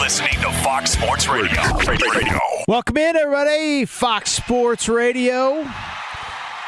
You're listening to Fox Sports Radio. Radio. Welcome in, everybody. Fox Sports Radio.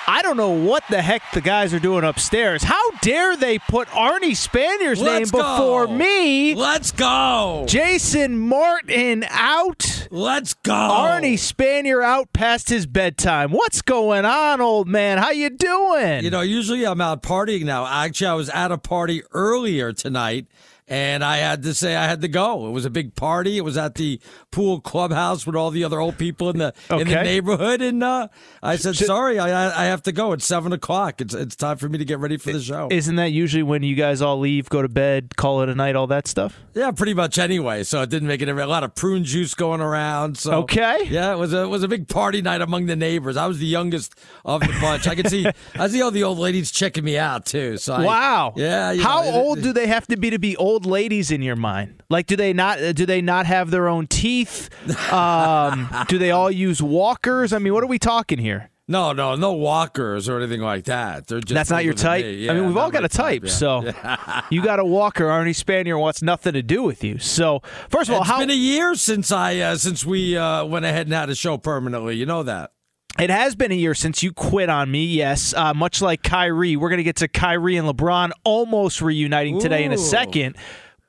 I don't know what the heck the guys are doing upstairs. How dare they put Arnie Spanier's Let's name before go. me? Let's go. Jason Martin out. Let's go. Arnie Spanier out past his bedtime. What's going on, old man? How you doing? You know, usually I'm out partying now. Actually, I was at a party earlier tonight. And I had to say I had to go. It was a big party. It was at the pool clubhouse with all the other old people in the in the neighborhood. And uh, I said, "Sorry, I I have to go. It's seven o'clock. It's it's time for me to get ready for the show." Isn't that usually when you guys all leave, go to bed, call it a night, all that stuff? Yeah, pretty much anyway. So it didn't make it a lot of prune juice going around. So Okay. yeah, it was a it was a big party night among the neighbors. I was the youngest of the bunch. I could see I see all the old ladies checking me out too. So I- Wow. yeah. How it- old do they have to be to be old ladies in your mind? Like, do they not? uh, Do they not have their own teeth? Um, do they all use walkers? I mean, what are we talking here? No, no, no walkers or anything like that. They're just That's not your type. me. I mean, we've all got a type, yeah. so Yeah. you got a walker. Arnie Spanier wants nothing to do with you. So, first of all, It's how been a year since I uh, since we uh, went ahead and had a show permanently. You know that. It has been a year since you quit on me, yes. Uh, much like Kyrie. We're going to get to Kyrie and LeBron almost reuniting today in a second.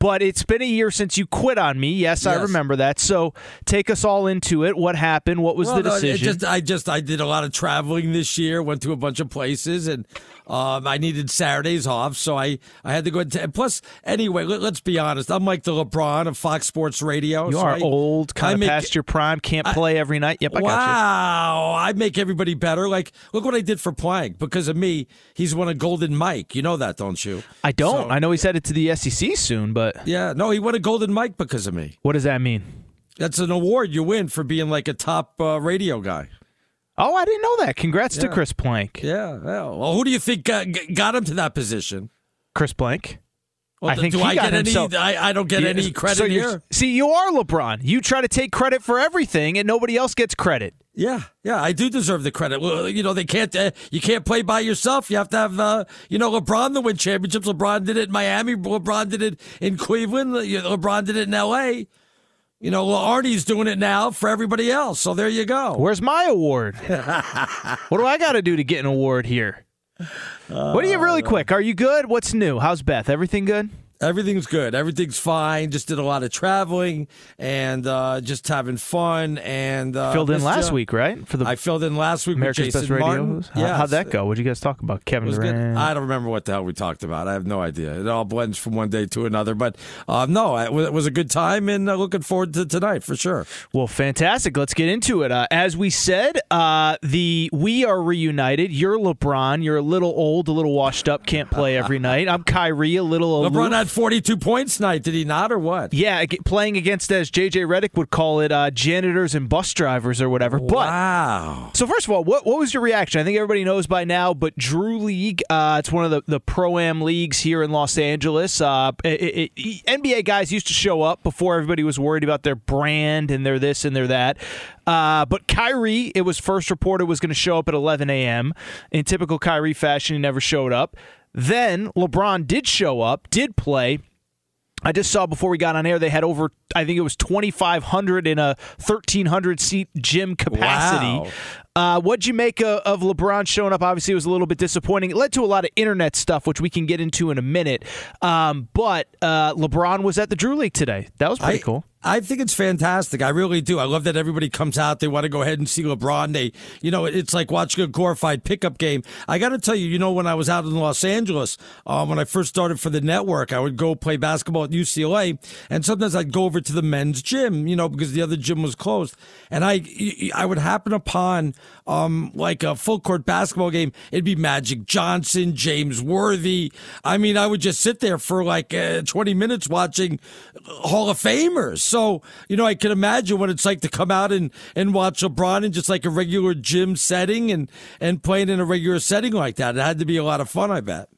But it's been a year since you quit on me. Yes, I remember that. So take us all into it. What happened? What was Well, the no, decision? just, I just I did a lot of traveling this year. Went to a bunch of places, and um, I needed Saturdays off, so I, I had to go. To, and plus, anyway, let, us be honest. I'm like the LeBron of Fox Sports Radio. you so are I- old, I kind of make- past your prime, can't play every night. Yep, I got wow, I make everybody better. Like, look what I did for Plank. Because of me, he's won a Golden Mike. You know that, don't you? you. I don't. So- I know he's headed to the SEC soon, but Yeah, no, he won a Golden Mike because of me. what does that mean? That's an award you win for being like a top uh, radio guy. Oh, I didn't know that. Congrats to Chris Plank. Yeah. Well, well who do you think uh, g- got him to that position? Chris Plank. Well, I think do he I got get any? himself- I, I don't get Yeah, any credit so here. See, you are LeBron. You try to take credit for everything, and nobody else gets credit. Yeah, yeah, I do deserve the credit. Well, you know, they can't. Uh, you can't play by yourself. You have to have, uh, you know, LeBron to win championships. LeBron did it in Miami. LeBron did it in Cleveland. LeBron did it in L.A. You know, Arnie's doing it now for everybody else. So there you go. Where's my award? what do I got to do to get an award here? What do you really quick? Are you good? What's new? How's Beth? Everything good? Everything's good. Everything's fine. Just did a lot of traveling and uh, just having fun. And uh, Filled in last ya. week, right? For the I filled in last week America's with Jason Best Radio. Martin. How- Yes. How'd that go? What'd you guys talk about? Kevin. Durant. I don't remember what the hell we talked about. I have no idea. It all blends from one day to another. But uh, no, it was- it was a good time, and uh, looking forward to tonight for sure. Well, fantastic. Let's get into it. Uh, as we said, uh, the we are reunited. You're LeBron. You're a little old, a little washed up. Can't play every night. I'm Kyrie, a little LeBron aloof. had 42 points tonight, did he not, or what? Yeah, playing against, as JJ Redick would call it, uh, janitors and bus drivers or whatever. But Wow. so first of all, what what was your reaction? I think everybody knows by now, but Drew League, uh, it's one of the, the pro am leagues here in Los Angeles. Uh, it, it, NBA guys used to show up before everybody was worried about their brand and their this and their that. Uh, but Kyrie, it was first reported was going to show up at 11 a.m. In typical Kyrie fashion, he never showed up. Then LeBron did show up, did play. I just saw before we got on air they had over I think it was 2500 in a 1300 seat gym capacity. Wow. Uh, what'd you make of, of LeBron showing up? Obviously, it was a little bit disappointing. It led to a lot of internet stuff, which we can get into in a minute. Um, but uh, LeBron was at the Drew League today. That was pretty I- cool. I think it's fantastic. I really do. I love that everybody comes out. They want to go ahead and see LeBron. They, you know, it's like watching a glorified pickup game. I got to tell you, you know, when I was out in Los Angeles, um, when I first started for the network, I would go play basketball at UCLA, and sometimes I'd go over to the men's gym, you know, because the other gym was closed, and I, I would happen upon, um, like a full court basketball game. It'd be Magic Johnson, James Worthy. I mean, I would just sit there for like uh, 20 minutes watching Hall of Famers. So, you know, I can imagine what it's like to come out and, and watch LeBron in just like a regular gym setting and, and playing in a regular setting like that. It had to be a lot of fun, I bet.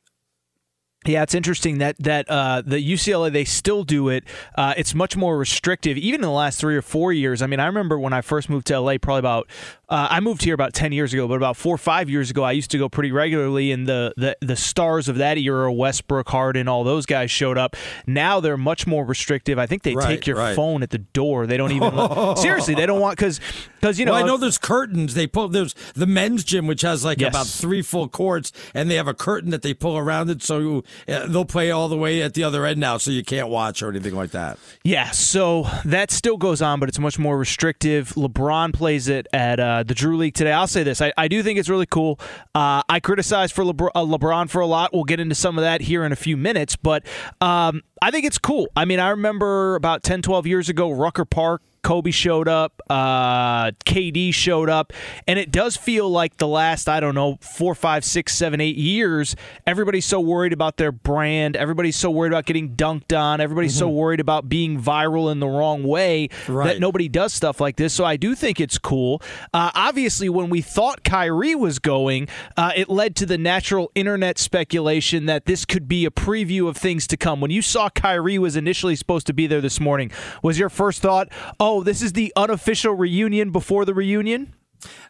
Yeah, it's interesting that that uh, the UCLA they still do it. Uh, it's much more restrictive, even in the last three or four years. I mean, I remember when I first moved to LA, probably about uh, I moved here about ten years ago, but about four or five years ago, I used to go pretty regularly, and the the, the stars of that era, Westbrook, Harden, all those guys showed up. Now they're much more restrictive. I think they Right, take your right. phone at the door. They don't even let- seriously. They don't want because because you know well, I know there's curtains. They pull there's the men's gym, which has like Yes. about three full courts, and they have a curtain that they pull around it, so uh, they'll play all the way at the other end now, so you can't watch or anything like that. Yeah, so that still goes on, but it's much more restrictive. LeBron plays it at uh, the Drew League today. I'll say this: I, I do think it's really cool. Uh, I criticize for Lebr- uh, LeBron for a lot. We'll get into some of that here in a few minutes, but um, I think it's cool. I mean, I remember about 10, 12 years ago, Rucker Park. Kobe showed up, uh, KD showed up, and it does feel like the last, I don't know, four, five, six, seven, eight years, everybody's so worried about their brand. Everybody's so worried about getting dunked on. Everybody's so worried about being viral in the wrong way that nobody does stuff like this. So I do think it's cool. Uh, obviously, when we thought Kyrie was going, uh, it led to the natural internet speculation that this could be a preview of things to come. When you saw Kyrie was initially supposed to be there this morning, was your first thought, oh, Oh, this is the unofficial reunion before the reunion?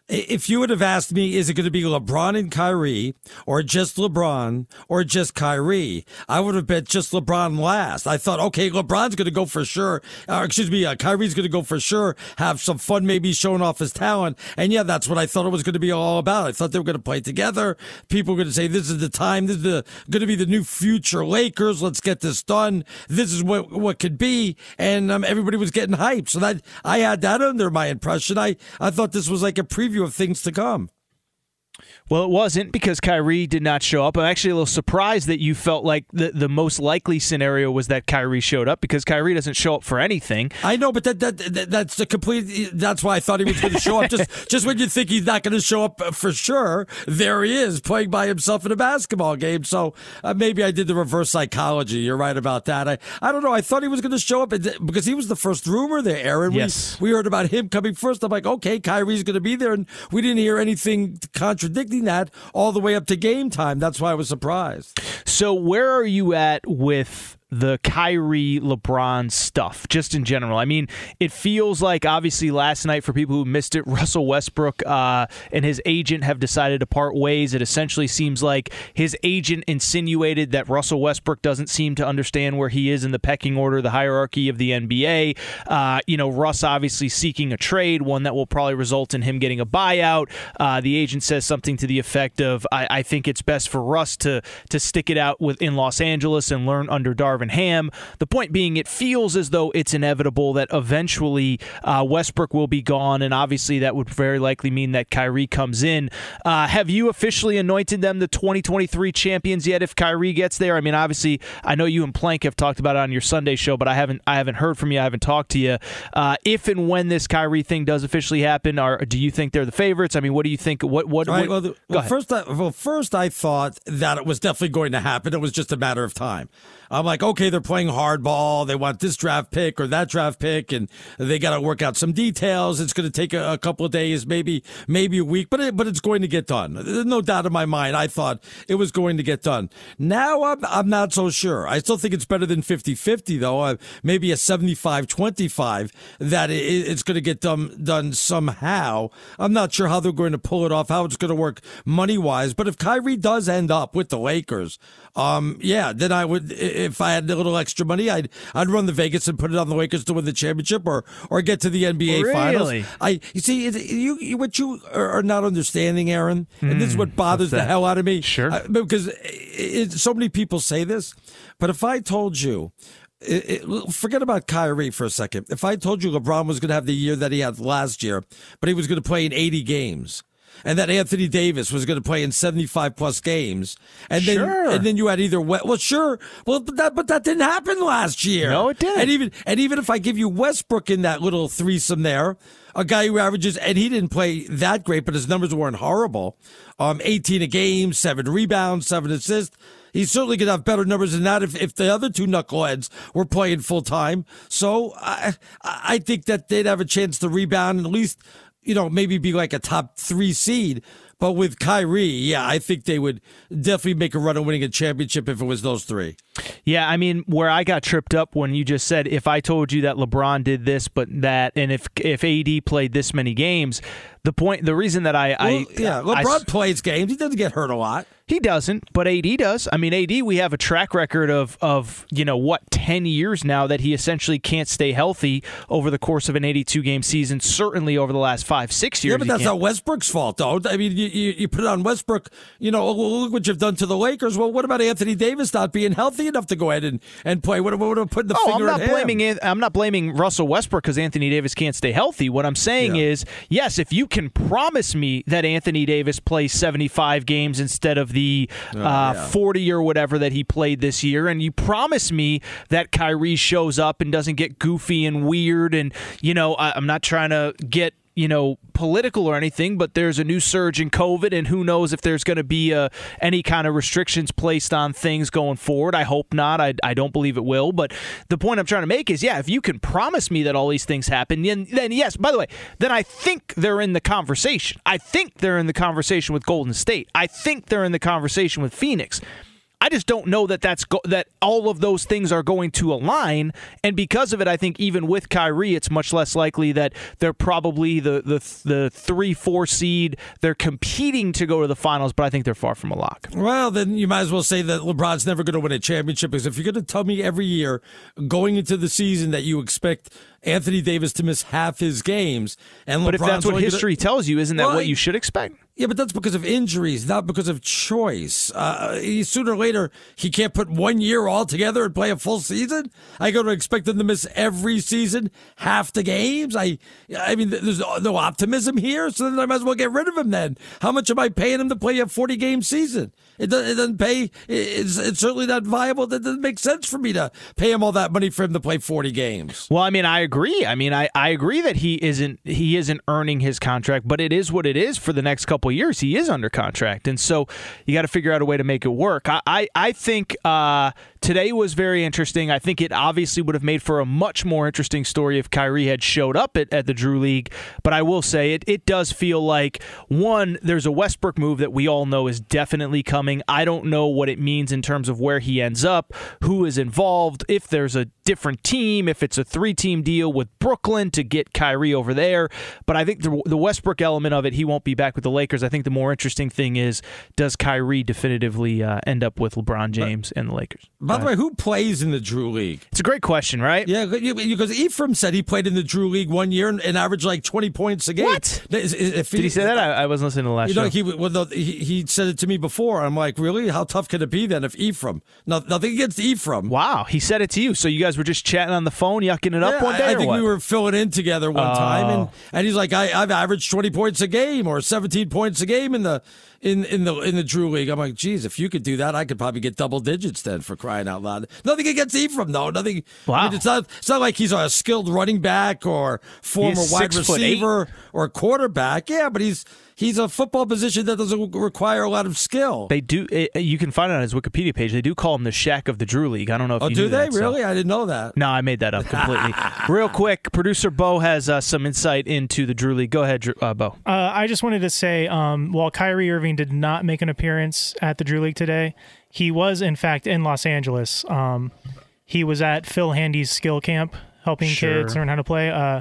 If you would have asked me, is it going to be LeBron and Kyrie, or just LeBron, or just Kyrie, I would have bet just LeBron last. I thought, okay, LeBron's going to go for sure. Uh, excuse me, uh, Kyrie's going to go for sure, have some fun, maybe showing off his talent. And yeah, that's what I thought it was going to be all about. I thought they were going to play together. People were going to say, this is the time. This is the, going to be the new future Lakers. Let's get this done. This is what, what could be. And um, everybody was getting hyped. So that, I had that under my impression. I, I thought this was like a preview of things to come. Well, it wasn't because Kyrie did not show up. I'm actually a little surprised that you felt like the, the most likely scenario was that Kyrie showed up because Kyrie doesn't show up for anything. I know, but that, that, that that's the complete. That's why I thought he was going to show up. Just just when you think he's not going to show up for sure, there he is playing by himself in a basketball game. So uh, maybe I did the reverse psychology. You're right about that. I I don't know. I thought he was going to show up because he was the first rumor there, Aaron. Yes. we, we heard about him coming first. I'm like, okay, Kyrie's going to be there, and we didn't hear anything contradicting that all the way up to game time. That's why I was surprised. So, where are you at with the Kyrie LeBron stuff, just in general. I mean, it feels like obviously last night for people who missed it, Russell Westbrook uh, and his agent have decided to part ways. It essentially seems like his agent insinuated that Russell Westbrook doesn't seem to understand where he is in the pecking order, the hierarchy of the NBA. Uh, you know, Russ obviously seeking a trade, one that will probably result in him getting a buyout. Uh, the agent says something to the effect of, I, I think it's best for Russ to to stick it out with in Los Angeles and learn under Darvin Ham. The point being, it feels as though it's inevitable that eventually uh, Westbrook will be gone, and obviously that would very likely mean that Kyrie comes in. Uh, have you officially anointed them the 2023 champions yet? If Kyrie gets there, I mean, obviously, I know you and Plank have talked about it on your Sunday show, but I haven't, I haven't heard from you. I haven't talked to you. Uh, if and when this Kyrie thing does officially happen, or do you think they're the favorites? I mean, what do you think? What, what? Right, what well, the, well first, I, well, first I thought that it was definitely going to happen. It was just a matter of time. I'm like, okay, they're playing hardball. They want this draft pick or that draft pick, and they got to work out some details. It's going to take a, a, couple of days, maybe maybe a week, but it, but it's going to get done. There's no doubt in my mind. I thought it was going to get done. Now I'm I'm not so sure. I still think it's better than 50-50, though. Uh, maybe a 75-25 that it, it's going to get done done somehow. I'm not sure how they're going to pull it off, how it's going to work money wise. But if Kyrie does end up with the Lakers, um, yeah, then I would if I had a little extra money, I'd I'd run the Vegas and put it on the Lakers to win the championship or or get to the NBA really? finals. I you see you, you what you are not understanding, Aaron, and mm, this is hmm, what bothers the hell out of me. Sure, uh, because it, it, so many people say this, but if I told you. It, it, forget about Kyrie for a second. If I told you LeBron was going to have the year that he had last year, but he was going to play in 80 games, and that Anthony Davis was going to play in 75 plus games. And then, sure. and then you had either, well, sure. Well, but that, but that didn't happen last year. No, it didn't. And even, and even if I give you Westbrook in that little threesome there, a guy who averages, and he didn't play that great, but his numbers weren't horrible. Um, 18 a game, seven rebounds, seven assists. He's certainly going to have better numbers than that if, if the other two knuckleheads were playing full time. So I, I think that they'd have a chance to rebound and at least you know, maybe be like a top three seed. But with Kyrie, yeah, I think they would definitely make a run at winning a championship if it was those three. Yeah, I mean, where I got tripped up when you just said if I told you that LeBron did this, but that, and if if AD played this many games, the point, the reason that I, well, I yeah, LeBron I, plays games. He doesn't get hurt a lot. He doesn't, but AD does. I mean, AD, we have a track record of of you know what ten years now that he essentially can't stay healthy over the course of an eighty-two game season. Certainly over the last five six years. Yeah, but that's not Westbrook's fault, though. I mean, you, you, you put it on Westbrook. You know, look what you've done to the Lakers. Well, what about Anthony Davis not being healthy enough to go ahead and, and play? What, would put the oh, finger I'm not blaming him? I'm not blaming Russell Westbrook because Anthony Davis can't stay healthy. What I'm saying yeah. is, yes, if you can promise me that Anthony Davis plays seventy five games instead of the. Uh, uh, yeah. 40 or whatever that he played this year. And you promise me that Kyrie shows up and doesn't get goofy and weird. And, you know, I, I'm not trying to get you know political or anything, but there's a new surge in COVID, and who knows if there's going to be uh, any kind of restrictions placed on things going forward. I hope not. I, I don't believe it will. But the point I'm trying to make is, yeah, if you can promise me that all these things happen, then, then yes. By the way, then I think they're in the conversation. I think they're in the conversation with Golden State. I think they're in the conversation with Phoenix. I just don't know that that's go- that all of those things are going to align, and because of it, I think even with Kyrie, it's much less likely that they're probably the the the three four seed. They're competing to go to the finals, but I think they're far from a lock. Well, then you might as well say that LeBron's never going to win a championship because if you're going to tell me every year going into the season that you expect Anthony Davis to miss half his games, and but LeBron's if that's what history gonna, tells you, isn't that well, what you should expect? Yeah, but that's because of injuries, not because of choice. Uh, he, sooner or later, he can't put one year all together and play a full season. I go to expect him to miss every season, half the games. I, I mean, there's no optimism here, so then I might as well get rid of him. Then, how much am I paying him to play a 40 game season? It doesn't, it doesn't pay. It's, it's certainly not viable. That doesn't make sense for me to pay him all that money for him to play 40 games. Well, I mean, I agree. I mean, I, I agree that he isn't he isn't earning his contract, but it is what it is for the next couple years. He is under contract, and so you got to figure out a way to make it work. I I, I think uh, today was very interesting. I think it obviously would have made for a much more interesting story if Kyrie had showed up at, at the Drew League. But I will say it, it does feel like, one, there's a Westbrook move that we all know is definitely coming. I don't know what it means in terms of where he ends up, who is involved, if there's a different team, if it's a three team deal with Brooklyn to get Kyrie over there. But I think the, the Westbrook element of it, he won't be back with the Lakers. I think the more interesting thing is does Kyrie definitively uh, end up with LeBron James and the Lakers? By the way, who plays in the Drew League? It's a great question, right? Yeah, because Ephraim said he played in the Drew League one year and, and averaged like 20 points a game. What? Is, Did he say that? I, I, wasn't listening to the last you know. He, well, he, he said it to me before. I'm like, really? How tough can it be then if Ephraim? No, nothing against Ephraim. Wow, he said it to you. So you guys were just chatting on the phone, yucking it up yeah, one day? I, I think what? we were filling in together one oh. time, and, oh. and he's like, I, I've averaged 20 points a game or 17 points a game in the in in the in the Drew League. I'm like, geez, if you could do that, I could probably get double digits then for crying out loud. Nothing against Ephraim though. Nothing. Wow. I mean, it's not. It's not like he's a skilled running back or former wide receiver or quarterback. Yeah, but he's he's a football position that doesn't require a lot of skill. They do. It, you can find it on his Wikipedia page. They do call him the Shaq of the Drew League. I don't know if oh, you do they that, really? So. I didn't know that. No, I made that up completely. Real quick, producer Bo has uh, some insight into the Drew League. Go ahead, uh, Bo. Uh, I just wanted to say, um, while Kyrie Irving did not make an appearance at the Drew League today, he was in fact in Los Angeles. Um, he was at Phil Handy's skill camp helping sure. kids learn how to play. Uh,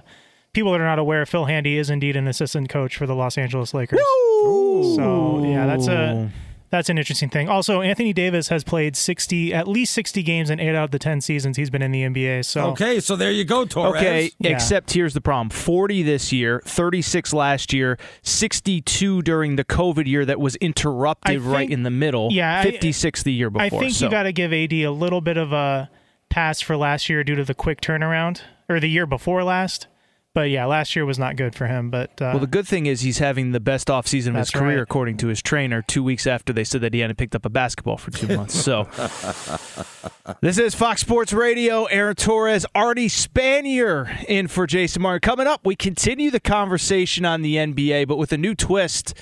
people that are not aware, Phil Handy is indeed an assistant coach for the Los Angeles Lakers. Woo! So yeah, that's a that's an interesting thing. Also, Anthony Davis has played sixty, at least sixty games in eight out of the ten seasons he's been in the NBA. So okay, so there you go, Torres. Okay, Yeah. except here's the problem: forty this year, thirty-six last year, sixty-two during the COVID year that was interrupted I right in the middle. Yeah, I- fifty-six the year before. I think so. you got to give AD a little bit of a pass for last year due to the quick turnaround, or the year before last. But yeah, last year was not good for him. But uh, Well, the good thing is he's having the best offseason of his career, right. according to his trainer, two weeks after they said that he hadn't picked up a basketball for two months. So, this is Fox Sports Radio. Aaron Torres, Arnie Spanier in for Jason Martin. Coming up, we continue the conversation on the NBA, but with a new twist.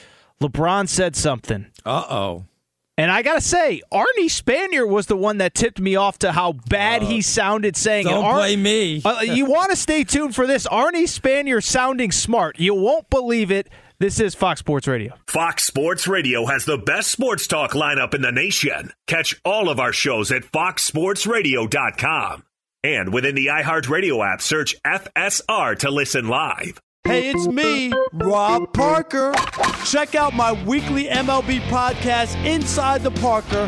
LeBron said something. Uh oh. And I gotta say, Arnie Spanier was the one that tipped me off to how bad he sounded saying it. Don't Ar- blame me. uh, you want to stay tuned for this. Arnie Spanier sounding smart. You won't believe it. This is Fox Sports Radio. Fox Sports Radio has the best sports talk lineup in the nation. Catch all of our shows at foxsportsradio.com. And within the iHeartRadio app, search FSR to listen live. Hey, it's me, Rob Parker. Check out my weekly MLB podcast, Inside the Parker,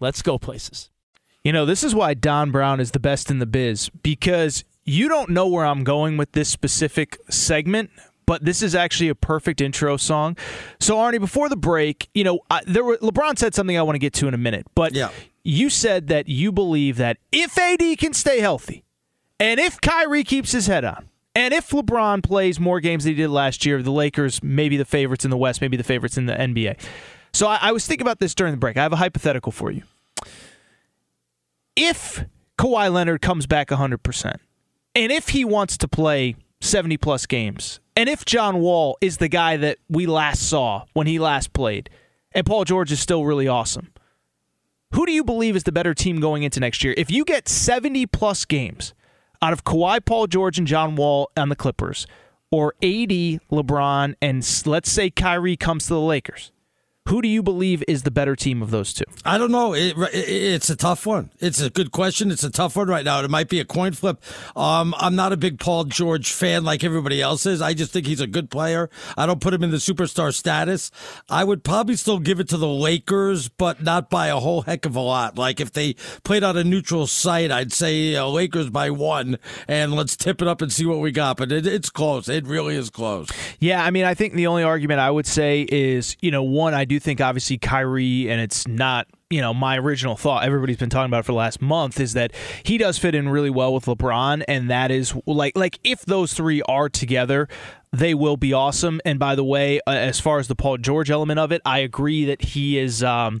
let's go places. You know, this is why Don Brown is the best in the biz because you don't know where I'm going with this specific segment, but this is actually a perfect intro song. So, Arnie, before the break, you know, I, there were LeBron said something I want to get to in a minute, but Yeah. you said that you believe that if AD can stay healthy, and if Kyrie keeps his head on, and if LeBron plays more games than he did last year, the Lakers may be the favorites in the West, maybe the favorites in the NBA. So I, I was thinking about this during the break. I have a hypothetical for you. If Kawhi Leonard comes back 100%, and if he wants to play 70 plus games, and if John Wall is the guy that we last saw when he last played, and Paul George is still really awesome, who do you believe is the better team going into next year? If you get 70 plus games out of Kawhi, Paul George, and John Wall on the Clippers, or 80 LeBron, and let's say Kyrie comes to the Lakers, who do you believe is the better team of those two? I don't know. It, it, it's a tough one. It's a good question. It's a tough one right now. It might be a coin flip. Um, I'm not a big Paul George fan like everybody else is. I just think he's a good player. I don't put him in the superstar status. I would probably still give it to the Lakers, but not by a whole heck of a lot. Like if they played on a neutral site, I'd say uh, Lakers by one, and let's tip it up and see what we got. But it, it's close. It really is close. Yeah, I mean, I think the only argument I would say is, you know, one, I do think obviously Kyrie, and it's not, you know, my original thought, everybody's been talking about for the last month, is that he does fit in really well with LeBron, and that is like, like if those three are together, they will be awesome. And by the way, uh, as far as the Paul George element of it, I agree that he is, um,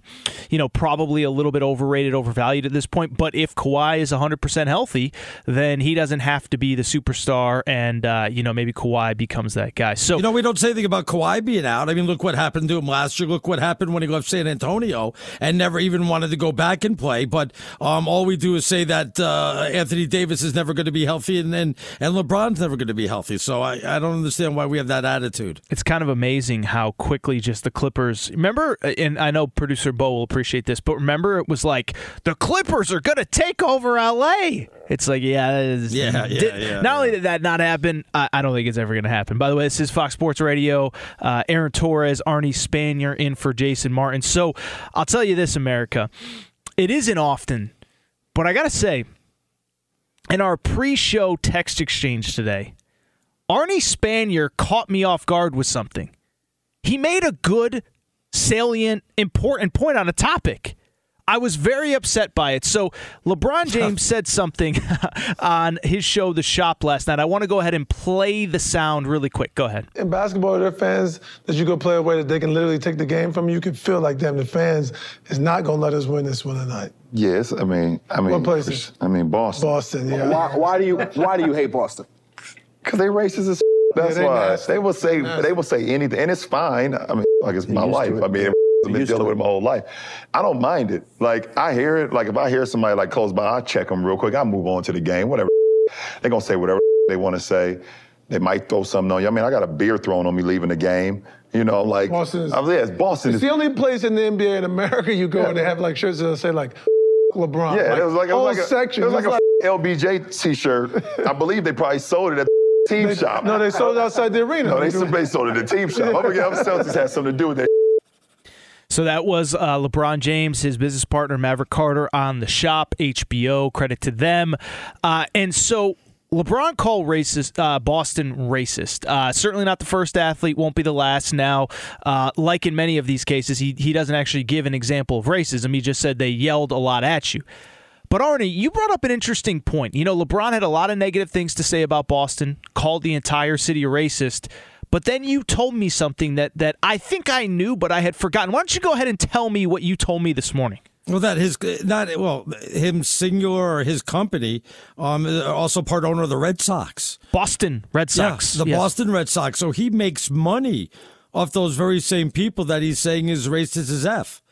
you know, probably a little bit overrated, overvalued at this point. But if Kawhi is 100% healthy, then he doesn't have to be the superstar, and uh, you know, maybe Kawhi becomes that guy. So You know, we don't say anything about Kawhi being out. I mean, look what happened to him last year. Look what happened when he left San Antonio and never even wanted to go back and play. But um, all we do is say that uh, Anthony Davis is never going to be healthy and, and, and LeBron's never going to be healthy. So I, I don't understand why we have that attitude. It's kind of amazing how quickly just the Clippers. Remember, and I know producer Bo will appreciate this, but remember it was like the Clippers are going to take over LA. It's like, yeah, Yeah, yeah, did- yeah, Not only did that not happen, I, I don't think it's ever going to happen. By the way, this is Fox Sports Radio. Uh, Aaron Torres, Arnie Spanier in for Jason Martin. So I'll tell you this, America, it isn't often, but I got to say, in our pre-show text exchange today. Arnie Spanier caught me off guard with something. He made a good, salient, important point on a topic. I was very upset by it. So, LeBron James said something on his show, The Shop, last night. I want to go ahead and play the sound really quick. Go ahead. In basketball, there are fans that you go play away that they can literally take the game from you. You can feel like, them. the fans is not going to let us win this one tonight. Yes, I mean, I mean, What places? I mean, Boston. Boston, yeah. Why, why do you Why do you hate Boston? Because they racist as. That's they why nasty. they will say Nasty. they will say anything, and it's fine. I mean, like it's my life. I mean, I've been dealing with it my whole life. I don't mind it. Like I hear it. Like if I hear somebody like close by, I check them real quick. I move on to the game. Whatever. They're gonna say whatever they want to say. They might throw something on you. I mean, I got a beer thrown on me leaving the game. You know, like Boston is- I was, yeah, Boston It's is the only place in the NBA in America you go and they have like shirts that say like LeBron. Yeah, it was like it whole was like a, section. it was like It's a LBJ T-shirt. I believe they probably sold it at the team They- shop. no, they sold it outside the arena. No, they, They sold it at the team shop. I'm gonna Celtics had something to do with it. So that was uh, LeBron James, his business partner Maverick Carter on the shop HBO. Credit to them. Uh, and so LeBron called racist uh, Boston racist. Uh, certainly not the first athlete, won't be the last. Now, uh, like in many of these cases, he he doesn't actually give an example of racism. He just said they yelled a lot at you. But Arnie, you brought up an interesting point. You know, LeBron had a lot of negative things to say about Boston, called the entire city racist. But then you told me something that that I think I knew, but I had forgotten. Why don't you go ahead and tell me what you told me this morning? Well, that his not well him singular or his company, um, also part owner of the Red Sox, Boston Red Sox, yeah, the Yes. Boston Red Sox. So he makes money off those very same people that he's saying is racist as f.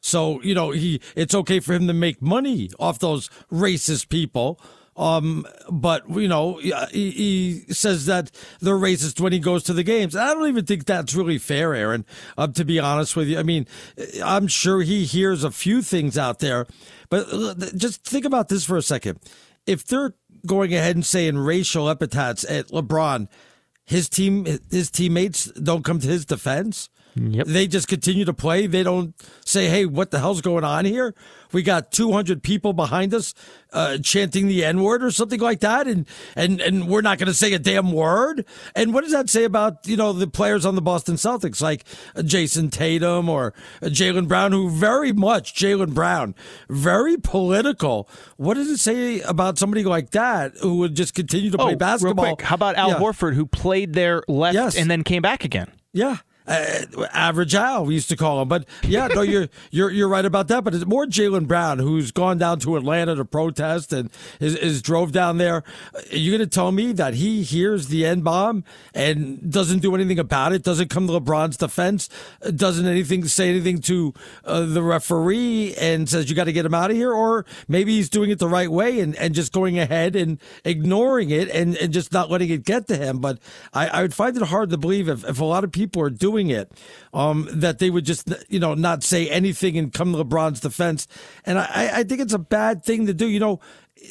So you know he it's okay for him to make money off those racist people. Um, but you know, he, he says that they're racist when he goes to the games. I don't even think that's really fair, Aaron. Um, to be honest with you, I mean, I'm sure he hears a few things out there, but uh, just think about this for a second. If they're going ahead and saying racial epithets at LeBron, his team, his teammates don't come to his defense. Yep. They just continue to play. They don't say, "Hey, what the hell's going on here?" We got 200 people behind us uh, chanting the N word or something like that, and and and we're not going to say a damn word. And what does that say about you know the players on the Boston Celtics, like uh, Jayson Tatum or uh, Jaylen Brown, who very much Jaylen Brown, very political. What does it say about somebody like that who would just continue to play oh, basketball? How about Al Yeah. Horford, who played there, left, Yes. and then came back again? Yeah. Uh, average Al, we used to call him, but yeah, no, you're you're you're right about that. But it's more Jaylen Brown who's gone down to Atlanta to protest and is, is drove down there. Are You're going to tell me that he hears the N bomb and doesn't do anything about it? Doesn't come to LeBron's defense? Doesn't anything say anything to uh, the referee and says you got to get him out of here? Or maybe he's doing it the right way and, and just going ahead and ignoring it and, and just not letting it get to him. But I, I would find it hard to believe if, if a lot of people are doing it, um, that they would just, you know, not say anything and come to LeBron's defense. And I, I think it's a bad thing to do. You know,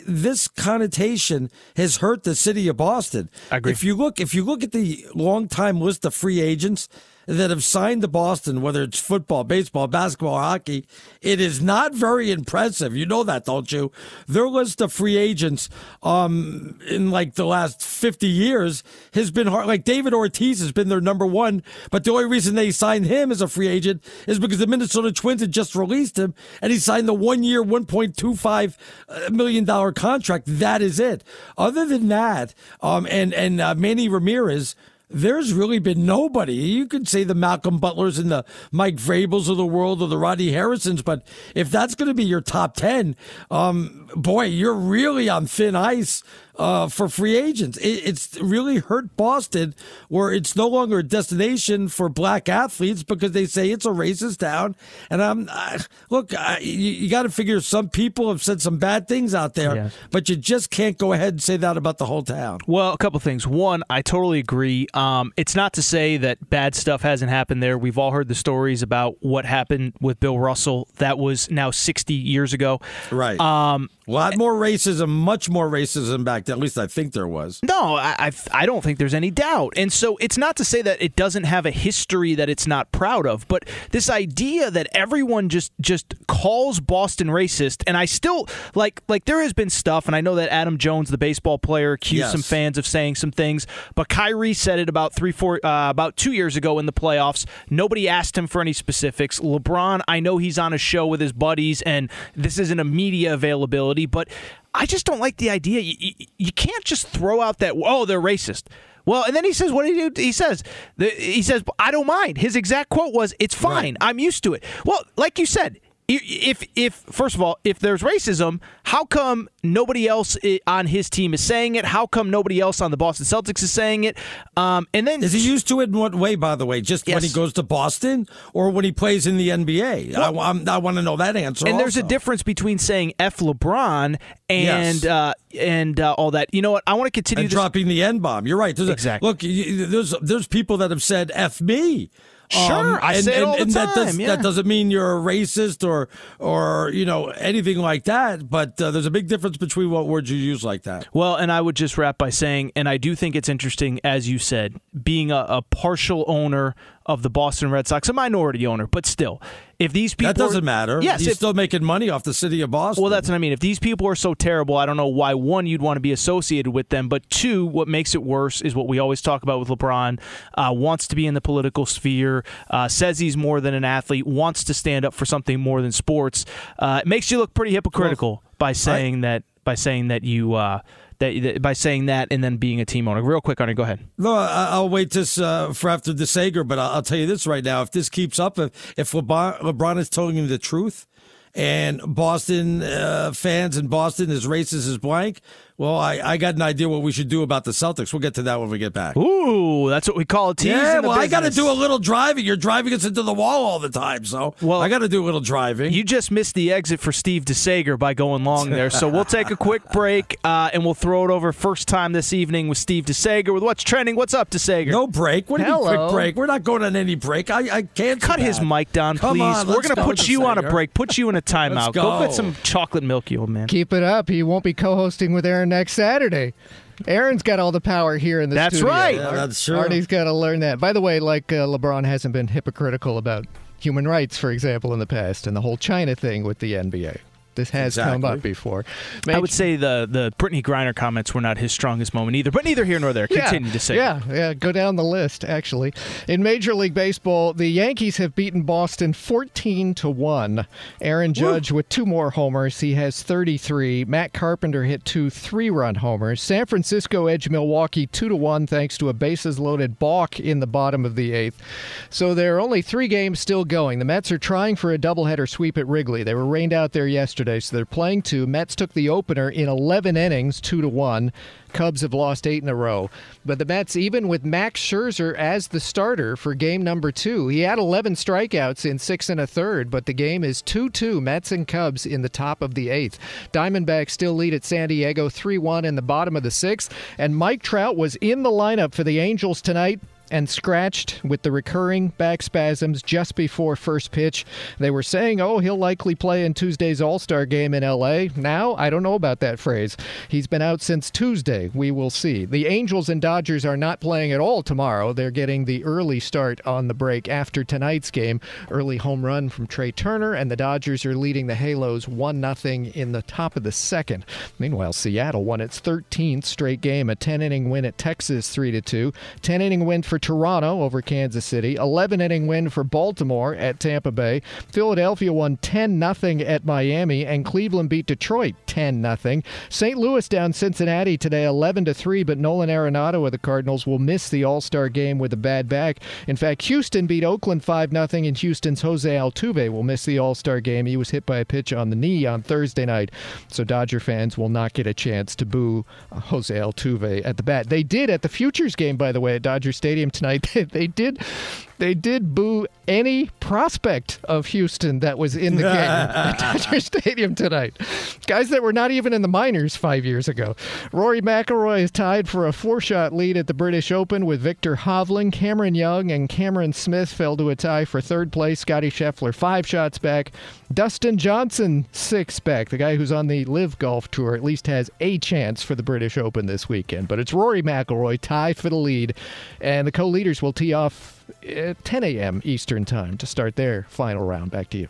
this connotation has hurt the city of Boston. I agree. If you look, if you look at the long time list of free agents that have signed to Boston, whether it's football, baseball, basketball, hockey, it is not very impressive. You know that, don't you? Their list of free agents, um, in like the last 50 years has been hard. Like David Ortiz has been their number one, but the only reason they signed him as a free agent is because the Minnesota Twins had just released him and he signed the one year, $1.25 million contract. That is it. Other than that, um, and, and, uh, Manny Ramirez, there's really been nobody. You could say the Malcolm Butlers and the Mike Vrabels of the world or the Roddy Harrisons, but if that's going to be your top 10, um, boy, you're really on thin ice uh, for free agents. It, it's really hurt Boston, where it's no longer a destination for black athletes because they say it's a racist town. And I'm I, look, I, you, you got to figure some people have said some bad things out there, Yes. but you just can't go ahead and say that about the whole town. Well, a couple things. One, I totally agree. Um, it's not to say that bad stuff hasn't happened there. We've all heard the stories about what happened with Bill Russell. That was now 60 years ago. Right. Um, a lot more racism, much more racism back then. At least I think there was. No, I, I I don't think there's any doubt. And so it's not to say that it doesn't have a history that it's not proud of, but this idea that everyone just just calls Boston racist, and I still like like there has been stuff, and I know that Adam Jones, the baseball player, accused Yes. some fans of saying some things, but Kyrie said it about three four uh, about two years ago in the playoffs. Nobody asked him for any specifics. LeBron, I know he's on a show with his buddies, and this isn't a media availability, but I just don't like the idea. You, you, you can't just throw out that oh they're racist. Well, and then he says, "What did he do?" He says, the, "He says I don't mind." His exact quote was, "It's fine. I'm used to it." Well, like you said, if if first of all, if there's racism, how come nobody else on his team is saying it? How come nobody else on the Boston Celtics is saying it? Um, and then Is he used to it in what way, by the way? Just when he goes to Boston or when he plays in the NBA? I, I'm- I want to know that answer. And there's a difference between saying "f LeBron" and Yes. uh, and uh, all that. You know what? I want to continue dropping the N bomb. You're right. There's a- Exactly. look, you, there's there's people that have said "f me." Um, Sure, I and, say it and, all the and that, does, time, yeah. that doesn't mean you're a racist or or you know anything like that. But uh, there's a big difference between what words you use like that. Well, and I would just wrap by saying, and I do think it's interesting, as you said, being a, a partial owner of the Boston Red Sox, a minority owner, but still, if these people that doesn't matter. Yes, he's if, still making money off the city of Boston. Well, that's what I mean. If these people are so terrible, I don't know why one you'd want to be associated with them, but two, what makes it worse is what we always talk about with LeBron. Uh, wants to be in the political sphere, uh, says he's more than an athlete, wants to stand up for something more than sports. Uh, it makes you look pretty hypocritical well, by saying I, that by saying that you. That, that, by saying that and then being a team owner. Real quick, Arnie, go ahead. No, I'll wait this uh, for after the Sager, but I'll, tell you this right now: if this keeps up, if, if LeBron, LeBron is telling you the truth, and Boston uh, fans in Boston is racist as blank, well, I, I got an idea what we should do about the Celtics. We'll get to that when we get back. Ooh, that's what we call a tease. Yeah, well, I got to do a little driving. You're driving us into the wall all the time, so well, I got to do a little driving. You just missed the exit for Steve DeSager by going long there, so we'll take a quick break uh, and we'll throw it over first time this evening with Steve DeSager with what's trending. What's up, DeSager? No break. What do you mean quick break? We're not going on any break. I, I can't cut his mic down, Come please. On, We're going to put you on a break. Put you in a timeout. Go. go get some chocolate milk, you old man. Keep it up. He won't be co-hosting with Aaron next Saturday. Aaron's got all the power here in the that's studio. Right. Yeah, that's true. Arnie's got to learn that. By the way, like uh, LeBron hasn't been hypocritical about human rights, for example, in the past, and the whole China thing with the NBA. This has exactly. come up before. I would say the the Brittney Griner comments were not his strongest moment either, but neither here nor there. Continue yeah, to say. Yeah, yeah, go down the list actually. In Major League Baseball, the Yankees have beaten Boston 14 to 1. Aaron Judge Woo. with two more homers, he has 33. Matt Carpenter hit two three-run homers. San Francisco edged Milwaukee 2 to 1 thanks to a bases loaded balk in the bottom of the 8th. So there are only 3 games still going. The Mets are trying for a doubleheader sweep at Wrigley. They were rained out there yesterday so they're playing two. Mets took the opener in 11 innings, two to one. Cubs have lost eight in a row. But the Mets, even with Max Scherzer as the starter for game number two, he had 11 strikeouts in six and a third, but the game is 2 2 Mets and Cubs in the top of the eighth. Diamondbacks still lead at San Diego 3 1 in the bottom of the sixth. And Mike Trout was in the lineup for the Angels tonight and scratched with the recurring back spasms just before first pitch. They were saying, oh, he'll likely play in Tuesday's All Star game in LA. Now, I don't know about that phrase. He's been out since Tuesday. We will see. The Angels and Dodgers are not playing at all tomorrow. They're getting the early start on the break after tonight's game. Early home run from Trea Turner, and the Dodgers are leading the Halos 1 0 in the top of the second. Meanwhile, Seattle won its 13th straight game, a 10 inning win at Texas 3 2, 10 inning win for Toronto over Kansas City, 11 inning win for Baltimore at Tampa Bay. Philadelphia won 10 0 at Miami, and Cleveland beat Detroit 10 0. St. Louis down Cincinnati today 11 3, but Nolan Arenado of the Cardinals will miss the All Star game with a bad back. In fact, Houston beat Oakland 5 0, and Houston's Jose Altuve will miss the All Star game. He was hit by a pitch on the knee on Thursday night, so Dodger fans will not get a chance to boo Jose Altuve at the bat. They did at the Futures game, by the way, at Dodger Stadium tonight. they did they did boo any prospect of Houston that was in the game at Dodger Stadium tonight. Guys that were not even in the minors five years ago. Rory McIlroy is tied for a four-shot lead at the British Open with Viktor Hovland. Cameron Young and Cameron Smith fell to a tie for third place. Scottie Scheffler five shots back. Dustin Johnson six back. The guy who's on the LIV Golf Tour at least has a chance for the British Open this weekend. But it's Rory McIlroy tied for the lead, and the co-leaders will tee off at 10 a.m. Eastern Time to start their final round. Back to you.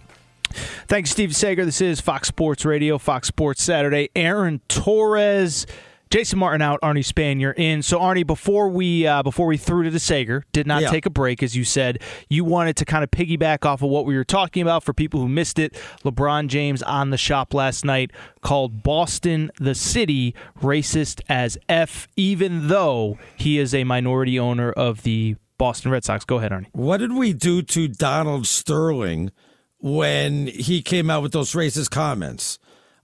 Thanks, Steve Sager. This is Fox Sports Radio, Fox Sports Saturday. Aaron Torres. Jason Martin out, Arnie Spanier in. So Arnie, before we uh, before we threw to the Sager, did not Yeah. take a break, as you said. You wanted to kind of piggyback off of what we were talking about for people who missed it. LeBron James on the shop last night called Boston the city racist as f, even though he is a minority owner of the Boston Red Sox. Go ahead, Arnie. What did we do to Donald Sterling when he came out with those racist comments?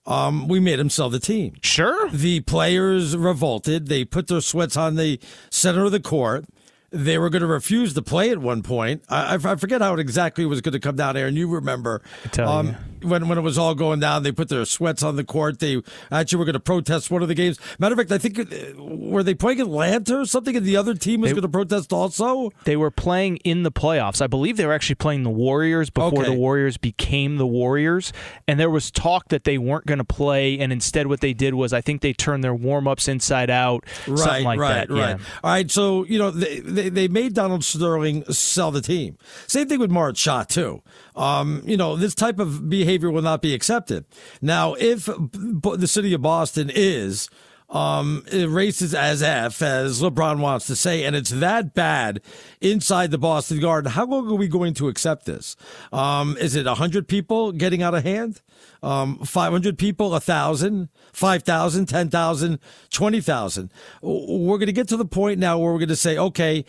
Um, we made him sell the team. Sure. The players revolted. They put their sweats on the center of the court. They were going to refuse to play at one point. I, I forget how it exactly was going to come down, Aaron. You remember tell um, you. when when it was all going down? They put their sweats on the court. They actually were going to protest one of the games. Matter of fact, I think uh, were they playing Atlanta or something, and the other team was They- going to protest also. They were playing in the playoffs. I believe they were actually playing the Warriors before Okay. the Warriors became the Warriors. And there was talk that they weren't going to play, and instead, what they did was I think they turned their warm ups inside out, something like right, that. Right, Yeah. All right. So you know they, they, they made Donald Sterling sell the team. Same thing with Marge Schott, too. Um, you know, this type of behavior will not be accepted. Now, if the city of Boston is um, racist as F, as LeBron wants to say, and it's that bad inside the Boston Garden, how long are we going to accept this? Um, is it 100 people getting out of hand? Um, 500 people, 1,000, 5,000, 10,000, 20,000? We're going to get to the point now where we're going to say, okay,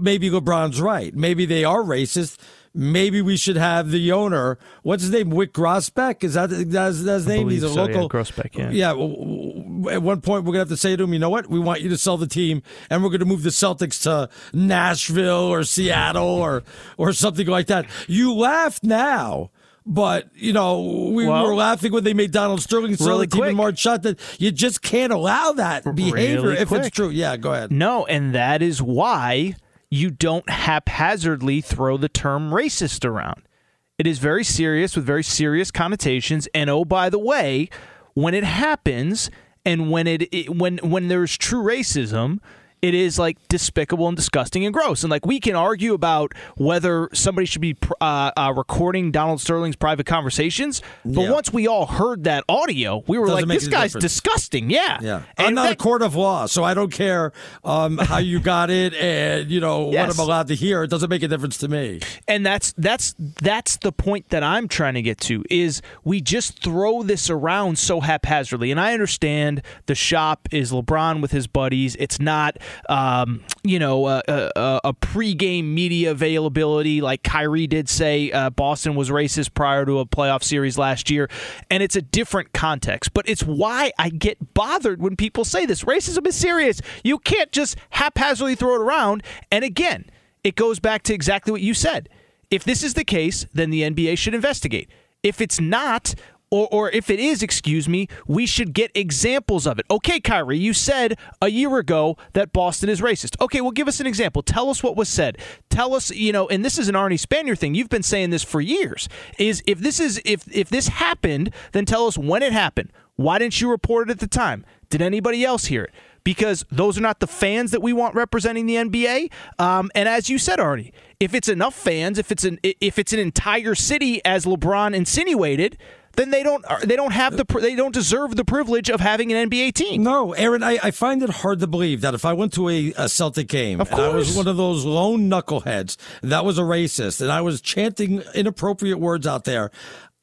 maybe LeBron's right. Maybe they are racist maybe we should have the owner. What's his name? Wyc Grousbeck. Is that that's, that's his name? He's a so, local. Yeah, Grousbeck. Yeah. Yeah. At one point, we're gonna have to say to him, you know what? We want you to sell the team, and we're gonna move the Celtics to Nashville or Seattle or or something like that. You laugh now. But you know, we well, were laughing when they made Donald Sterling sell really the team and Marge Schott that you just can't allow that behavior really if quick. it's true. Yeah, go ahead. No, and that is why you don't haphazardly throw the term racist around. It is very serious with very serious connotations. And oh, by the way, when it happens and when it, it when when there's true racism, it is like despicable and disgusting and gross. And like we can argue about whether somebody should be uh, uh, recording Donald Sterling's private conversations, but yeah. once we all heard that audio, we were Doesn't like, "This guy's difference. disgusting." Yeah, yeah. And I'm not that, a court of law, so I don't care um, how you got it and you know yes. what I'm allowed to hear. It doesn't make a difference to me. And that's that's that's the point that I'm trying to get to is we just throw this around so haphazardly. And I understand the shop is LeBron with his buddies. It's not um, you know, a, a, a pregame media availability, like Kyrie did say uh, Boston was racist prior to a playoff series last year, and it's a different context. But it's why I get bothered when people say this. Racism is serious. You can't just haphazardly throw it around. And again, it goes back to exactly what you said. If this is the case, then the NBA should investigate. If it's not, or, or if it is, excuse me, we should get examples of it. Okay, Kyrie, you said a year ago that Boston is racist. Okay, well, give us an example. Tell us what was said. Tell us, you know, and this is an Arnie Spanier thing. You've been saying this for years. Is if this is if if this happened, then tell us when it happened. Why didn't you report it at the time? Did anybody else hear it? because those are not the fans that we want representing the NBA. Um, and as you said, Arnie, if it's enough fans, if it's an if it's an entire city, as LeBron insinuated, then they don't uh, they don't have the they don't deserve the privilege of having an NBA team. No, Aaron, I, I find it hard to believe that if I went to a, a Celtic game and I was one of those lone knuckleheads that was a racist and I was chanting inappropriate words out there,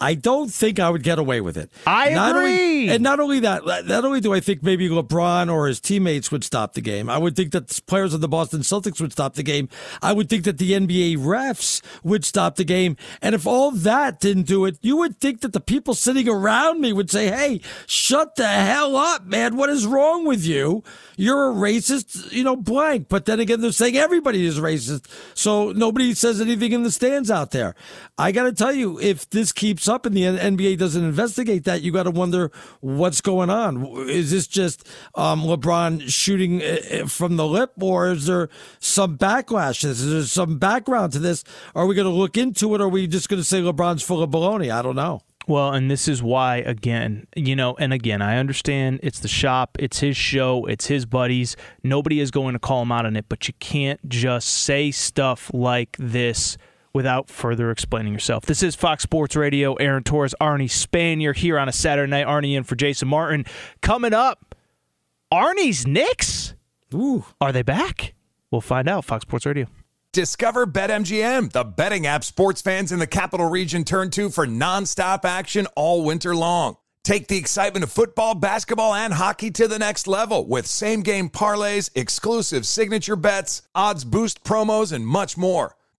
I don't think I would get away with it. I not agree. Only, and not only that, not only do I think maybe LeBron or his teammates would stop the game, I would think that players of the Boston Celtics would stop the game. I would think that the NBA refs would stop the game. And if all that didn't do it, you would think that the people sitting around me would say, hey, shut the hell up, man. What is wrong with you? You're a racist, you know, blank. But then again, they're saying everybody is racist. So nobody says anything in the stands out there. I got to tell you, if this keeps up and the NBA doesn't investigate that, you got to wonder what's going on. Is this just um, LeBron shooting uh, uh, from the lip, or is there some backlash? Is there some background to this? Are we going to look into it, or are we just going to say LeBron's full of baloney? I don't know. Well, and this is why, again, you know, and again, I understand it's the shop, it's his show, it's his buddies. Nobody is going to call him out on it, but you can't just say stuff like this without further explaining yourself. This is Fox Sports Radio. Aaron Torres, Arnie Spanier here on a Saturday night. Arnie in for Jason Martin. Coming up, Arnie's Knicks. Ooh. Are they back? We'll find out. Fox Sports Radio. Discover BetMGM, the betting app sports fans in the capital region turn to for nonstop action all winter long. Take the excitement of football, basketball, and hockey to the next level with same game parlays, exclusive signature bets, odds boost promos, and much more.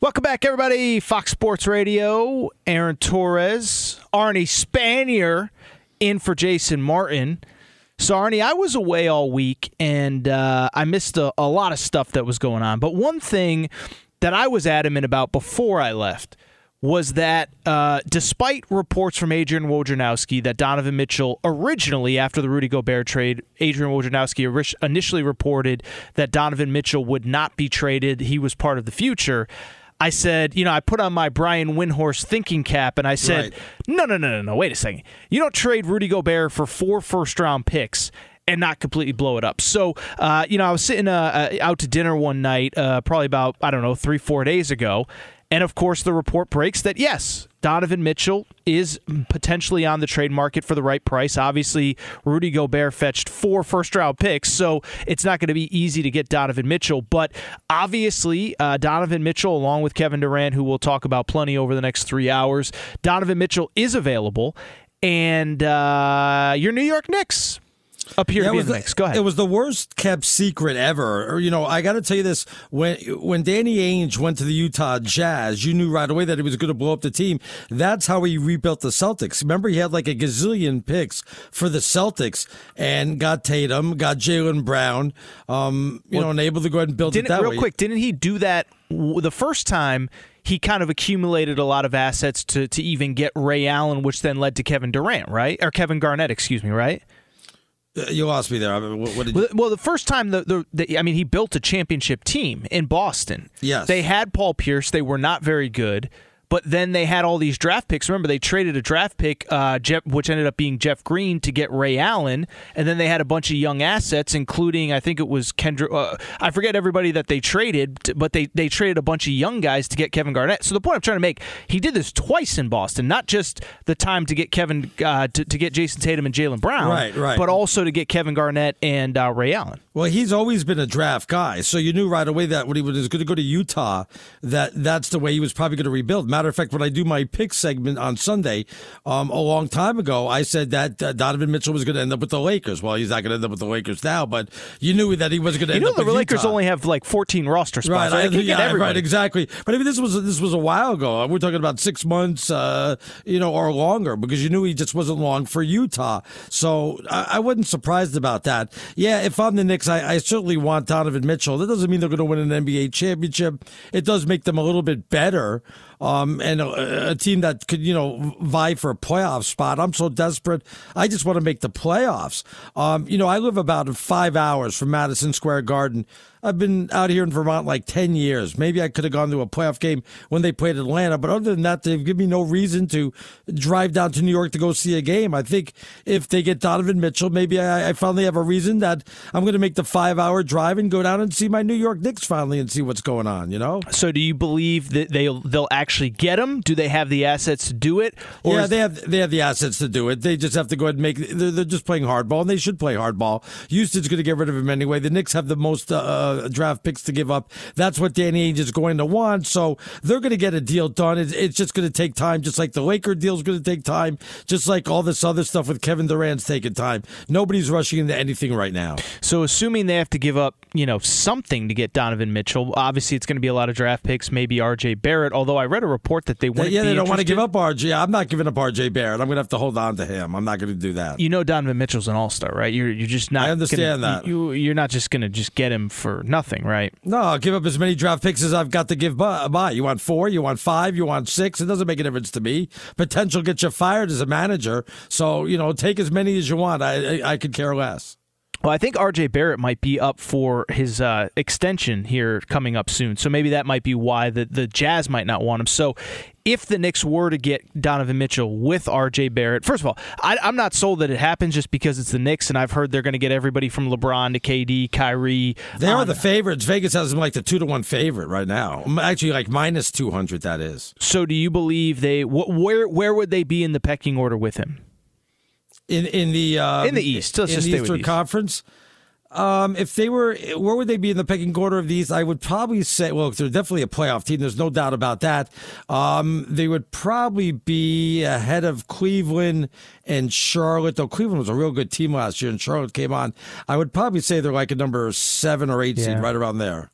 Welcome back, everybody. Fox Sports Radio. Aaron Torres, Arnie Spanier in for Jason Martin. So, Arnie, I was away all week and uh, I missed a, a lot of stuff that was going on. But one thing that I was adamant about before I left was that uh, despite reports from Adrian Wojnarowski that Donovan Mitchell originally, after the Rudy Gobert trade, Adrian Wojnarowski initially reported that Donovan Mitchell would not be traded. He was part of the future. I said, you know, I put on my Brian Windhorst thinking cap and I said, right. no, no, no, no, no, wait a second. You don't trade Rudy Gobert for four first round picks and not completely blow it up. So, uh, you know, I was sitting uh, uh, out to dinner one night, uh, probably about, I don't know, three, four days ago, and of course, the report breaks that yes, Donovan Mitchell is potentially on the trade market for the right price. Obviously, Rudy Gobert fetched four first round picks, so it's not going to be easy to get Donovan Mitchell. But obviously, uh, Donovan Mitchell, along with Kevin Durant, who we'll talk about plenty over the next three hours, Donovan Mitchell is available. And uh, your New York Knicks up here yeah, to be in the mix. Go ahead. It was the worst kept secret ever. Or, you know, I got to tell you this: when when Danny Ainge went to the Utah Jazz, you knew right away that he was going to blow up the team. That's how he rebuilt the Celtics. Remember, he had like a gazillion picks for the Celtics and got Tatum, got Jaylen Brown, um, you well, know, and able to go ahead and build it that real way. quick. Didn't he do that the first time? he kind of accumulated a lot of assets to to even get Ray Allen, which then led to Kevin Durant, right? Or Kevin Garnett, excuse me, right? Uh, you lost me there. I mean, what, you... well, the first time the, the, the, I mean, he built a championship team in Boston. Yes, they had Paul Pierce. They were not very good. But then they had all these draft picks. Remember, they traded a draft pick, uh, Jeff, which ended up being Jeff Green, to get Ray Allen, and then they had a bunch of young assets, including I think it was Kendra. Uh, I forget everybody that they traded, but they they traded a bunch of young guys to get Kevin Garnett. So the point I'm trying to make, he did this twice in Boston, not just the time to get Kevin uh, to, to get Jayson Tatum and Jaylen Brown, right, right, but also to get Kevin Garnett and uh, Ray Allen. Well, he's always been a draft guy, so you knew right away that when he was going to go to Utah, that that's the way he was probably going to rebuild. Matter of fact, when I do my pick segment on Sunday, um, a long time ago, I said that uh, Donovan Mitchell was going to end up with the Lakers. Well, he's not going to end up with the Lakers now, but you knew that he was going to. You end know, up the with Lakers Utah. only have like 14 roster spots. Right, right? I, yeah, right, exactly. But I mean, this was this was a while ago. We're talking about six months, uh, you know, or longer, because you knew he just wasn't long for Utah. So I, I wasn't surprised about that. Yeah, if I'm the Knicks, I, I certainly want Donovan Mitchell. That doesn't mean they're going to win an NBA championship. It does make them a little bit better. Um, and a, a, team that could, you know, vie for a playoff spot. I'm so desperate. I just want to make the playoffs. Um, you know, I live about five hours from Madison Square Garden. I've been out here in Vermont like 10 years. Maybe I could have gone to a playoff game when they played Atlanta, but other than that, they've given me no reason to drive down to New York to go see a game. I think if they get Donovan Mitchell, maybe I, I finally have a reason that I'm going to make the five hour drive and go down and see my New York Knicks finally and see what's going on, you know? So do you believe that they'll, they'll actually get them? Do they have the assets to do it? yeah, they have, they have the assets to do it. They just have to go ahead and make, they're, they're just playing hardball and they should play hardball. Houston's going to get rid of him anyway. The Knicks have the most, uh, uh, draft picks to give up. That's what Danny Ainge is going to want. So they're going to get a deal done. It's, it's just going to take time, just like the Laker deal is going to take time, just like all this other stuff with Kevin Durant's taking time. Nobody's rushing into anything right now. So assuming they have to give up, you know, something to get Donovan Mitchell, obviously it's going to be a lot of draft picks, maybe R.J. Barrett. Although I read a report that they want. Yeah, they don't want to give up R.J. I'm not giving up R.J. Barrett. I'm going to have to hold on to him. I'm not going to do that. You know, Donovan Mitchell's an All Star, right? You're you're just not. I understand gonna, that. You you're not just going to just get him for nothing, right? No, I'll give up as many draft picks as I've got to give by. Uh, you want four? You want five? You want six? It doesn't make a difference to me. Potential gets you fired as a manager. So you know, take as many as you want. I I, I could care less. Well, I think RJ Barrett might be up for his uh, extension here coming up soon. So maybe that might be why the, the Jazz might not want him. So if the Knicks were to get Donovan Mitchell with RJ Barrett, first of all, I, am not sold that it happens just because it's the Knicks, and I've heard they're going to get everybody from LeBron to KD, Kyrie. They are the favorites. Vegas has them like the two to one favorite right now. Actually, like minus 200, that is. So do you believe they, wh- where, where would they be in the pecking order with him? In in the um, in the East. Let's in just the stay Eastern with Conference. Um, if they were, where would they be in the pecking order of these? I would probably say, well, they're definitely a playoff team. There's no doubt about that. Um, they would probably be ahead of Cleveland and Charlotte. Though Cleveland was a real good team last year, and Charlotte came on. I would probably say they're like a number seven or eight Yeah. seed, right around there.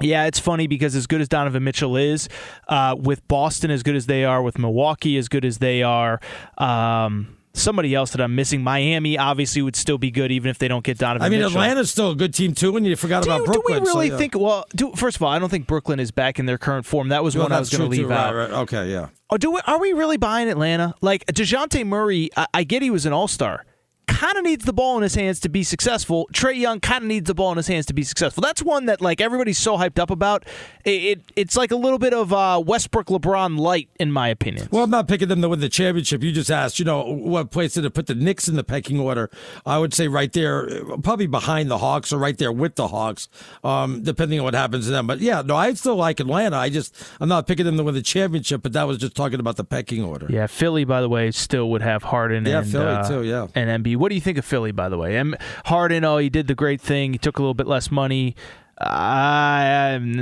Yeah, it's funny because as good as Donovan Mitchell is, uh, with Boston as good as they are, with Milwaukee as good as they are, um, somebody else that I'm missing, Miami obviously would still be good even if they don't get Donovan I mean, Mitchell. Atlanta's still a good team too, and you forgot do, about you- do Brooklyn. we really so, yeah. think? Well, do, first of all, I don't think Brooklyn is back in their current form. That was Well, one I was going to leave too. out. Right, right. Okay, yeah. Oh, do we, are we really buying Atlanta? Like Dejounte Murray, I, I get he was an All Star. Kind of needs the ball in his hands to be successful. Trae Young kind of needs the ball in his hands to be successful. That's one that like everybody's so hyped up about. It, it it's like a little bit of uh, Westbrook LeBron light in my opinion. Well, I'm not picking them to win the championship. You just asked, you know, what place did it put the Knicks in the pecking order? I would say right there, probably behind the Hawks or right there with the Hawks, um, depending on what happens to them. But yeah, no, I still like Atlanta. I just, I'm not picking them to win the championship, but that was just talking about the pecking order. Yeah, Philly, by the way, still would have Harden. Yeah, and, Philly, uh, too, yeah. and Embiid. What do you think of Philly, by the way? M- Harden, oh, he did the great thing. He took a little bit less money. I, I, I don't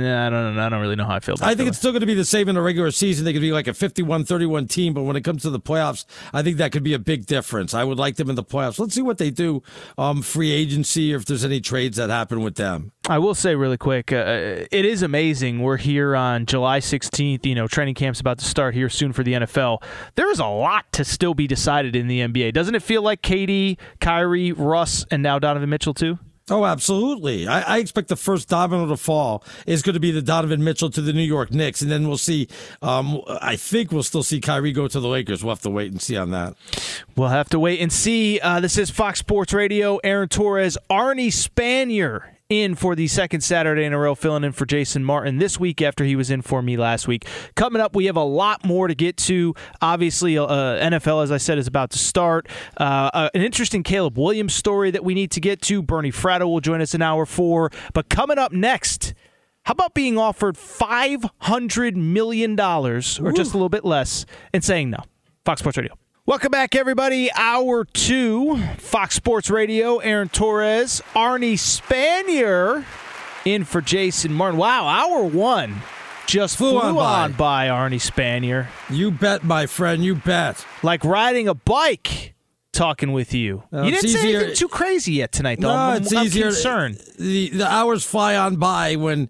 know. I don't really know how I feel. About I think it's still going to be the same in the regular season. They could be like a 51-31 team, but when it comes to the playoffs, I think that could be a big difference. I would like them in the playoffs. Let's see what they do, um, free agency, or if there's any trades that happen with them. I will say really quick, uh, it is amazing. We're here on July 16th. You know, training camp's about to start here soon for the NFL. There is a lot to still be decided in the NBA. Doesn't it feel like KD, Kyrie, Russ, and now Donovan Mitchell too? Oh, absolutely. I, I expect the first domino to fall is going to be the Donovan Mitchell to the New York Knicks, and then we'll see. Um, I think we'll still see Kyrie go to the Lakers. We'll have to wait and see on that. We'll have to wait and see. Uh, this is Fox Sports Radio. Aaron Torres, Arnie Spanier in for the second Saturday in a row, filling in for Jason Martin this week after he was in for me last week. Coming up, we have a lot more to get to. Obviously, uh, NFL, as I said, is about to start. Uh, uh, an interesting Caleb Williams story that we need to get to. Bernie Fratto will join us in hour four. But coming up next, how about being offered $500 million or just a little bit less and saying no? Fox Sports Radio. Welcome back, everybody. Hour two, Fox Sports Radio. Aaron Torres, Arnie Spanier in for Jason Martin. Wow, hour one just flew, on on, by. by. Arnie Spanier. You bet, my friend. You bet. Like riding a bike. Talking with you. Uh, you didn't say anything too crazy yet tonight, though. No, I'm, it's I'm easier. concerned. The the hours fly on by when,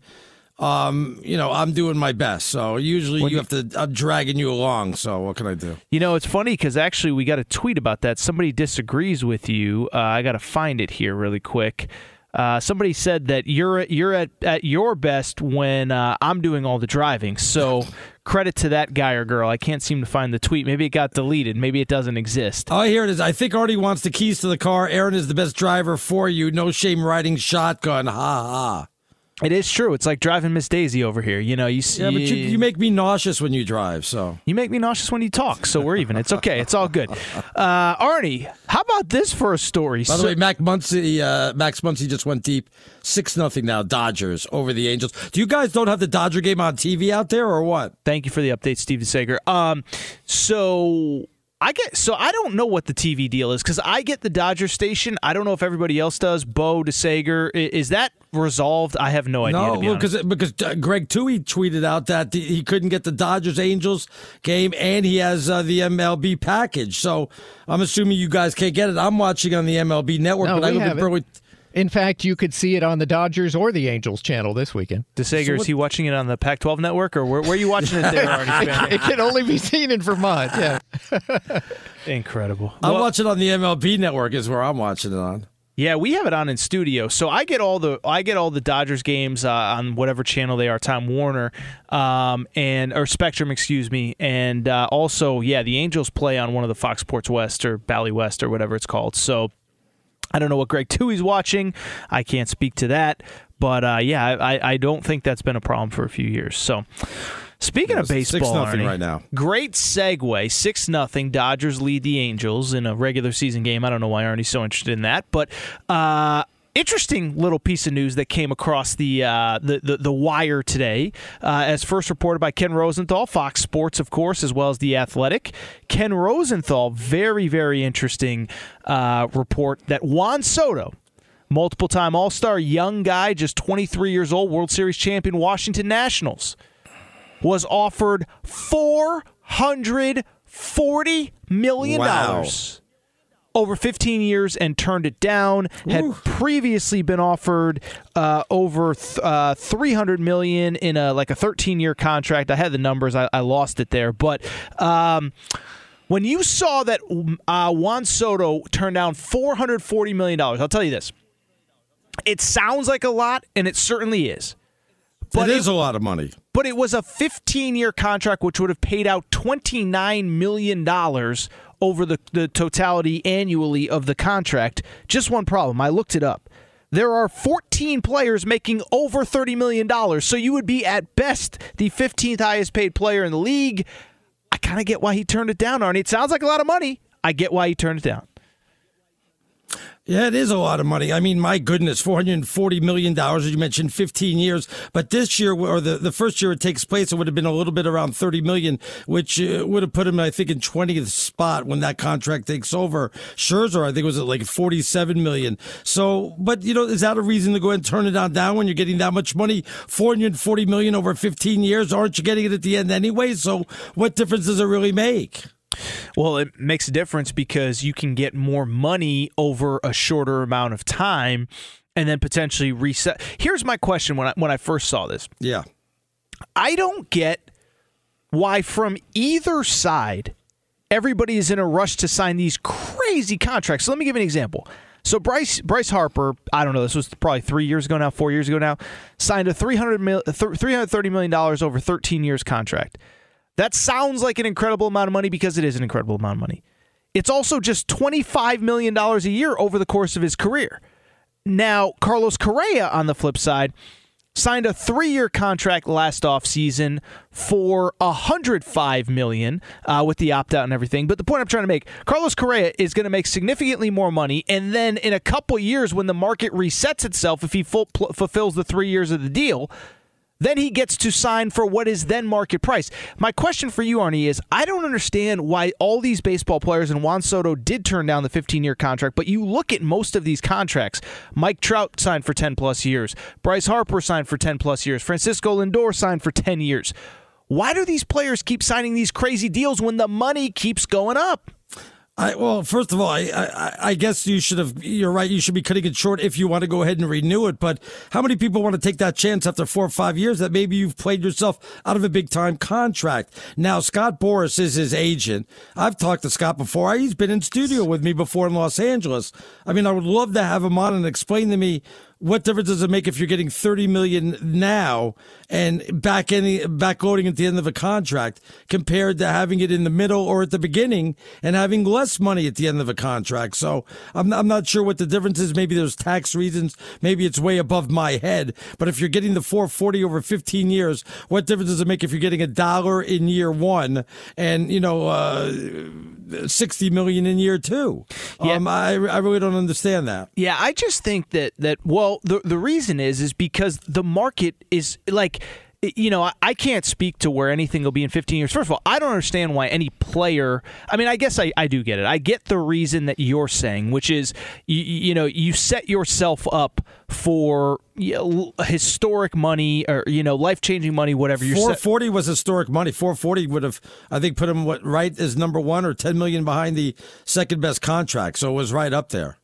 um, you know, I'm doing my best. So usually you have to. I'm dragging you along. So what can I do? You know, it's funny because actually we got a tweet about that. Somebody disagrees with you. Uh, I got to find it here really quick. Uh, somebody said that you're you're at, at your best when uh, I'm doing all the driving. So credit to that guy or girl. I can't seem to find the tweet. Maybe it got deleted. Maybe it doesn't exist. Oh, here it is. I think Artie wants the keys to the car. Aaron is the best driver for you. No shame riding shotgun. Ha ha. It is true. It's like driving Miss Daisy over here. You know, you see. Yeah, but you, you make me nauseous when you drive. So You make me nauseous when you talk, so we're even. It's okay. It's all good. Uh, Arnie, how about this for a story? By the So- way, Mac Muncy, uh, Max Muncy just went deep, six nothing now. Dodgers over the Angels. Do you guys don't have the Dodger game on TV out there or what? Thank you for the update, Steven Sager. Um, so I get so I don't know what the TV deal is because I get the Dodger station. I don't know if everybody else does. Bo DeSager, is that resolved? I have no idea. No, to well, because because uh, Greg Toohey tweeted out that the, he couldn't get the Dodgers Angels game, and he has uh, the MLB package. So I'm assuming you guys can't get it. I'm watching on the MLB network, No, but I we live in have it. Berwick. In fact, you could see it on the Dodgers or the Angels channel this weekend. DeSager, is he watching it on the Pac-12 network or where, where are you watching it there, Arnie? it can only be seen in Vermont. Yeah. Incredible. I'm Well- watching on the MLB network. Is where I'm watching it on. Yeah, we have it on in studio, so I get all the I get all the Dodgers games uh, on whatever channel they are, Time Warner, um, and or Spectrum, excuse me, and uh, also yeah, the Angels play on one of the Fox Sports West or Bally West or whatever it's called. So I don't know what Greg Toohey's watching. I can't speak to that, but uh, yeah, I, I don't think that's been a problem for a few years. So. Speaking of baseball, 6-0 Arnie, right now. Great segue. Six nothing. Dodgers lead the Angels in a regular season game. I don't know why Arnie's so interested in that, but uh, interesting little piece of news that came across the uh, the, the the wire today, uh, as first reported by Ken Rosenthal, Fox Sports, of course, as well as the Athletic. Ken Rosenthal, very very interesting uh, report that Juan Soto. Multiple time All Star, young guy, just 23 years old, World Series champion, Washington Nationals was offered four hundred forty million dollars over 15 years and turned it down. Had previously been offered uh, over th- uh, 300 million in a like a 13 year contract. I had the numbers. I, I lost it there, but. Um, when you saw that uh, Juan Soto turned down $440 million, I'll tell you this. It sounds like a lot, and it certainly is. But it is a lot of money. But it was a 15 year contract, which would have paid out $29 million over the, the totality annually of the contract. Just one problem. I looked it up. There are 14 players making over $30 million. So you would be at best the 15th highest paid player in the league. I kind of get why he turned it down, Arnie. It sounds like a lot of money. I get why he turned it down. Yeah, it is a lot of money. I mean, my goodness, four hundred and forty million dollars. As you mentioned, fifteen years. But this year, or the, the first year it takes place, it would have been a little bit around thirty million, which uh, would have put him, I think, in twentieth spot when that contract takes over. Scherzer, I think, was at like forty-seven million. So, but you know, is that a reason to go and turn it down, down when you're getting that much money? Four hundred and forty million over fifteen years. Aren't you getting it at the end anyway? So, what difference does it really make? Well, it makes a difference because you can get more money over a shorter amount of time and then potentially reset. Here's my question when I when I first saw this. Yeah. I don't get why from either side everybody is in a rush to sign these crazy contracts. So let me give an example. So Bryce Bryce Harper, I don't know, this was probably 3 years ago now, 4 years ago now, signed a 300 mil, 330 million dollars over 13 years contract. That sounds like an incredible amount of money because it is an incredible amount of money. It's also just $25 million a year over the course of his career. Now, Carlos Correa, on the flip side, signed a three-year contract last offseason for 105 million uh, with the opt-out and everything. But the point I'm trying to make, Carlos Correa is going to make significantly more money. And then in a couple years, when the market resets itself, if he pl- fulfills the three years of the deal, then he gets to sign for what is then market price. My question for you, Arnie, is I don't understand why all these baseball players and Juan Soto did turn down the 15 year contract, but you look at most of these contracts. Mike Trout signed for 10 plus years, Bryce Harper signed for 10 plus years, Francisco Lindor signed for 10 years. Why do these players keep signing these crazy deals when the money keeps going up? I, well, first of all, I, I, I guess you should have. You're right. You should be cutting it short if you want to go ahead and renew it. But how many people want to take that chance after four or five years that maybe you've played yourself out of a big time contract? Now, Scott Boras is his agent. I've talked to Scott before. He's been in studio with me before in Los Angeles. I mean, I would love to have him on and explain to me what difference does it make if you're getting 30 million now and back any backloading at the end of a contract compared to having it in the middle or at the beginning and having less money at the end of a contract? So I'm I'm not sure what the difference is. Maybe there's tax reasons. Maybe it's way above my head. But if you're getting the 440 over 15 years, what difference does it make if you're getting a dollar in year one and you know uh, 60 million in year two? Yeah. Um, I I really don't understand that. Yeah, I just think that that well, the the reason is is because the market is like you know, I, can't speak to where anything will be in 15 years. First of all, I don't understand why any player. I mean, I guess I, I do get it. I get the reason that you're saying, which is, you, you know, you set yourself up for you know, historic money or you know life changing money, whatever you're. 440 was historic money. 440 would have, I think, put him what right as number one or 10 million behind the second best contract. So it was right up there.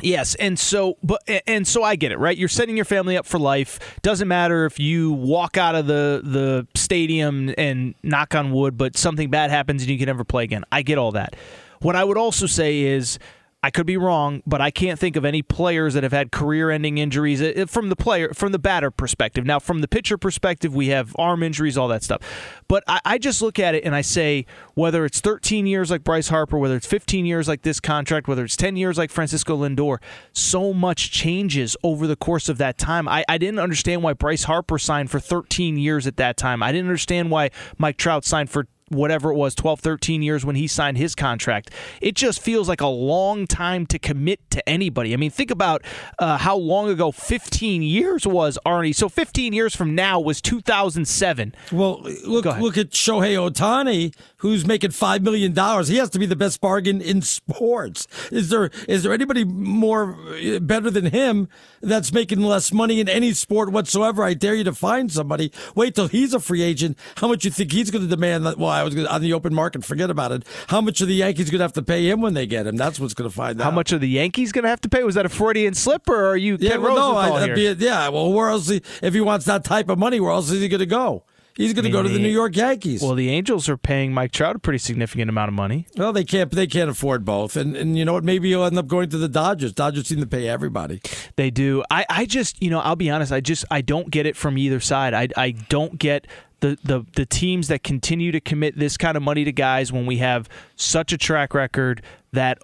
Yes, and so but and so I get it, right? You're setting your family up for life. Doesn't matter if you walk out of the the stadium and knock on wood, but something bad happens and you can never play again. I get all that. What I would also say is I could be wrong, but I can't think of any players that have had career-ending injuries uh, from the player from the batter perspective. Now, from the pitcher perspective, we have arm injuries, all that stuff. But I, I, just look at it and I say, whether it's 13 years like Bryce Harper, whether it's 15 years like this contract, whether it's 10 years like Francisco Lindor, so much changes over the course of that time. I, I didn't understand why Bryce Harper signed for 13 years at that time. I didn't understand why Mike Trout signed for whatever it was 12 13 years when he signed his contract. It just feels like a long time to commit to anybody. I mean think about uh, how long ago 15 years was arnie. So 15 years from now was 2007 well look look at shohei ohtani who's making five million dollars he has to be the best bargain in sports is there is there anybody more uh, better than him that's making less money in any sport whatsoever i dare you to find somebody wait till he's a free agent how much you think he's going to demand well I was gonna, on the open market. Forget about it. How much are the Yankees going to have to pay him when they get him? That's what's going to find out. How much are the Yankees going to have to pay? Was that a Freudian slip, or are you? Yeah, Ken well, no, I, here? be, yeah. Well, where else? He, if he wants that type of money, where else is he going to go? He's going to go to the New York Yankees. Well, the Angels are paying Mike Trout a pretty significant amount of money. Well, they can't. They can't afford both, and and you know what? Maybe he'll end up going to the Dodgers. Dodgers seem to pay everybody. They do. I, I just, you know, I'll be honest. I just, I don't get it from either side. I, I don't get the, the the teams that continue to commit this kind of money to guys when we have such a track record that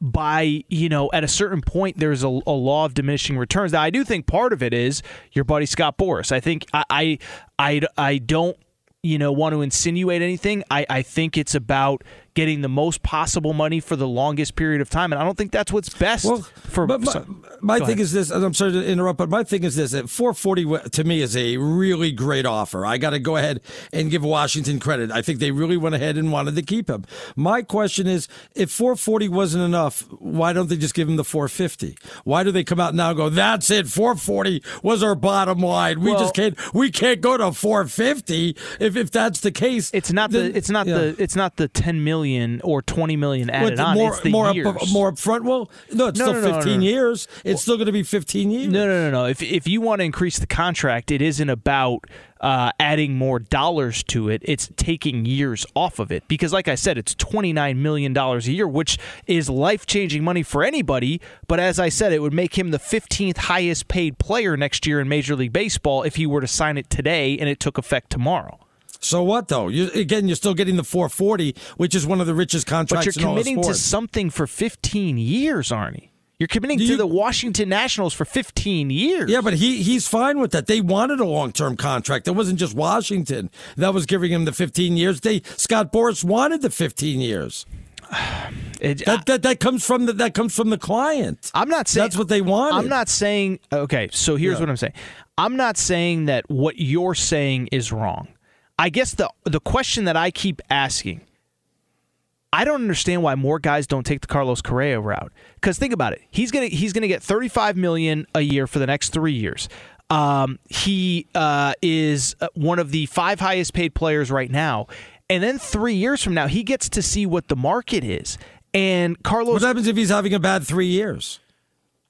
by you know at a certain point there's a, a, law of diminishing returns. Now i do think part of it is your buddy scott boras i think i i i, I don't you know want to insinuate anything. I i think it's about getting the most possible money for the longest period of time and i don't think that's what's best well, for but my, my thing ahead. is this and i'm sorry to interrupt but my thing is this at 440 to me is a really great offer. I got to go ahead and give washington credit. I think they really went ahead and wanted to keep him. My question is if 440 wasn't enough why don't they just give him the 450 why do they come out now and go that's it 440 was our bottom line. We well, just can't we can't go to 450 if if that's the case it's not then, the it's not yeah. the it's not the 10 million or 20 million added on. More, it's the more years. Up, more upfront. Well, no, it's no, still no, 15 no, years. It's well, still going to be 15 years. No, no, no, no. If if you want to increase the contract, it isn't about uh, adding more dollars to it. It's taking years off of it because, like I said, it's twenty nine million dollars a year, which is life changing money for anybody. But as I said, it would make him the fifteenth highest paid player next year in Major League Baseball if he were to sign it today and it took effect tomorrow. So what though? You, again, you're still getting the 440, which is one of the richest contracts. But you're committing to something for 15 years, Arnie. You're committing you, to the Washington Nationals for 15 years. Yeah, but he he's fine with that. They wanted a long term contract. It wasn't just Washington that was giving him the 15 years. They Scott Boras wanted the 15 years. It, that, that that comes from the that comes from the client. I'm not saying that's what they want. I'm not saying okay. So here's yeah. what I'm saying. I'm not saying that what you're saying is wrong. I guess the the question that I keep asking, I don't understand why more guys don't take the Carlos Correa route. Because think about it, he's gonna he's gonna get 35 million a year for the next three years. Um, he uh, is uh, one of the five highest paid players right now, and then three years from now, he gets to see what the market is. And Carlos, what happens if he's having a bad three years?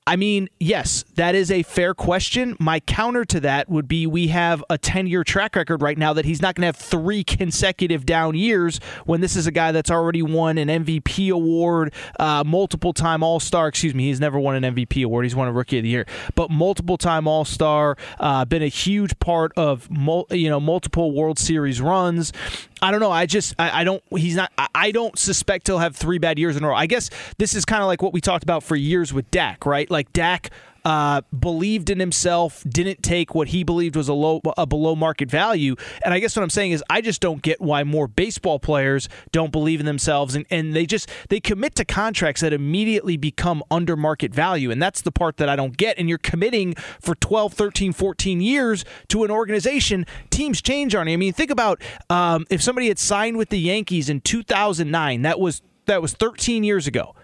I mean, yes, that is a fair question. My counter to that would be we have a 10 year track record right now that he's not going to have three consecutive down years when this is a guy that's already won an MVP award, uh, multiple time All Star. Excuse me, he's never won an MVP award. He's won a Rookie of the Year, but multiple time All Star, uh, been a huge part of mul- you know multiple World Series runs. I don't know. I just I, I don't. He's not. I, I don't suspect he'll have three bad years in a row. I guess this is kind of like what we talked about for years with Dak, right? Like Dak uh, believed in himself, didn't take what he believed was a low, a below market value. And I guess what I'm saying is, I just don't get why more baseball players don't believe in themselves, and, and they just they commit to contracts that immediately become under market value, and that's the part that I don't get. And you're committing for 12, 13, 14 years to an organization. Teams change, Arnie. I mean, think about um, if somebody had signed with the Yankees in 2009. That was that was 13 years ago.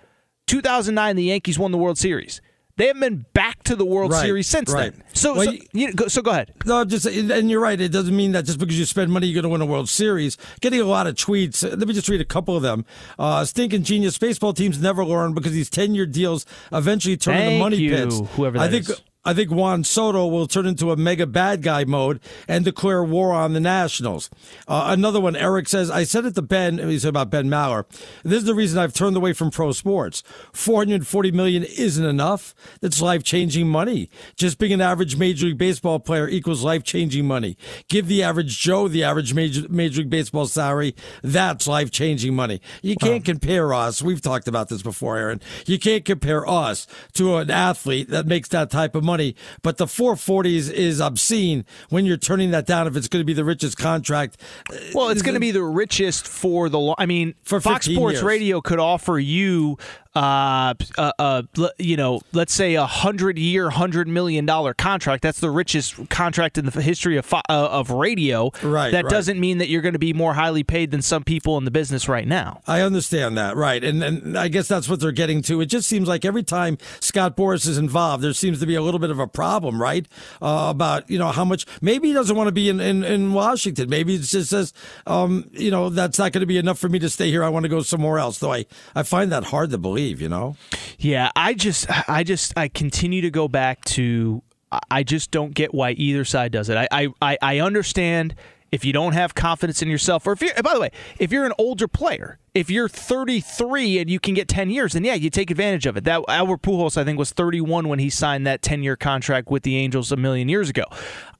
2009, the Yankees won the World Series. They haven't been back to the World Right, Series since right. then. So, Well, so, you- go, so go ahead. No, just and you're right. It doesn't mean that just because you spend money, you're going to win a World Series. Getting a lot of tweets. Let me just read a couple of them. Uh, stinking genius. Baseball teams never learn because these 10 year deals eventually turn into money you, pits. whoever I think. is. I think Juan Soto will turn into a mega bad guy mode and declare war on the Nationals. Uh, another one, Eric says, I said it to Ben, he said about Ben Maller. This is the reason I've turned away from pro sports. 440 million isn't enough. That's life changing money. Just being an average Major League Baseball player equals life changing money. Give the average Joe the average Major, Major League Baseball salary. That's life changing money. You can't compare us. We've talked about this before, Aaron. You can't compare us to an athlete that makes that type of money. But the 440 is, is obscene when you're turning that down if it's going to be the richest contract. Uh, well, it's going to be the richest for the. I mean, For Fox Sports years. Radio could offer you, uh, uh, uh, you know, let's say a hundred year, hundred million dollar contract. That's the richest contract in the history of uh, of radio. Right, That right. doesn't mean that you're going to be more highly paid than some people in the business right now. I understand that, right. And, and I guess that's what they're getting to. It just seems like every time Scott Boras is involved, there seems to be a little bit of a problem, right? Uh, about, you know, how much, maybe he doesn't want to be in, in, in Washington. Maybe it just says, um, you know, that's not going to be enough for me to stay here. I want to go somewhere else. Though I, I find that hard to believe, you know? Yeah, I just, I just, I continue to go back to, I just don't get why either side does it. I, I, I- understand if you don't have confidence in yourself, or if you're, by the way, if you're an older player, if you're 33 and you can get 10 years, then yeah, you take advantage of it. That Albert Pujols, I think, was 31 when he signed that 10 year contract with the Angels a million years ago.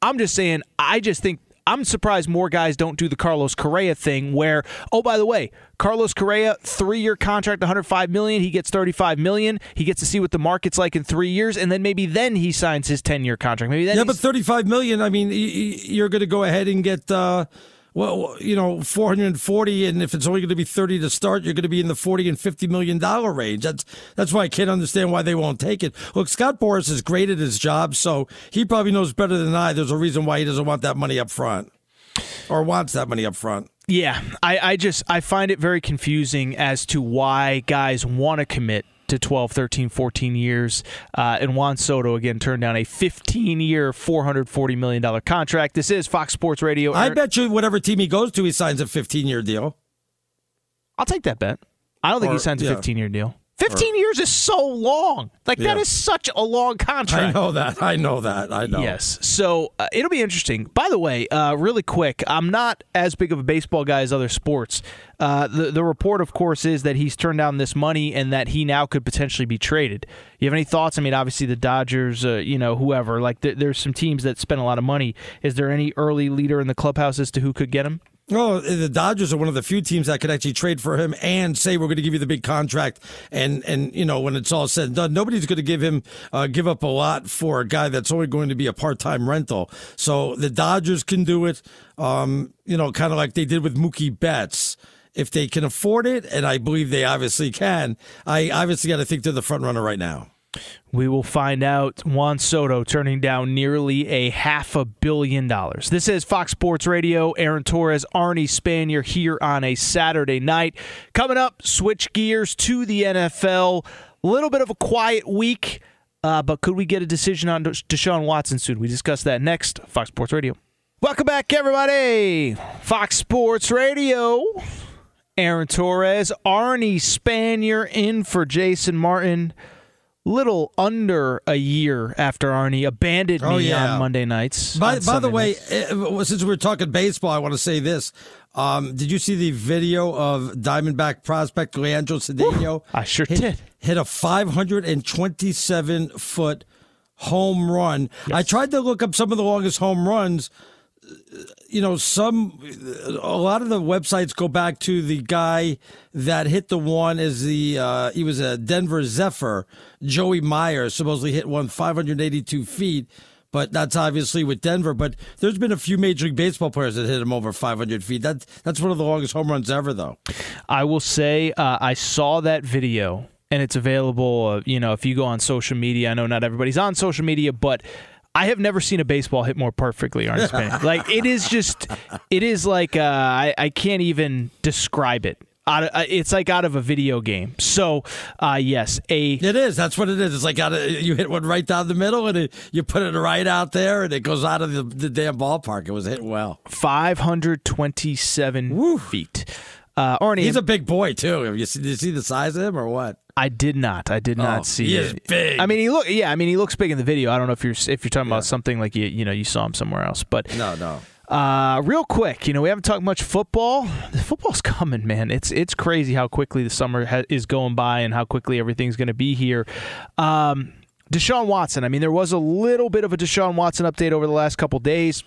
I'm just saying, I just think. I'm surprised more guys don't do the Carlos Correa thing where, oh, by the way, Carlos Correa, three year contract, 105 million. He gets 35 million. He gets to see what the market's like in three years, and then maybe then he signs his 10 year contract. Maybe then yeah, but 35 million, I mean, you're going to go ahead and get, uh, well, you know, 440, and if it's only going to be 30 to start, you're going to be in the 40 and 50 million dollar range. That's that's why I can't understand why they won't take it. Look, Scott Boras is great at his job, so he probably knows better than I. There's a reason why he doesn't want that money up front, or wants that money up front. Yeah, I, I just I find it very confusing as to why guys want to commit to 12, 13, 14 years. Uh, and Juan Soto again turned down a 15 year, $440 million contract. This is Fox Sports Radio. I Aaron- bet you whatever team he goes to, he signs a 15 year deal. I'll take that bet. I don't think Or- he signs a yeah. 15 year deal. 15 years is so long. Like, that Yeah. is such a long contract. I know that. I know that. I know. Yes. So uh, it'll be interesting. By the way, uh, really quick, I'm not as big of a baseball guy as other sports. Uh, the the report, of course, is that he's turned down this money and that he now could potentially be traded. You have any thoughts? I mean, obviously the Dodgers, uh, you know, whoever. Like, there, there's some teams that spend a lot of money. Is there any early leader in the clubhouse as to who could get him? Well, the Dodgers are one of the few teams that could actually trade for him and say we're going to give you the big contract. And and you know when it's all said and done, nobody's going to give him uh, give up a lot for a guy that's only going to be a part time rental. So the Dodgers can do it. Um, you know, kind of like they did with Mookie Betts. If they can afford it, and I believe they obviously can, I obviously got to think they're the front runner right now. We will find out. Juan Soto turning down nearly a half a billion dollars. This is Fox Sports Radio. Aaron Torres, Arnie Spanier here on a Saturday night. Coming up, switch gears to the NFL. A little bit of a quiet week, uh, but could we get a decision on Deshaun Watson soon? We discuss that next. Fox Sports Radio. Welcome back, everybody. Fox Sports Radio. Aaron Torres, Arnie Spanier in for Jason Martin. Little under a year after Arnie abandoned Oh, me yeah. on Monday nights. By, by the way, nights. eh, since we're talking baseball, I want to say this. Um, did you see the video of Diamondback prospect Leandro Cedeno? I sure hit, did. Hit a 527 foot home run. I tried to look up some of the longest home runs. You know, some a lot of the websites go back to the guy that hit the one is the uh, he was a Denver Zephyr, Joey Meyer, supposedly hit one 582 feet. But that's obviously with Denver. But there's been a few Major League Baseball players that hit him over 500 feet. That that's one of the longest home runs ever, though. I will say uh, I saw that video and it's available. Uh, you know, if you go on social media, I know not everybody's on social media, but I have never seen a baseball hit more perfectly, Arnie Spanier. like it is just, it is like uh, I, I can't even describe it. Out of, uh, it's like out of a video game. So, uh, yes, a It is. That's what it is. It's like out of, you hit one right down the middle, and it, you put it right out there, and it goes out of the, the damn ballpark. It was hit well. 527 feet. Uh, Arnie, He's a big boy too. Have you see, did you see the size of him or what? I did not. I did Oh, not see. he it. is big. I mean, he look. Yeah, I mean, he looks big in the video. I don't know if you're if you're talking about something like you you know you saw him somewhere else, but No, no. uh, real quick, you know, we haven't talked much football. The football's coming, man. It's it's crazy how quickly the summer ha- is going by and how quickly everything's going to be here. Um, Deshaun Watson. I mean, there was a little bit of a Deshaun Watson update over the last couple days.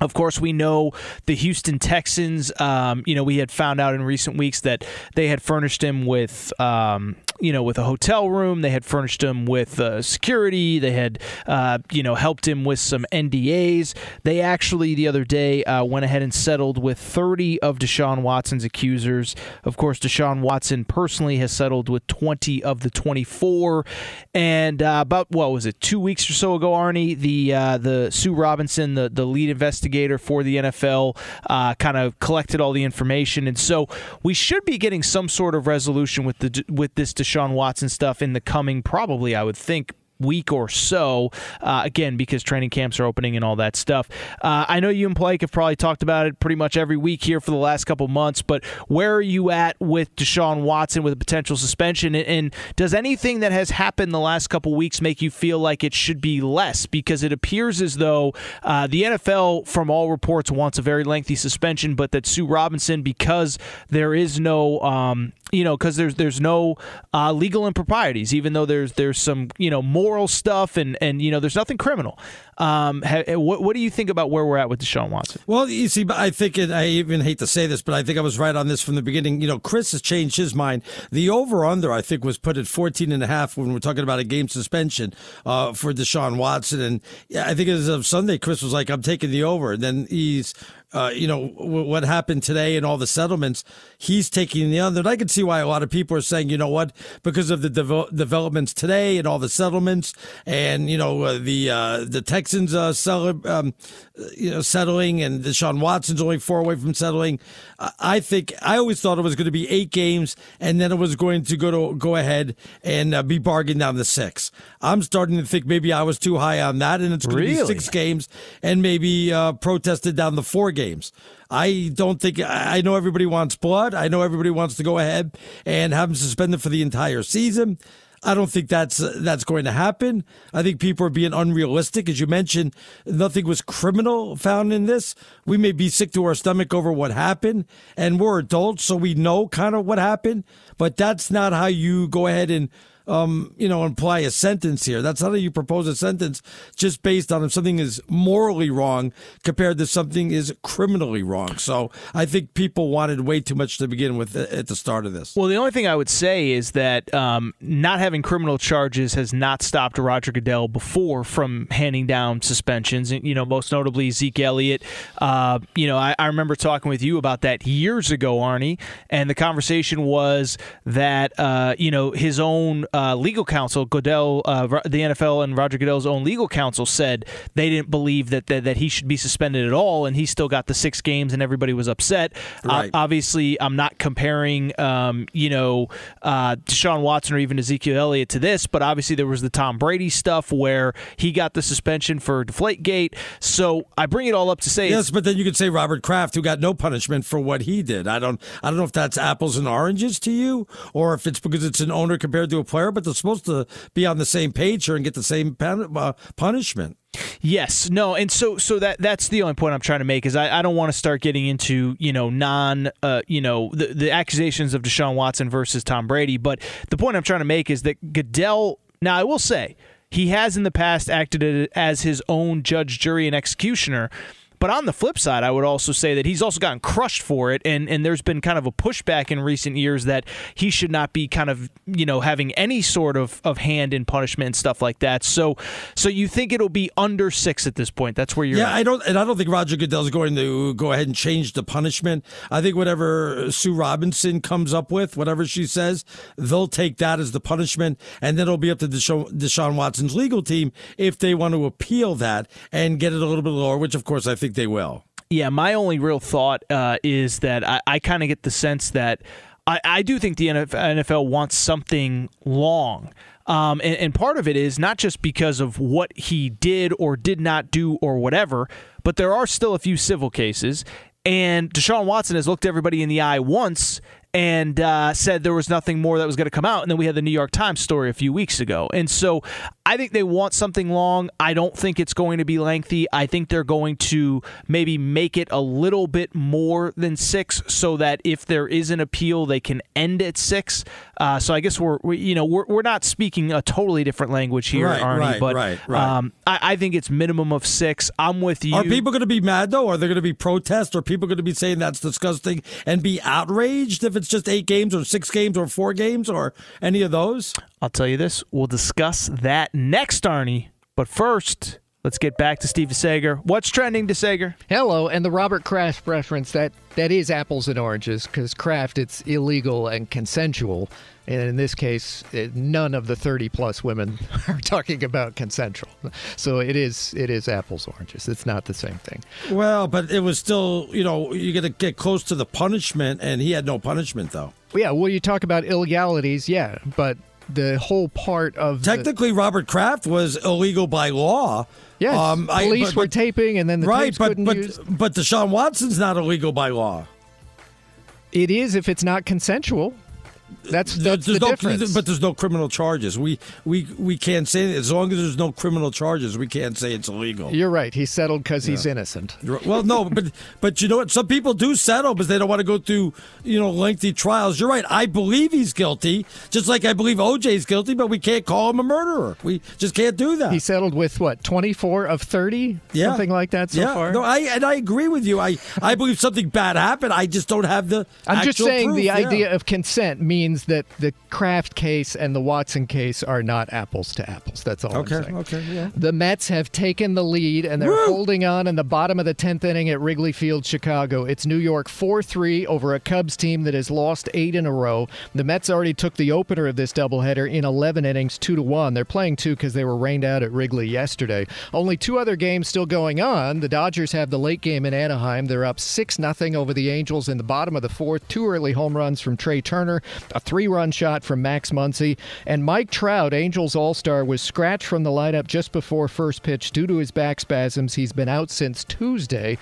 Of course, we know the Houston Texans. Um, you know, we had found out in recent weeks that they had furnished him with, um, you know, with a hotel room. They had furnished him with uh, security. They had, uh, you know, helped him with some NDAs. They actually the other day uh, went ahead and settled with 30 of Deshaun Watson's accusers. Of course, Deshaun Watson personally has settled with 20 of the 24. And uh, about what was it, two weeks or so ago, Arnie, the uh, the Sue Robinson, the the lead investigator for the NFL, uh, kind of collected all the information, and so we should be getting some sort of resolution with the with this Deshaun Watson stuff in the coming, probably I would think week or so. Uh, again, because training camps are opening and all that stuff. Uh, I know you and Blake have probably talked about it pretty much every week here for the last couple months, but where are you at with Deshaun Watson with a potential suspension? And, and does anything that has happened the last couple weeks make you feel like it should be less? Because it appears as though uh, the NFL, from all reports, wants a very lengthy suspension, but that Sue Robinson, because there is no um, you know, because there's there's no uh, legal improprieties, even though there's there's some you know moral stuff and and you know there's nothing criminal. Um, ha, what what do you think about where we're at with Deshaun Watson? Well, you see, I think it, I even hate to say this, but I think I was right on this from the beginning. You know, Chris has changed his mind. The over under, I think, was put at 14 and a half when we're talking about a game suspension uh, for Deshaun Watson. And I think as of Sunday, Chris was like, I'm taking the over. And then he's uh, you know, w- what happened today and all the settlements, he's taking the under. And I can see why a lot of people are saying, you know what, because of the devel- developments today and all the settlements and, you know, uh, the, uh, the Texans, uh, sell- um, you know, settling and Deshaun Watson's only four away from settling. I- I think, I always thought it was going to be eight games and then it was going to go to, go ahead and uh, be bargained down to six. I'm starting to think maybe I was too high on that and it's going to Really? be six games and maybe, uh, protested down the four games. I don't think I know everybody wants blood. I know everybody wants to go ahead and have him suspended for the entire season. I don't think that's that's going to happen. I think people are being unrealistic, as you mentioned. Nothing was criminal found in this. We may be sick to our stomach over what happened, and we're adults, so we know kind of what happened. But that's not how you go ahead and um, you know, imply a sentence here. That's not how you propose a sentence just based on if something is morally wrong compared to something is criminally wrong. So I think people wanted way too much to begin with at the start of this. Well, the only thing I would say is that um, not having criminal charges has not stopped Roger Goodell before from handing down suspensions. And, You know, most notably Zeke Elliott. Uh, you know, I, I remember talking with you about that years ago, Arnie, and the conversation was that uh, you know his own uh, legal counsel, Goodell, uh, the NFL and Roger Goodell's own legal counsel said they didn't believe that, that that he should be suspended at all, and he still got the six games, and everybody was upset. Uh, obviously, I'm not comparing, um, you know, uh, Deshaun Watson or even Ezekiel Elliott to this, but obviously there was the Tom Brady stuff where he got the suspension for Deflategate. So I bring it all up to say, Yes, but then you could say Robert Kraft, who got no punishment for what he did. I don't, I don't know if that's apples and oranges to you, or if it's because it's an owner compared to a player. But they're supposed to be on the same page here and get the same pen, uh, punishment. Yes, no, and so so that that's the only point I'm trying to make is I, I don't want to start getting into you know non uh, you know the the accusations of Deshaun Watson versus Tom Brady, but the point I'm trying to make is that Goodell. Now I will say he has in the past acted as his own judge, jury, and executioner. But on the flip side, I would also say that he's also gotten crushed for it, and and there's been kind of a pushback in recent years that he should not be kind of you know having any sort of, of hand in punishment and stuff like that. So so you think it'll be under six at this point? That's where you're. Yeah, at. I don't, and I don't think Roger Goodell's going to go ahead and change the punishment. I think whatever Sue Robinson comes up with, whatever she says, they'll take that as the punishment, and then it'll be up to Deshaun, Deshaun Watson's legal team if they want to appeal that and get it a little bit lower. Which, of course, I think they will. Yeah, my only real thought uh, is that I, I kind of get the sense that I, I do think the NFL wants something long. Um, and, and part of it is not just because of what he did or did not do or whatever, but there are still a few civil cases. And Deshaun Watson has looked everybody in the eye once and uh, said there was nothing more that was going to come out. And then we had the New York Times story a few weeks ago. And so I think they want something long. I don't think it's going to be lengthy. I think they're going to maybe make it a little bit more than six so that if there is an appeal, they can end at six. Uh, so I guess we're, we, you know, we're, we're not speaking a totally different language here, Right, Arnie, right, but right, right. Um, I, I think it's minimum of six. I'm with you. Are people going to be mad though? Are there going to be protests? Are people going to be saying that's disgusting and be outraged if it's just eight games or six games or four games or any of those? I'll tell you this. We'll discuss that next, Arnie. But first, let's get back to Steve DeSager. What's trending, DeSager? Hello, and the Robert Kraft reference that that is apples and oranges because Kraft it's illegal and consensual, and in this case, eh, none of the thirty plus women are talking about consensual. So it is it is apples and oranges. It's not the same thing. Well, but it was still, you know, you're going to get close to the punishment, and he had no punishment though. Yeah, well, you talk about illegalities, yeah, but the whole part of the- Technically, Robert Kraft was illegal by law. Yes, Um, I- police but- were but- taping, and then the right, but but use. but Deshaun Watson's not illegal by law. It is if it's not consensual. That's that's There's the no, difference. But there's no criminal charges. We we we can't say as long as there's no criminal charges, we can't say it's illegal. You're right. He settled because he's Yeah. innocent. Well, no, but but you know what? Some people do settle because they don't want to go through you know lengthy trials. You're right. I believe he's guilty, just like I believe OJ's guilty, but we can't call him a murderer. We just can't do that. He settled with what 24 of 30, Yeah. something like that so yeah. far. No, I and I agree with you. I I believe something bad happened. I just don't have the. I'm just saying proof. the idea of consent means that the Kraft case and the Watson case are not apples to apples. That's all Okay. I'm saying. Okay. Yeah. The Mets have taken the lead and they're holding on in the bottom of the 10th inning at Wrigley Field, Chicago. It's New York 4 3 over a Cubs team that has lost eight in a row. The Mets already took the opener of this doubleheader in 11 innings, 2 to 1. They're playing two because they were rained out at Wrigley yesterday. Only two other games still going on. The Dodgers have the late game in Anaheim. They're up 6 0 over the Angels in the bottom of the fourth. Two early home runs from Trea Turner, a three run shot from Max Muncy, and Mike Trout, Angels All Star, was scratched from the lineup just before first pitch due to his back spasms. He's been out since Tuesday.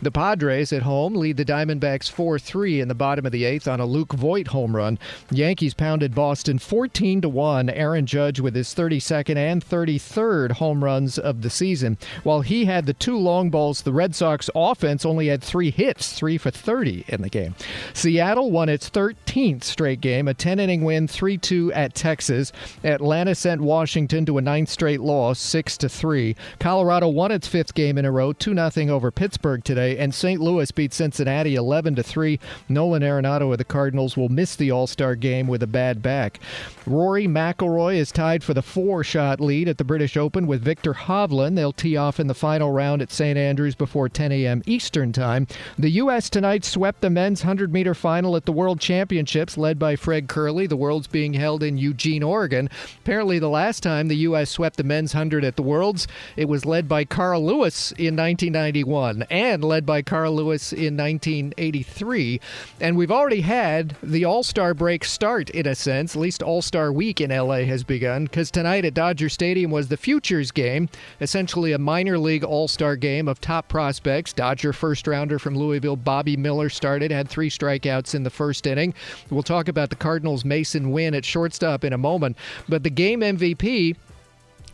The Padres at home lead the Diamondbacks 4 3 in the bottom of the eighth on a Luke Voit home run. Yankees pounded Boston 14 to 1. Aaron Judge with his 32nd and 33rd home runs of the season. While he had the two long balls, the Red Sox offense only had three hits, three for 30 in the game. Seattle won its 13th straight game, a 10 inning win, 3 2 at Texas. Atlanta sent Washington to a ninth straight loss, 6 to 3. Colorado won its fifth game in a row, 2 0 over Pittsburgh today, and St. Louis beat Cincinnati 11 to 3. Nolan Arenado of the Cardinals will miss the All Star game with a bad back. Rory McIlroy is tied for the four shot lead at the British Open with Viktor Hovland. They'll tee off in the final round at St. Andrews before 10 a.m. Eastern Time. The U.S. tonight swept the men's 100 meter final at the World Championships, led by Fred Kerley. The World's being held in Eugene, Oregon. Apparently, the last time the U.S. swept the men's 100 at the Worlds, it was led by Carl Lewis in 1991 and led by Carl Lewis in 1983. And we've already had the All Star break start, in a sense. At least All Star week in LA has begun because tonight at Dodger Stadium was the Futures game, essentially a minor league All Star game of top prospects. Dodger first rounder from Louisville, Bobby Miller, started, had three strikeouts in the first inning. We'll talk about about the Cardinals' Masyn Winn at shortstop in a moment. But the game MVP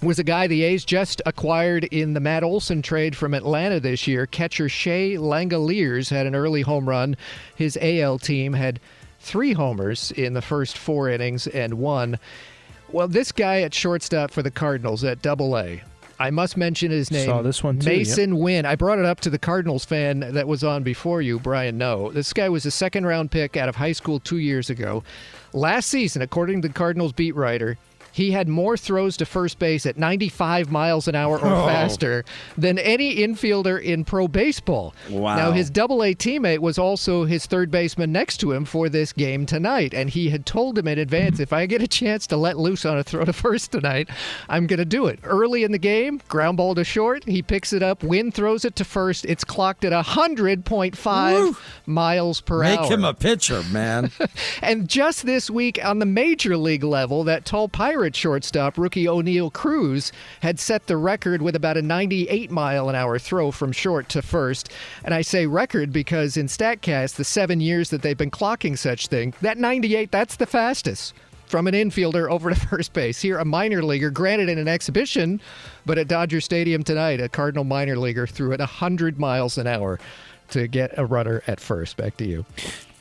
was a guy the A's just acquired in the Matt Olson trade from Atlanta this year. Catcher Shea Langeliers had an early home run. His AL team had three homers in the first four innings and one. Well, this guy at shortstop for the Cardinals at Double A. I must mention his name. Saw this one too, Masyn yep. Winn. I brought it up to the Cardinals fan that was on before you, Brian. No, this guy was a second round pick out of high school two years ago. Last season, according to the Cardinals beat writer, he had more throws to first base at 95 miles an hour or Oh. faster than any infielder in pro baseball. Wow. Now, his double A teammate was also his third baseman next to him for this game tonight, and he had told him in advance if I get a chance to let loose on a throw to first tonight, I'm going to do it. Early in the game, ground ball to short, he picks it up, Winn throws it to first. It's clocked at 100.5 miles per Make hour. Make him a pitcher, man. And just this week on the major league level, that tall pirate shortstop, rookie Oneil Cruz, had set the record with about a 98 mile an hour throw from short to first. And I say record because in StatCast, the seven years that they've been clocking such thing, that 98, that's the fastest. From an infielder over to first base. Here, a minor leaguer, granted in an exhibition, but at Dodger Stadium tonight, a Cardinal minor leaguer threw at 100 miles an hour to get a runner at first. Back to you.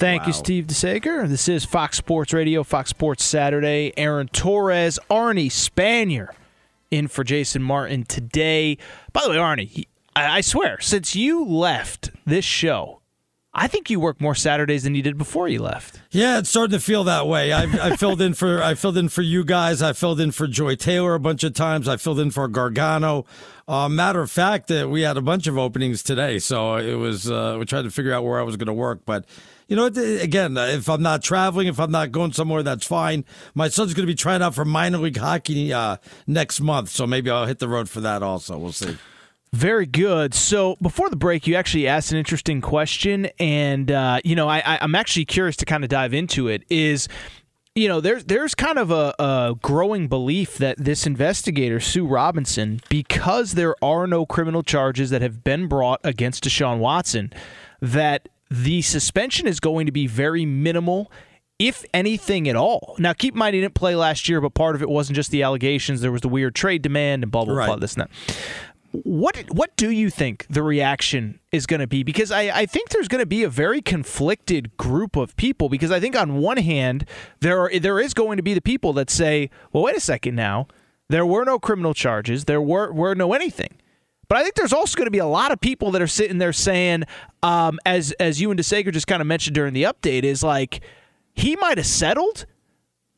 Thank you, Steve DeSager. This is Fox Sports Radio, Fox Sports Saturday. Aaron Torres, Arnie Spanier in for Jason Martin today. By the way, Arnie, he- I I swear, since you left this show, I think you work more Saturdays than you did before you left. Yeah, it's starting to feel that way. I, I filled in for I filled in for you guys. I filled in for Joy Taylor a bunch of times. I filled in for Gargano. Uh, matter of fact, that we had a bunch of openings today, so it was uh, we tried to figure out where I was going to work. But you know, again, if I'm not traveling, if I'm not going somewhere, that's fine. My son's going to be trying out for minor league hockey uh, next month, so maybe I'll hit the road for that. Also, we'll see. Very good. So before the break, you actually asked an interesting question, and uh, you know, I, I'm actually curious to kind of dive into it. Is you know, there's there's kind of a, a growing belief that this investigator Sue Robinson, because there are no criminal charges that have been brought against Deshaun Watson, that the suspension is going to be very minimal. If anything at all. Now, keep in mind he didn't play last year, but part of it wasn't just the allegations. There was the weird trade demand and blah blah blah. This and that. What what do you think the reaction is going to be? Because I, I think there's going to be a very conflicted group of people. Because I think on one hand there are there is going to be the people that say, well, wait a second now, there were no criminal charges, there were were no anything. But I think there's also going to be a lot of people that are sitting there saying, um, as as you and DeSager just kind of mentioned during the update, is like he might have settled,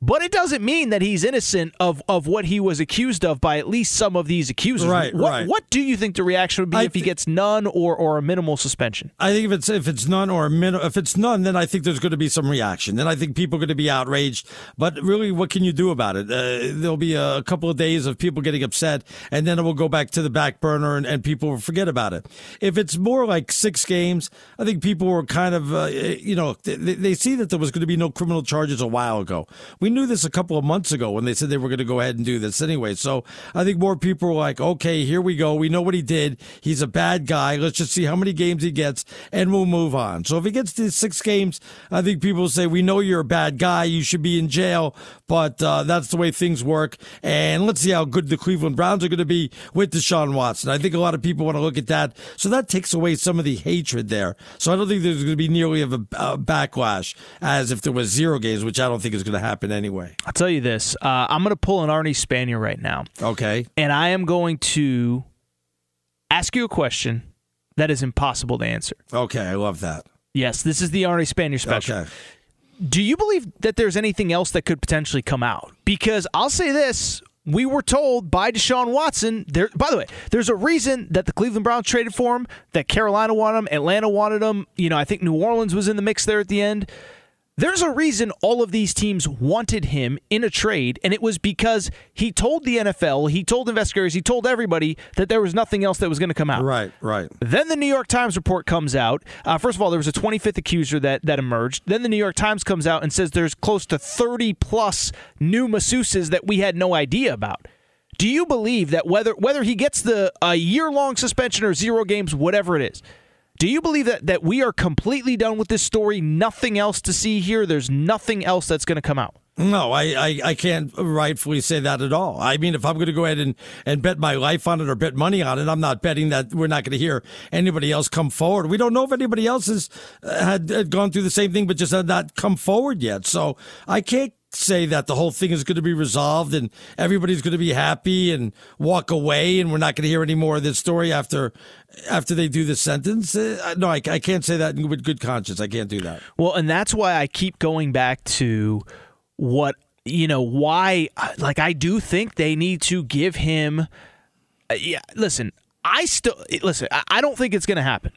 but it doesn't mean that he's innocent of, of what he was accused of by at least some of these accusers. Right, what, right. What do you think the reaction would be if he gets none or, or a minimal suspension? I think if it's if it's none or a min, if it's none, then I think there's going to be some reaction. Then I think people are going to be outraged. But really, what can you do about it? Uh, there'll be a couple of days of people getting upset, and then it will go back to the back burner, and, and people will forget about it. If it's more like six games, I think people were kind of, uh, you know, they, they see that there was going to be no criminal charges a while ago. We knew this a couple of months ago when they said they were going to go ahead and do this anyway. So I think more people were like, okay, here we go. We know what he did. He's a bad guy. Let's just see how many games he gets, and we'll move on. So if he gets to six games, I think people say, we know you're a bad guy. You should be in jail, but uh, that's the way things work. And let's see how good the Cleveland Browns are going to be with Deshaun Watson. I think a lot of people want to look at that. So that takes away some of the hatred there. So I don't think there's going to be nearly of a, a backlash as if there was zero games, which I don't think is going to happen anyway. I'll tell you this. Uh, I'm going to pull an Arnie Spanier right now. Okay. And I am going to ask you a question that is impossible to answer. Okay, I love that. Yes, this is the Arnie Spanier special. Okay. Do you believe that there's anything else that could potentially come out? Because I'll say this. We were told by Deshaun Watson. There, by the way, there's a reason that the Cleveland Browns traded for him. That Carolina wanted him. Atlanta wanted him. You know, I think New Orleans was in the mix there at the end. There's a reason all of these teams wanted him in a trade, and it was because he told the NFL, he told investigators, he told everybody that there was nothing else that was going to come out. Right, right. Then the New York Times report comes out. Uh, first of all, there was a 25th accuser that, that emerged. Then the New York Times comes out and says there's close to 30 plus new masseuses that we had no idea about. Do you believe that whether whether he gets the a year long suspension or zero games, whatever it is, Do you believe that that we are completely done with this story? Nothing else to see here. There's nothing else that's going to come out. No, I, I, I can't rightfully say that at all. I mean, if I'm going to go ahead and, and bet my life on it or bet money on it, I'm not betting that we're not going to hear anybody else come forward. We don't know if anybody else has uh, had, had gone through the same thing, but just had not come forward yet. So I can't say that the whole thing is going to be resolved and everybody's going to be happy and walk away and we're not going to hear any more of this story after after they do the sentence. Uh, no, I, I can't say that with good conscience. I can't do that. Well, and that's why I keep going back to what you know why like I do think they need to give him uh, yeah listen I still listen I don't think it's going to happen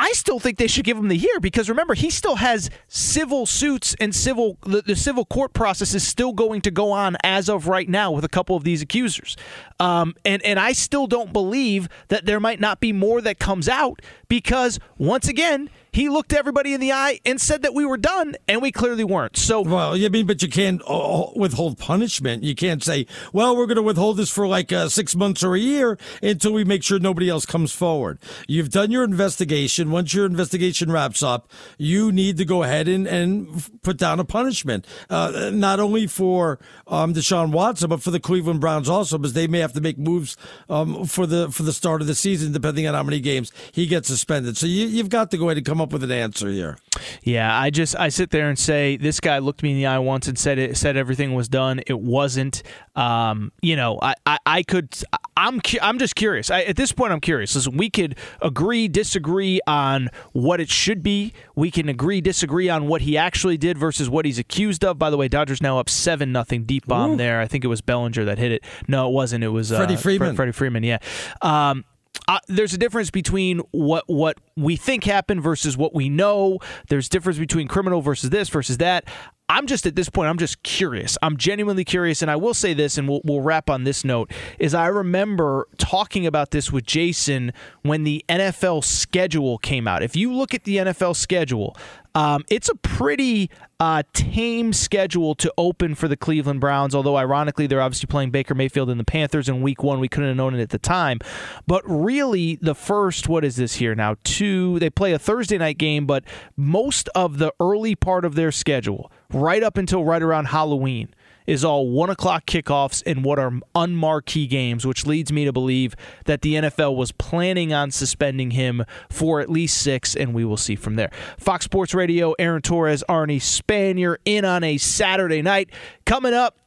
I still think they should give him the year because remember he still has civil suits and civil the, the, civil court process is still going to go on as of right now with a couple of these accusers, um, and and I still don't believe that there might not be more that comes out because once again he looked everybody in the eye and said that we were done, and we clearly weren't. So, well, I mean, but you can't uh, withhold punishment. You can't say, "Well, we're going to withhold this for like uh, six months or a year until we make sure nobody else comes forward." You've done your investigation. Once your investigation wraps up, you need to go ahead and, and put down a punishment, uh, not only for um, Deshaun Watson, but for the Cleveland Browns also, because they may have to make moves um, for the for the start of the season, depending on how many games he gets suspended. So you, you've got to go ahead and come up with an answer here. Yeah, I just I sit there and say this guy looked me in the eye once and said it said everything was done. It wasn't. Um, you know, I, I, I could I'm I'm just curious. I, at this point, I'm curious. Listen, we could agree disagree on what it should be. We can agree disagree on what he actually did versus what he's accused of. By the way, Dodgers now up seven nothing deep bomb Ooh. there. I think it was Bellinger that hit it. No, it wasn't. It was Freddie uh, Freeman. Freddie Freeman. Yeah. Um, uh, there's a difference between what what we think happened versus what we know. There's difference between criminal versus this versus that. I'm just at this point, I'm just curious. I'm genuinely curious. And I will say this, and we'll, we'll wrap on this note, is I remember talking about this with Jason when the NFL schedule came out. If you look at the NFL schedule, um, it's a pretty uh, tame schedule to open for the Cleveland Browns, although ironically, they're obviously playing Baker Mayfield and the Panthers in week one. We couldn't have known it at the time. But really, the first, what is this here now? Two, they play a Thursday night game, but most of the early part of their schedule, right up until right around Halloween is all one o'clock kickoffs in what are unmarquee games, which leads me to believe that the NFL was planning on suspending him for at least six, and we will see from there. Fox Sports Radio, Aaron Torres, Arnie Spanier in on a Saturday night. Coming up,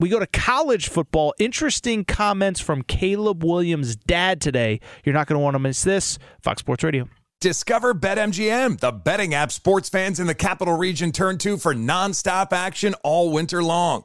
we go to college football. Interesting comments from Caleb Williams' dad today. You're not going to want to miss this. Fox Sports Radio. Discover BetMGM, the betting app sports fans in the capital region turn to for nonstop action all winter long.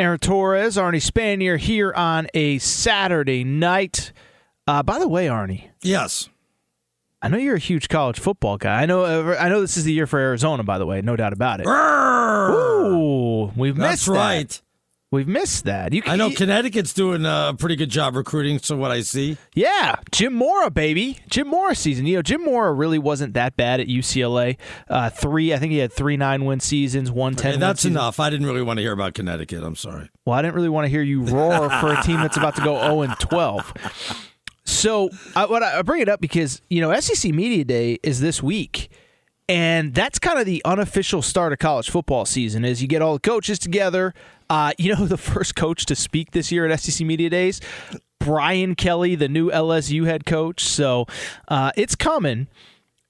Aaron Torres, Arnie Spanier here on a Saturday night. Uh, by the way, Arnie. Yes. I know you're a huge college football guy. I know. Uh, I know this is the year for Arizona. By the way, no doubt about it. Ooh, we've That's missed that. We've missed that. You I know you- Connecticut's doing a pretty good job recruiting, so what I see. Yeah, Jim Mora, baby. Jim Mora season. You know, Jim Mora really wasn't that bad at UCLA. Uh, three, I think he had three nine win seasons, one ten. Okay, that's enough. I didn't really want to hear about Connecticut. I'm sorry. Well, I didn't really want to hear you roar for a team that's about to go zero and twelve. So, I, what I, I bring it up because you know SEC Media Day is this week, and that's kind of the unofficial start of college football season. Is you get all the coaches together. Uh, you know, the first coach to speak this year at SEC Media Days, Brian Kelly, the new LSU head coach. So uh, it's coming.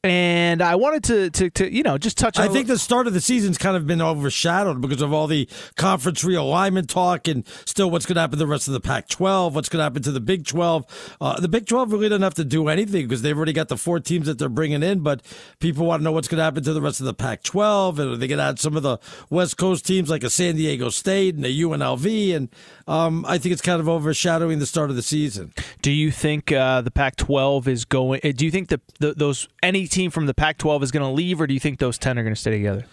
And I wanted to, to, to, you know, just touch on I think the start of the season's kind of been overshadowed because of all the conference realignment talk and still what's going to happen to the rest of the Pac 12, what's going to happen to the Big 12. Uh, the Big 12 really doesn't have to do anything because they've already got the four teams that they're bringing in, but people want to know what's going to happen to the rest of the Pac 12. And are they going to add some of the West Coast teams like a San Diego State and a UNLV? And um, I think it's kind of overshadowing the start of the season. Do you think uh, the Pac-12 is going? uh, Do you think that the, those any team from the Pac-12 is going to leave, or do you think those ten are going to stay together?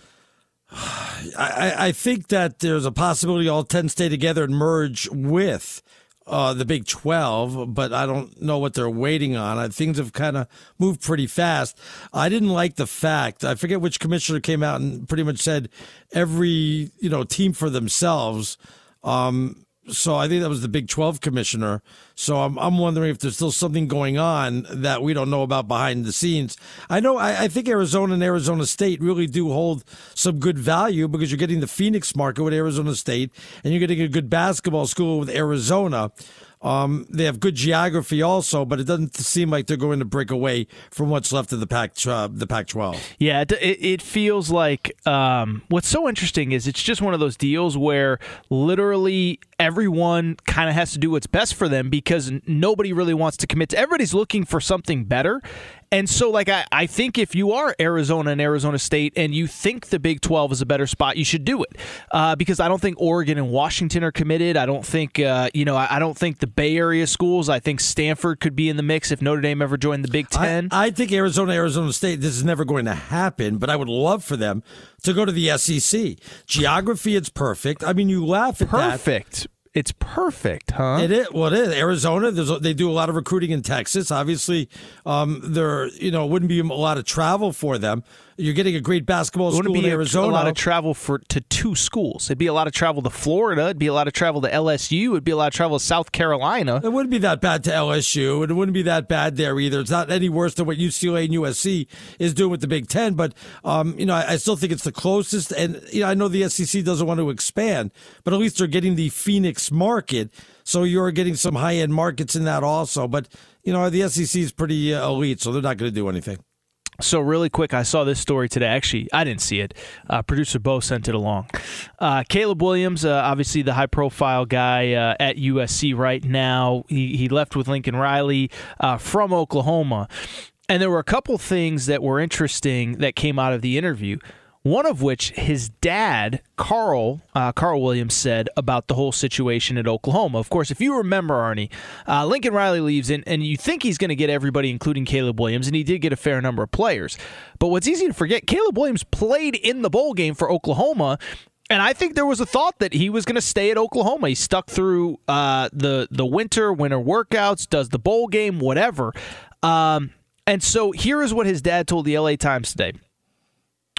I, I think that there's a possibility all 10 stay together and merge with uh, the Big 12, but I don't know what they're waiting on. I, things have kind of moved pretty fast. I didn't like the fact, I forget which commissioner came out and pretty much said every, you know, team for themselves. Um, so I think that was the Big 12 commissioner. So I'm, I'm wondering if there's still something going on that we don't know about behind the scenes. I know, I, I think Arizona and Arizona State really do hold some good value because you're getting the Phoenix market with Arizona State and you're getting a good basketball school with Arizona. Um, they have good geography also, but it doesn't seem like they're going to break away from what's left of the Pac uh, the Pac-12. Yeah, it, it feels like um, what's so interesting is it's just one of those deals where literally everyone kind of has to do what's best for them because nobody really wants to commit to. Everybody's looking for something better. And so, like, I, I think if you are Arizona and Arizona State and you think the Big 12 is a better spot, you should do it. Uh, because I don't think Oregon and Washington are committed. I don't think, uh, you know, I, I don't think the Bay Area schools, I think Stanford could be in the mix if Notre Dame ever joined the Big Ten. I, I think Arizona, Arizona State, this is never going to happen, but I would love for them to go to the SEC. Geography, it's perfect. I mean, you laugh at that. Perfect. It's perfect, huh? It is. Well, it is. Arizona, they do a lot of recruiting in Texas. Obviously, um, there, you know, wouldn't be a lot of travel for them. You're getting a great basketball school in a, Arizona. a lot of travel for to two schools. It'd be a lot of travel to Florida. It'd be a lot of travel to LSU. It'd be a lot of travel to South Carolina. It wouldn't be that bad to LSU, and it wouldn't be that bad there either. It's not any worse than what UCLA and USC is doing with the Big Ten. But um, you know, I, I still think it's the closest. And you know, I know the SEC doesn't want to expand, but at least they're getting the Phoenix market, so you're getting some high end markets in that also. But you know, the SEC is pretty uh, elite, so they're not going to do anything. So really quick, I saw this story today. Actually, I didn't see it. Uh, Producer Bo sent it along. Uh, Caleb Williams, uh, obviously the high-profile guy uh, at USC right now. He, he left with Lincoln Riley uh, from Oklahoma, and there were a couple things that were interesting that came out of the interview. One of which his dad, Carl, uh, Carl Williams, said about the whole situation at Oklahoma. Of course, if you remember, Arnie, uh, Lincoln Riley leaves, and, and you think he's going to get everybody, including Caleb Williams, and he did get a fair number of players. But what's easy to forget, Caleb Williams played in the bowl game for Oklahoma And I think there was a thought that he was going to stay at Oklahoma. He stuck through uh, the the winter winter workouts, does the bowl game, whatever. Um, and so here is what his dad told the LA Times today.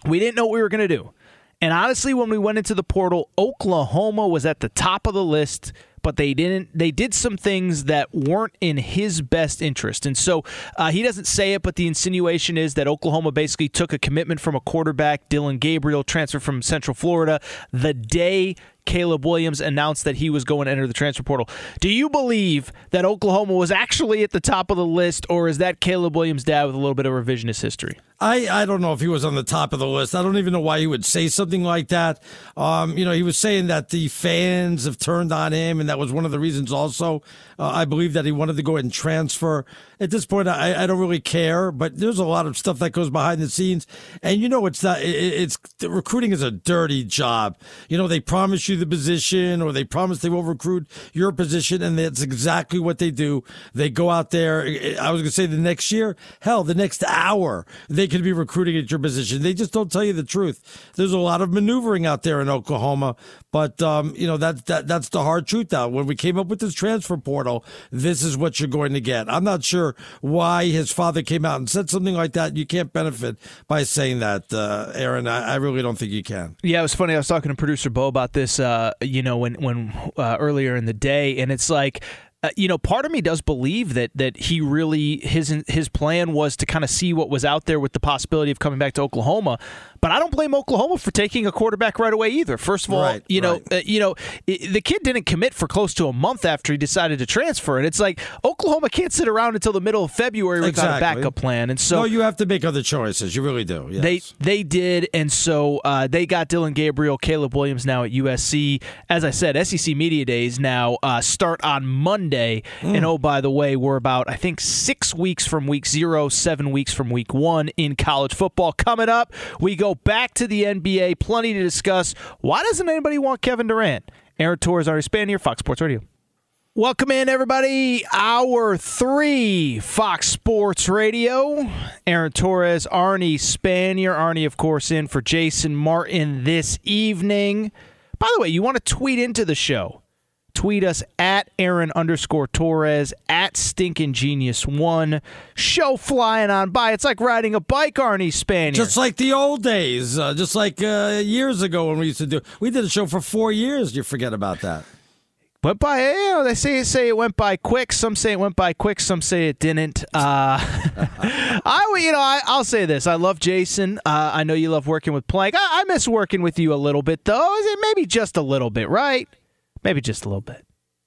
We didn't know what we were going to do. And honestly, when we went into the portal, Oklahoma was at the top of the list, but they didn't. They did some things that weren't in his best interest, and so uh, he doesn't say it, but the insinuation is that Oklahoma basically took a commitment from a quarterback, Dillon Gabriel, transfer from Central Florida, the day Caleb Williams announced that he was going to enter the transfer portal. Do you believe that Oklahoma was actually at the top of the list, or is that Caleb Williams' dad with a little bit of revisionist history? I, I don't know if he was on the top of the list. I don't even know why he would say something like that. Um, you know, he was saying that the fans have turned on him, and that was one of the reasons also. Uh, I believe that he wanted to go and transfer. At this point, I, I don't really care, but there's a lot of stuff that goes behind the scenes. And you know, it's not, it, it's recruiting is a dirty job. You know, they promise you the position or they promise they will recruit your position, and that's exactly what they do. They go out there. I was going to say the next year, hell, the next hour, they could be recruiting at your position. They just don't tell you the truth. There's a lot of maneuvering out there in Oklahoma, but um, you know that that that's the hard truth. Now, when we came up with this transfer portal, this is what you're going to get. I'm not sure why his father came out and said something like that. You can't benefit by saying that, uh, Aaron. I, I, really don't think you can. Yeah, it was funny. I was talking to producer Bo about this. Uh, you know, when when uh, earlier in the day, and it's like uh, you know, part of me does believe that that he really his his plan was to kind of see what was out there with the possibility of coming back to Oklahoma. But I don't blame Oklahoma for taking a quarterback right away either. First of all, right, you know, right. uh, you know, it, the kid didn't commit for close to a month after he decided to transfer, and it's like Oklahoma can't sit around until the middle of February without exactly. a backup plan. And so no, you have to make other choices. You really do. Yes. They they did, and so uh, they got Dillon Gabriel, Caleb Williams now at USC. As I said, SEC Media Days now uh, start on Monday, mm. and oh by the way, we're about I think six weeks from week zero, seven weeks from week one in college football. Coming up, we go back to the NBA. Plenty to discuss. Why doesn't anybody want Kevin Durant? Aaron Torres, Arnie Spanier, Fox Sports Radio. Welcome in, everybody. Hour three, Fox Sports Radio. Aaron Torres, Arnie Spanier. Arnie, of course, in for Jason Martin this evening. By the way, you want to tweet into the show. Tweet us at Aaron underscore Torres, at Stinking Genius One. Show flying on by. It's like riding a bike, Arnie Spanier. Just like the old days, uh, just like uh, years ago when we used to do. We did a show for four years. You forget about that. Went by, you know, they say say it went by quick. Some say it went by quick. Some say it didn't. Uh, I, you know, I, will say this. I love Jason. Uh, I know you love working with Plank. I, I miss working with you a little bit, though. Is it maybe just a little bit, right? Maybe just a little bit.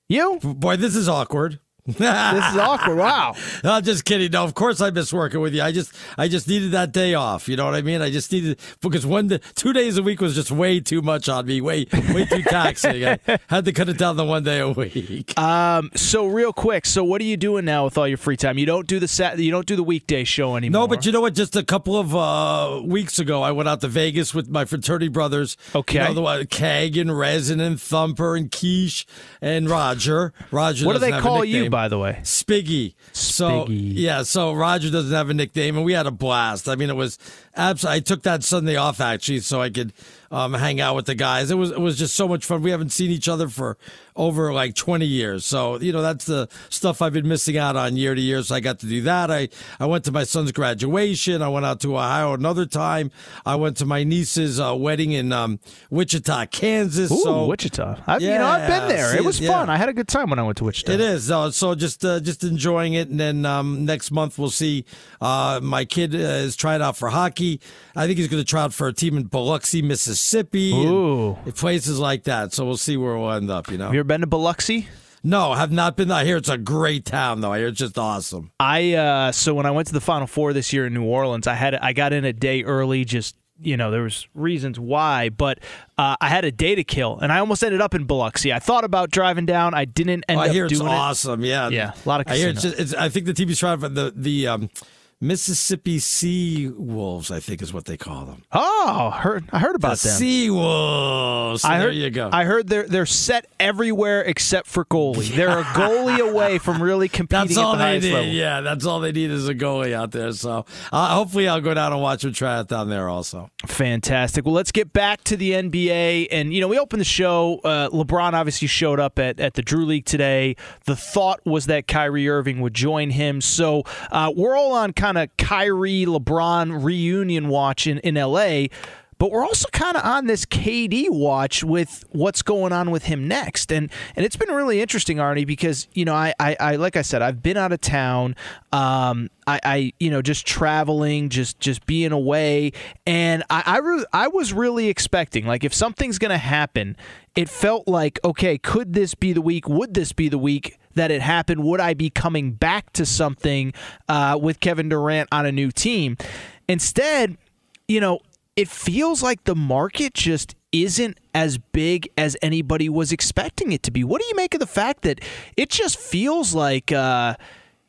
You? Boy, this is awkward. This is awkward. Wow. I'm just kidding. No, of course I miss working with you. I just I just needed that day off. You know what I mean? I just needed because one two days a week was just way too much on me. Way way too taxing. I had to cut it down to one day a week. Um. So real quick. So what are you doing now with all your free time? You don't do the sat. You don't do the weekday show anymore. No, but you know what? Just a couple of uh, weeks ago, I went out to Vegas with my fraternity brothers. Okay. You know, the uh, Keg and Resin and Thumper and Quiche and Roger. Roger. What do they call you? By the way? Spiggy. So Spiggy. yeah, so Roger doesn't have a nickname, and we had a blast. I mean, it was absolutely. I took that Sunday off actually, so I could um, hang out with the guys. It was it was just so much fun. We haven't seen each other for over like 20 years. So, you know, that's the stuff I've been missing out on year to year. So I got to do that. I, I went to my son's graduation. I went out to Ohio another time. I went to my niece's uh, wedding in um, Wichita, Kansas. Ooh, so, Wichita. I've, yeah, you know, I've been there. see, it was yeah. fun. I had a good time when I went to Wichita. It is. Uh, so just uh, just enjoying it. And then um, next month we'll see. Uh, my kid uh, is trying out for hockey. I think he's going to try out for a team in Biloxi, Mississippi. Ooh. Places like that. So we'll see where we'll end up, you know. Have you ever been to Biloxi? No, I have not been. I hear it's a great town, though. I hear it's just awesome. I uh, so when I went to the Final Four this year in New Orleans, I had I got in a day early. Just you know, there was reasons why, but uh, I had a day to kill, and I almost ended up in Biloxi. I thought about driving down. I didn't end oh, I up hear doing it's it. awesome. Yeah, Yeah, a lot of I hear it's, just, it's I think the TV's trying for the the um, Mississippi Sea Wolves, I think is what they call them. Oh, heard I heard about the them. Sea Wolves. So I there heard, you go. I heard they're they're set everywhere except for goalie. They're a goalie away from really competing That's all at the they highest need. level. Yeah, that's all they need is a goalie out there. So uh, hopefully, I'll go down and watch them try it down there also. Fantastic. Well, let's get back to the NBA. And, you know, we opened the show. Uh, LeBron obviously showed up at, at the Drew League today. The thought was that Kyrie Irving would join him. So uh, we're all on kind of Kyrie LeBron reunion watch in, in LA. But we're also kind of on this KD watch with what's going on with him next, and and it's been really interesting, Arnie, because you know I I, I like I said I've been out of town, um, I, I you know just traveling, just just being away, and I I, re- I was really expecting like if something's gonna happen, it felt like okay, could this be the week? Would this be the week? That it happened, would I be coming back to something uh, with Kevin Durant on a new team? Instead, you know, it feels like the market just isn't as big as anybody was expecting it to be. What do you make of the fact that it just feels like uh,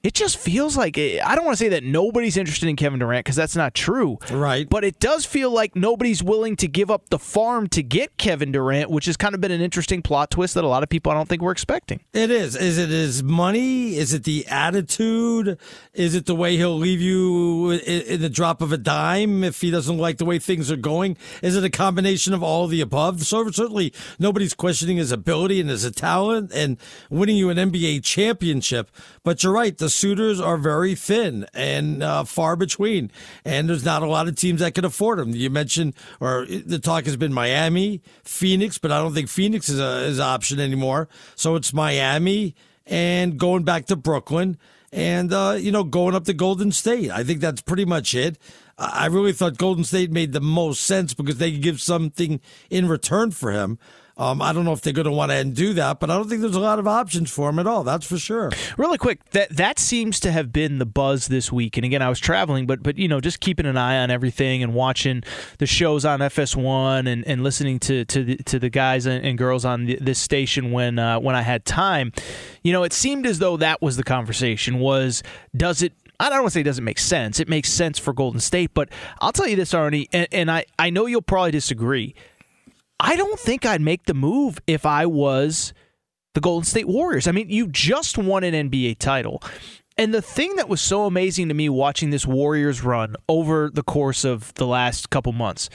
it just feels like I don't want to say that nobody's interested in Kevin Durant because that's not true. Right. But it does feel like nobody's willing to give up the farm to get Kevin Durant, which has kind of been an interesting plot twist that a lot of people I don't think were expecting. It is. Is it his money? Is it the attitude? Is it the way he'll leave you in the drop of a dime if he doesn't like the way things are going? Is it a combination of all of the above? So certainly nobody's questioning his ability and his talent and winning you an NBA championship. But you're right. The suitors are very thin and uh, far between, and there's not a lot of teams that can afford them. You mentioned, or the talk has been Miami, Phoenix, but I don't think Phoenix is a is an option anymore. So it's Miami and going back to Brooklyn, and uh, you know going up to Golden State. I think that's pretty much it. I really thought Golden State made the most sense because they could give something in return for him. Um, I don't know if they're going to want to do that, but I don't think there's a lot of options for him at all. That's for sure. Really quick, that that seems to have been the buzz this week. And again, I was traveling, but but you know, just keeping an eye on everything and watching the shows on FS1 and, and listening to to the, to the guys and girls on the, this station when uh, when I had time. You know, it seemed as though that was the conversation. Was does it I don't want to say it doesn't make sense. It makes sense for Golden State, but I'll tell you this, Arnie, and, and I, I know you'll probably disagree. I don't think I'd make the move if I was the Golden State Warriors. I mean, you just won an NBA title. And the thing that was so amazing to me watching this Warriors run over the course of the last couple months,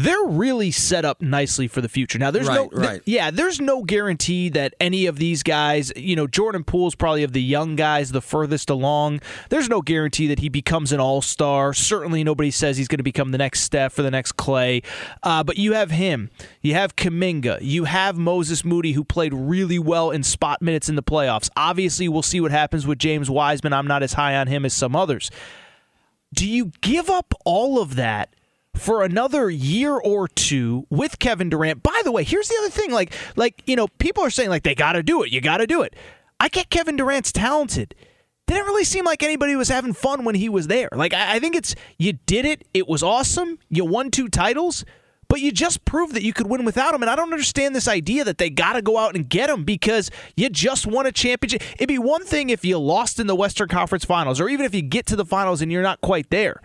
they're really set up nicely for the future. Now, there's right, no, right. th- yeah, there's no guarantee that any of these guys, you know, Jordan Poole's probably of the young guys the furthest along. There's no guarantee that he becomes an all star. Certainly, nobody says he's going to become the next Steph or the next Clay. Uh, but you have him, you have Kuminga, you have Moses Moody, who played really well in spot minutes in the playoffs. Obviously, we'll see what happens with James Wiseman. I'm not as high on him as some others. Do you give up all of that? For another year or two with Kevin Durant. By the way, here's the other thing like like you know, people are saying like they got to do it. You got to do it. I get Kevin Durant's talented. Didn't really seem like anybody was having fun when he was there. Like I, I think it's you did it. It was awesome. You won two titles. But you just proved that you could win without him. And I don't understand this idea that they got to go out and get him because you just won a championship. It'd be one thing if you lost in the Western Conference Finals, or even if you get to the finals and you're not quite there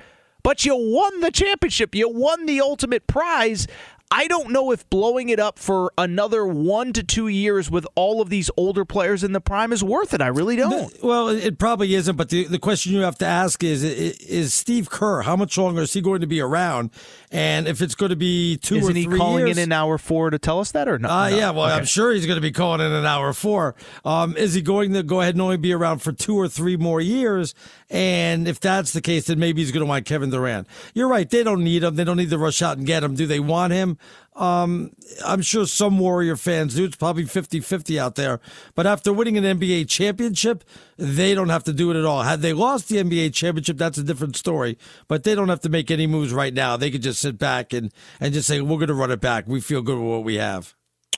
but you won the championship. You won the ultimate prize. I don't know if blowing it up for another one to two years with all of these older players in the prime is worth it. I really don't. Well, it probably isn't. But the, the question you have to ask is: Is Steve Kerr how much longer is he going to be around? And if it's going to be 2 Isn't or he calling years, in an hour four to tell us that or not? Uh, no? Yeah, well, Okay. I'm sure he's going to be calling in an hour four. Um, is he going to go ahead and only be around for two or three more years? And if that's the case, then maybe he's going to want Kevin Durant. You're right. They don't need him. They don't need to rush out and get him. Do they want him? Um, I'm sure some Warrior fans do. It's probably 50 50 out there. But after winning an NBA championship, they don't have to do it at all. Had they lost the NBA championship, that's a different story. But they don't have to make any moves right now. They could just sit back and, and just say, we're going to run it back. We feel good with what we have.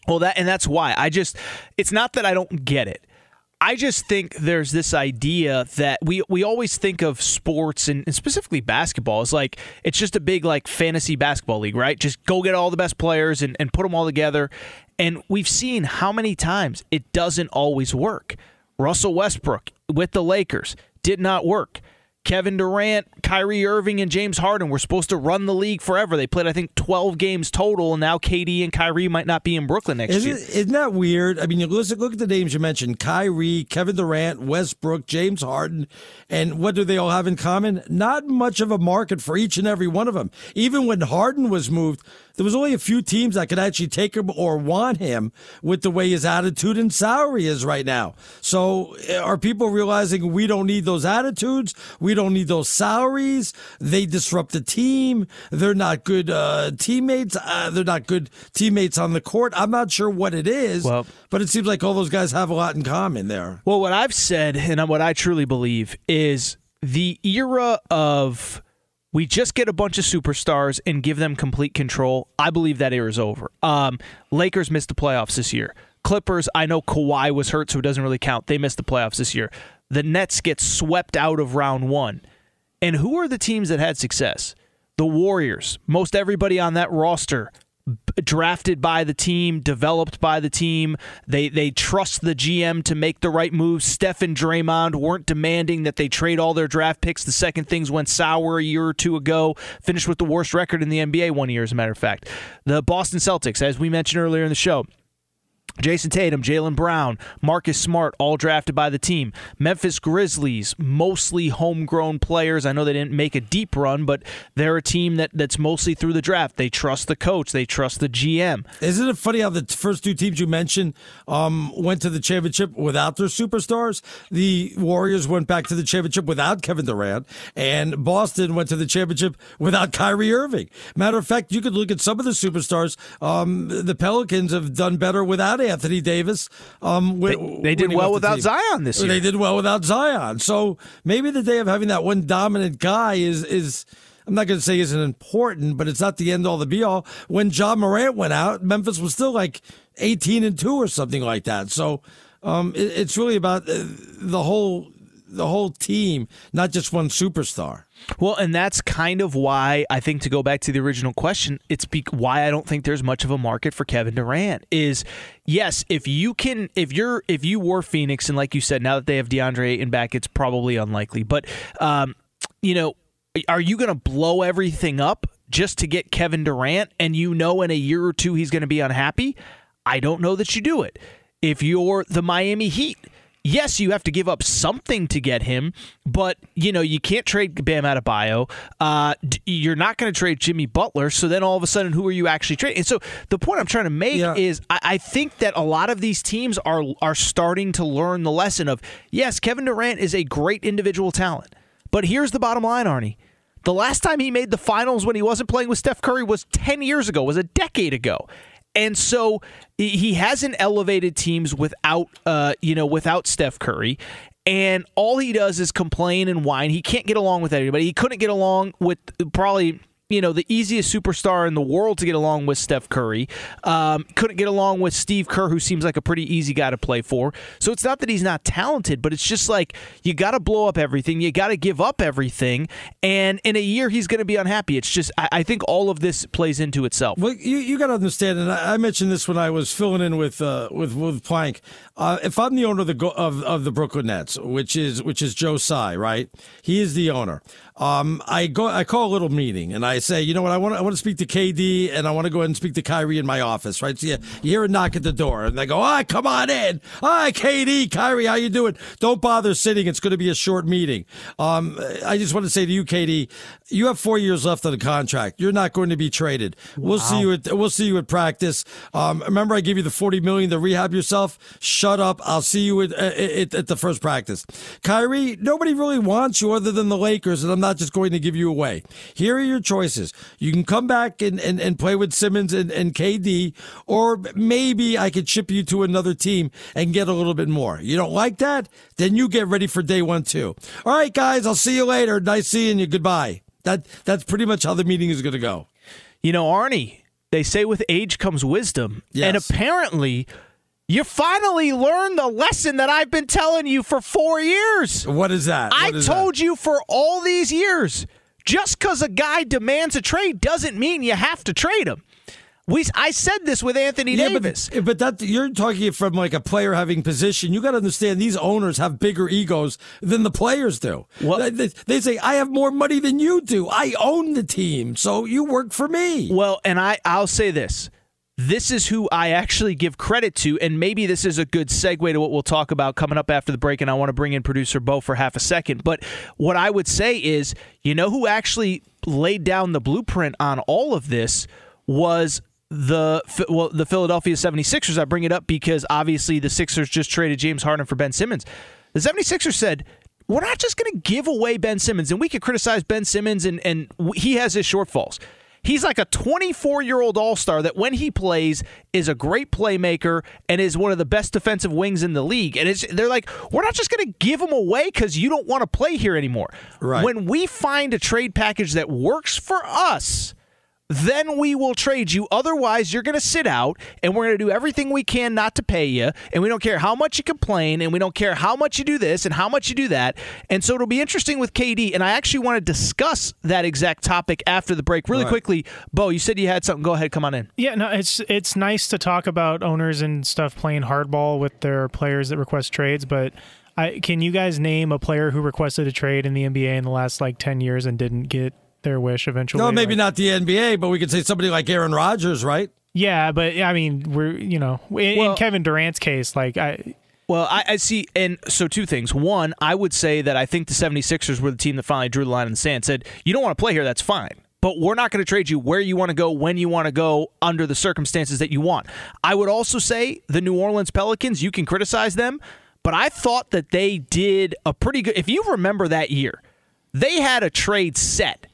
Well, that and that's why I just it's not that I don't get it. I just think there's this idea that we we always think of sports and, and specifically basketball as like it's just a big like fantasy basketball league, right? Just go get all the best players and, and put them all together. And we've seen how many times it doesn't always work. Russell Westbrook with the Lakers did not work. Kevin Durant, Kyrie Irving, and James Harden were supposed to run the league forever. They played, I think, 12 games total, and now KD and Kyrie might not be in Brooklyn next Isn't, year. isn't that weird? I mean, you listen, look at the names you mentioned: Kyrie, Kevin Durant, Westbrook, James Harden, and what do they all have in common? Not much of a market for each and every one of them. Even when Harden was moved, there was only a few teams that could actually take him or want him with the way his attitude and salary is right now. So, eh, are people realizing we don't need those attitudes? We don't need those salaries. They disrupt the team. They're not good uh, teammates. Uh, they're not good teammates on the court. I'm not sure what it is, Well- but it seems like all those guys have a lot in common there. Well, what I've said and what I truly believe is the era of we just get a bunch of superstars and give them complete control. I believe that era is over. Um, Lakers missed the playoffs this year. Clippers, I know Kawhi was hurt, so it doesn't really count. They missed the playoffs this year. The Nets get swept out of round one. And who are the teams that had success? The Warriors. Most everybody on that roster drafted by the team, developed by the team. They they trust the GM to make the right moves. Steph and Draymond weren't demanding that they trade all their draft picks the second things went sour a year or two ago. Finished with the worst record in the NBA one year, as a matter of fact. The Boston Celtics, as we mentioned earlier in the show, Jayson Tatum, Jaylen Brown, Marcus Smart, all drafted by the team. Memphis Grizzlies, mostly homegrown players. I know they didn't make a deep run, but they're a team that, that's mostly through the draft. They trust the coach, they trust the GM. Isn't it funny how the first two teams you mentioned um, went to the championship without their superstars? The Warriors went back to the championship without Kevin Durant, and Boston went to the championship without Kyrie Irving. Matter of fact, you could look at some of the superstars. Um, the Pelicans have done better without Anthony Davis. Um, They- they did well without Zion this year. They did well without Zion. So maybe the day of having that one dominant guy is is. I'm not going to say isn't important, but it's not the end all the be all. When Ja Morant went out, Memphis was still like 18 and two or something like that. So um, it, it's really about uh, the whole the whole team, not just one superstar. Well, and that's kind of why I think to go back to the original question, it's be- why I don't think there's much of a market for Kevin Durant. Is yes, if you can, if you're, if you were Phoenix, and like you said, now that they have DeAndre Ayton back, it's probably unlikely. But um, you know, are you going to blow everything up just to get Kevin Durant, and you know in a year or two he's going to be unhappy? I don't know that you do it. If you're the Miami Heat yes, you have to give up something to get him, but you know you can't trade Bam Adebayo. Uh, you're not going to trade Jimmy Butler. So then all of a sudden, who are you actually trading? And so the point I'm trying to make is, I, I think that a lot of these teams are are starting to learn the lesson of yes, Kevin Durant is a great individual talent, but here's the bottom line, Arnie. The last time he made the finals when he wasn't playing with Steph Curry was 10 years ago, was a decade ago. And so he hasn't elevated teams without, uh, you know, without Steph Curry. And all he does is complain and whine. He can't get along with anybody. He couldn't get along with probably you know the easiest superstar in the world to get along with Steph Curry. Um, couldn't get along with Steve Kerr, who seems like a pretty easy guy to play for. So it's not that he's not talented, but it's just like you got to blow up everything, you got to give up everything, and in a year he's going to be unhappy. It's just I, I think all of this plays into itself. Well, you, you got to understand, and I, I mentioned this when I was filling in with uh, with with Plank. Uh, if I'm the owner of the of, of the Brooklyn Nets, which is which is Joe Tsai, right? He is the owner. Um, I go, I call a little meeting, and I say, you know what, I want, I want to speak to KD, and I want to go ahead and speak to Kyrie in my office, right? So you, you hear a knock at the door, and they go, "Hi, come on in. Hi, KD, Kyrie, how you doing? Don't bother sitting. It's going to be a short meeting." Um, I just want to say to you, KD, you have four years left on the contract. You're not going to be traded. We'll see you at, we'll see you at practice. Um, remember, I gave you the forty million to rehab yourself. Shut up. I'll see you at, at, at the first practice. Kyrie, nobody really wants you other than the Lakers, and I'm not just going to give you away. Here are your choices. You can come back and, and, and play with Simmons and, and KD, or maybe I could ship you to another team and get a little bit more. You don't like that? Then you get ready for day one, too. All right, guys, I'll see you later. Nice seeing you. Goodbye. That That's pretty much how the meeting is going to go. You know, Arnie, they say with age comes wisdom. And apparently, you finally learned the lesson that I've been telling you for four years. What is that? I What is told you for all these years just because a guy demands a trade doesn't mean you have to trade him. We, I said this with Anthony Yeah, Davis. But, but that you're talking from like a player having position. You got to understand these owners have bigger egos than the players do. They, they, they say I have more money than you do. I own the team, so you work for me. Well, and I I'll say this. This is who I actually give credit to, and maybe this is a good segue to what we'll talk about coming up after the break. And I want to bring in producer Bo for half a second. But what I would say is, you know, who actually laid down the blueprint on all of this was the well the Philadelphia 76ers. I bring it up because obviously the Sixers just traded James Harden for Ben Simmons. The 76ers said, we're not just going to give away Ben Simmons, and we can criticize Ben Simmons, and, and he has his shortfalls. He's like a 24 year old all star that when he plays is a great playmaker and is one of the best defensive wings in the league. And it's, they're like, we're not just going to give him away because you don't want to play here anymore. Right. When we find a trade package that works for us, then we will trade you. Otherwise, you're going to sit out, and we're going to do everything we can not to pay you. And we don't care how much you complain, and we don't care how much you do this and how much you do that. And so it'll be interesting with KD. And I actually want to discuss that exact topic after the break. Really Right. quickly, Bo, you said you had something. Go ahead, come on in. Yeah, no, it's it's nice to talk about owners and stuff playing hardball with their players that request trades, but I, can you guys name a player who requested a trade in the NBA in the last like ten years and didn't get their wish eventually? No, maybe Like- not the NBA, but we could say somebody like Aaron Rodgers, right? Yeah, but I mean, we're you know, in, in Kevin Durant's case, like I. Well, I, I see. And so, two things. One, I would say that I think the 76ers were the team that finally drew the line in the sand, said, you don't want to play here, that's fine. But we're not going to trade you where you want to go, when you want to go, under the circumstances that you want. I would also say the New Orleans Pelicans, you can criticize them, but I thought that they did a pretty good. If you remember that year, they had a trade set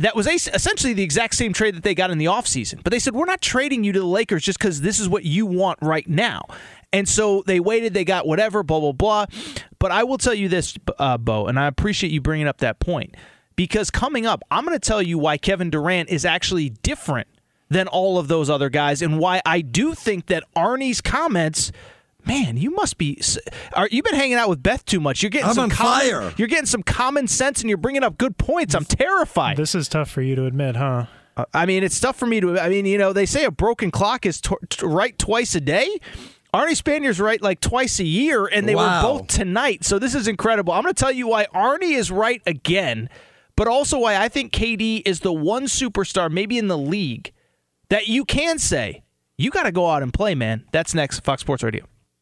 that was essentially the exact same trade that they got in the offseason. But they said, we're not trading you to the Lakers just because this is what you want right now. And so they waited, they got whatever, blah, blah, blah. But I will tell you this, uh, Bo, and I appreciate you bringing up that point because coming up, I'm going to tell you why Kevin Durant is actually different than all of those other guys and why I do think that Arnie's comments. Man, you must be. Are you've been hanging out with Beth too much? You're getting I'm some on common- fire. You're getting some common sense, and you're bringing up good points. I'm terrified. This is tough for you to admit, huh? Uh, I mean, it's tough for me to. I mean, you know, they say a broken clock is t- t- right twice a day. Arnie Spanier's right like twice a year, and they Wow. were both tonight. So this is incredible. I'm going to tell you why Arnie is right again, but also why I think KD is the one superstar, maybe in the league, that you can say you got to go out and play, man. That's next, Fox Sports Radio.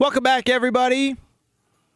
Welcome back, everybody.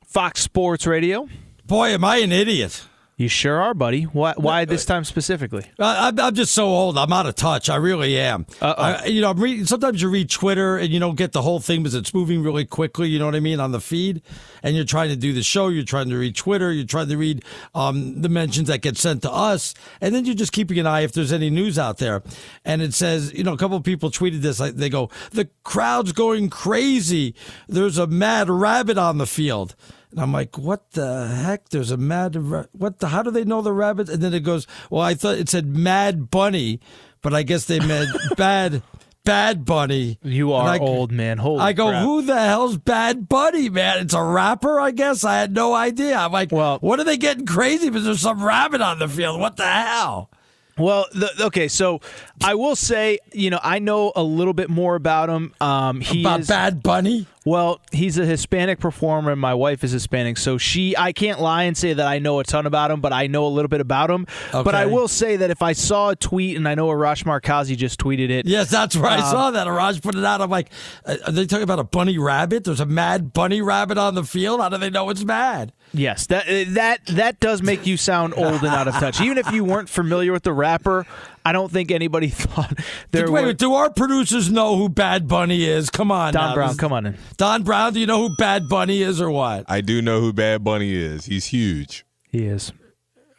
Fox Sports Radio. Boy, am I an idiot. You sure are, buddy. Why, why this time specifically? I, I'm, I'm just so old. I'm out of touch. I really am. I, you know, I'm reading, sometimes you read Twitter and you don't get the whole thing because it's moving really quickly. You know what I mean on the feed, and you're trying to do the show. You're trying to read Twitter. You're trying to read um, the mentions that get sent to us, and then you're just keeping an eye if there's any news out there. And it says, you know, a couple of people tweeted this. Like they go, the crowd's going crazy. There's a mad rabbit on the field. And I'm like, what the heck? There's a mad, what the, how do they know the rabbits? And then it goes, well, I thought it said mad bunny, but I guess they meant bad, bad bunny. You are I- old, man. Holy I go, crap. who the hell's Bad Bunny, man? It's a rapper, I guess. I had no idea. I'm like, well, what are they getting crazy? Because there's some rabbit on the field. What the hell? Well, the, okay, so I will say, you know, I know a little bit more about him. Um, he About is, Bad Bunny? Well, he's a Hispanic performer, and my wife is Hispanic, so she, I can't lie and say that I know a ton about him, but I know a little bit about him. But I will say that if I saw a tweet, and I know Arash Markazi just tweeted it. Yes, that's where I um, saw that. Araj put it out. I'm like, uh, are they talking about a bunny rabbit? There's a mad bunny rabbit on the field. How do they know it's mad? Yes, that uh, that that does make you sound old and out of touch. Even if you weren't familiar with the rapper, I don't think anybody thought there Wait, were. do our producers know who Bad Bunny is? Come on, Don now. Brown, come on in. Don Brown, do you know who Bad Bunny is or what? I do know who Bad Bunny is. He's huge. He is.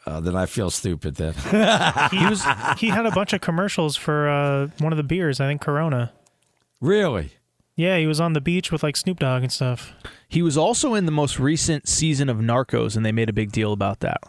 Uh, then I feel stupid then. he was he had a bunch of commercials for uh, one of the beers, I think Corona. Really? Yeah, he was on the beach with like Snoop Dogg and stuff. He was also in the most recent season of Narcos, and they made a big deal about that.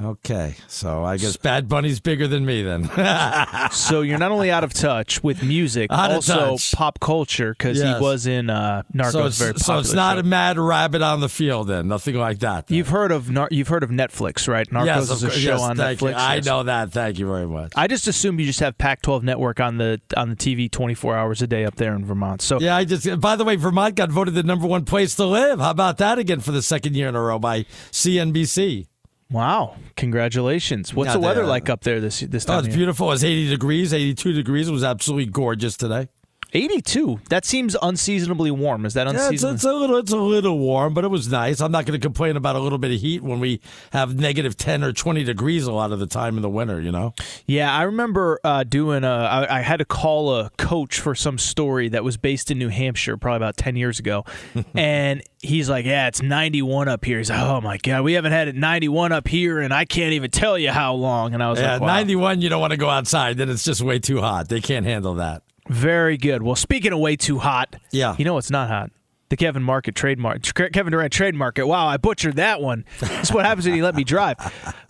Okay, so I guess Bad Bunny's bigger than me then. so you're not only out of touch with music, Out of also touch. pop culture because Yes. he was in uh, Narcos. so it's, very so it's not show. a mad rabbit on the field then, nothing like that. then. You've heard of Nar- you've heard of Netflix, right? Narcos yes, is of a course. show yes, on thank Netflix. You. I yes. know that. Thank you very much. I just assume you just have Pac-12 network on the on the TV 24 hours a day up there in Vermont. So Yeah, I just. By the way, Vermont got voted the number one place to live. How about that again for the second year in a row by CNBC? Wow, congratulations! What's the weather they- uh, like up there this this Oh, time? it's of year? beautiful. It's 80 degrees, 82 degrees. It was absolutely gorgeous today. 82. That seems unseasonably warm. Is that Yeah, it's, unseasonable? it's a little, it's a little warm, but it was nice. I'm not going to complain about a little bit of heat when we have negative 10 or 20 degrees a lot of the time in the winter. You know. Yeah, I remember uh, doing a. I, I had to call a coach for some story that was based in New Hampshire, probably about ten years ago, and he's like, "Yeah, it's 91 up here." He's like, "Oh my god, we haven't had it 91 up here, and I can't even tell you how long." And I was Yeah, like, wow. 91. You don't want to go outside. Then it's just way too hot. They can't handle that. Very good. Well, speaking of way too hot, yeah, you know what's not hot. The Kevin Market trademark, Kevin Durant trademark. Wow, I butchered that one. That's what happens when you let me drive.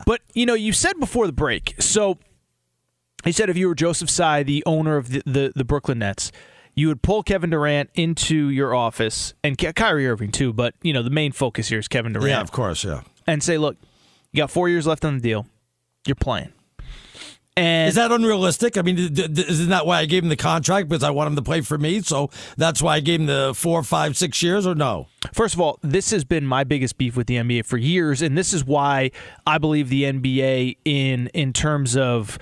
But you know, you said before the break. So he said if you were Joseph Tsai, the owner of the, the, the Brooklyn Nets, you would pull Kevin Durant into your office and Ky- Kyrie Irving too. But you know, the main focus here is Kevin Durant. Yeah, of course. Yeah. And say, look, you got four years left on the deal. You're playing. And Is that unrealistic? I mean, isn't that why I gave him the contract because I want him to play for me? So that's why I gave him the four, five, six years, or no? First of all, this has been my biggest beef with the NBA for years, and this is why I believe the NBA in in terms of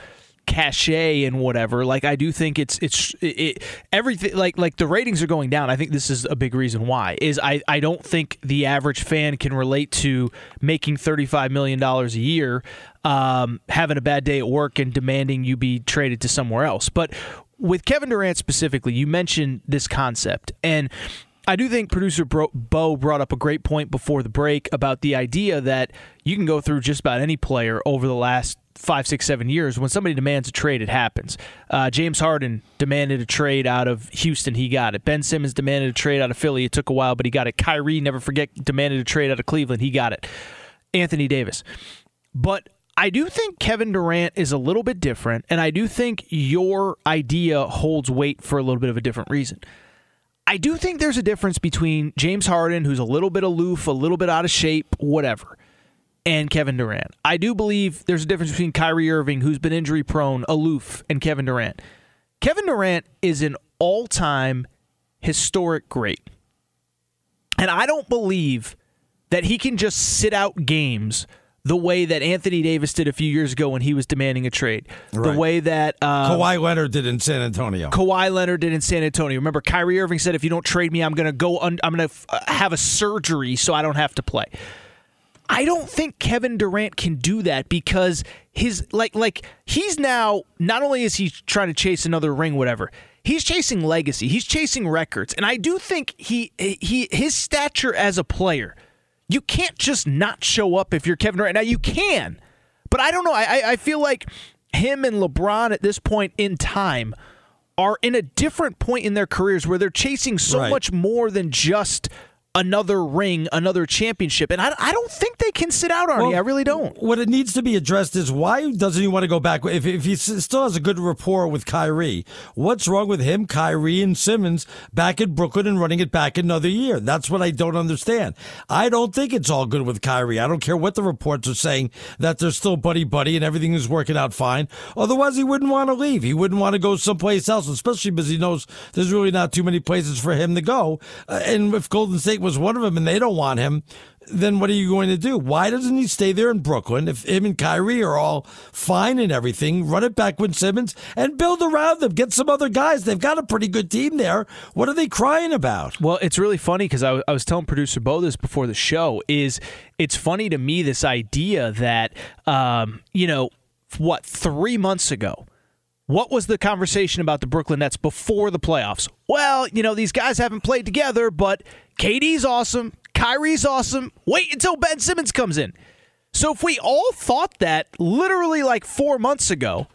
cachet and whatever like i do think it's it's it, it, everything like like the ratings are going down i think this is a big reason why is i i don't think the average fan can relate to making 35 million dollars a year um having a bad day at work and demanding you be traded to somewhere else but with kevin durant specifically you mentioned this concept and I do think producer Bo brought up a great point before the break about the idea that you can go through just about any player over the last five, six, seven years. When somebody demands a trade, it happens. Uh, James Harden demanded a trade out of Houston. He got it. Ben Simmons demanded a trade out of Philly. It took a while, but he got it. Kyrie, never forget, demanded a trade out of Cleveland. He got it. Anthony Davis. But I do think Kevin Durant is a little bit different, and I do think your idea holds weight for a little bit of a different reason. I do think there's a difference between James Harden, who's a little bit aloof, a little bit out of shape, whatever, and Kevin Durant. I do believe there's a difference between Kyrie Irving, who's been injury prone, aloof, and Kevin Durant. Kevin Durant is an all time historic great. And I don't believe that he can just sit out games the way that Anthony Davis did a few years ago when he was demanding a trade. Right. The way that uh, Kawhi Leonard did in San Antonio. Kawhi Leonard did in San Antonio. Remember, Kyrie Irving said, "If you don't trade me, I'm going to go. Un- I'm going to f- uh, have a surgery so I don't have to play." I don't think Kevin Durant can do that because his like like he's now not only is he trying to chase another ring, whatever. He's chasing legacy. He's chasing records, and I do think he he his stature as a player. You can't just not show up if you're Kevin Durant. Now you can, but I don't know. I I feel like him and LeBron at this point in time are in a different point in their careers where they're chasing so Right. much more than just another ring, another championship. And I, I don't think they can sit out, Arnie. I really don't. What it needs to be addressed is why doesn't he want to go back? If, if he still has a good rapport with Kyrie, what's wrong with him, Kyrie, and Simmons back in Brooklyn and running it back another year? That's what I don't understand. I don't think it's all good with Kyrie. I don't care what the reports are saying that they're still buddy buddy and everything is working out fine. Otherwise, he wouldn't want to leave. He wouldn't want to go someplace else, especially because he knows there's really not too many places for him to go. Uh, and if Golden State was one of them and they don't want him, then what are you going to do? Why doesn't he stay there in Brooklyn if him and Kyrie are all fine and everything? Run it back with Simmons and build around them. Get some other guys. They've got a pretty good team there. What are they crying about? Well, it's really funny because I, I was telling producer Bo this before the show. Is it's funny to me this idea that um, you know what three months ago. What was the conversation about the Brooklyn Nets before the playoffs? Well, you know, these guys haven't played together, but KD's awesome. Kyrie's awesome. Wait until Ben Simmons comes in. So if we all thought that literally like four months ago,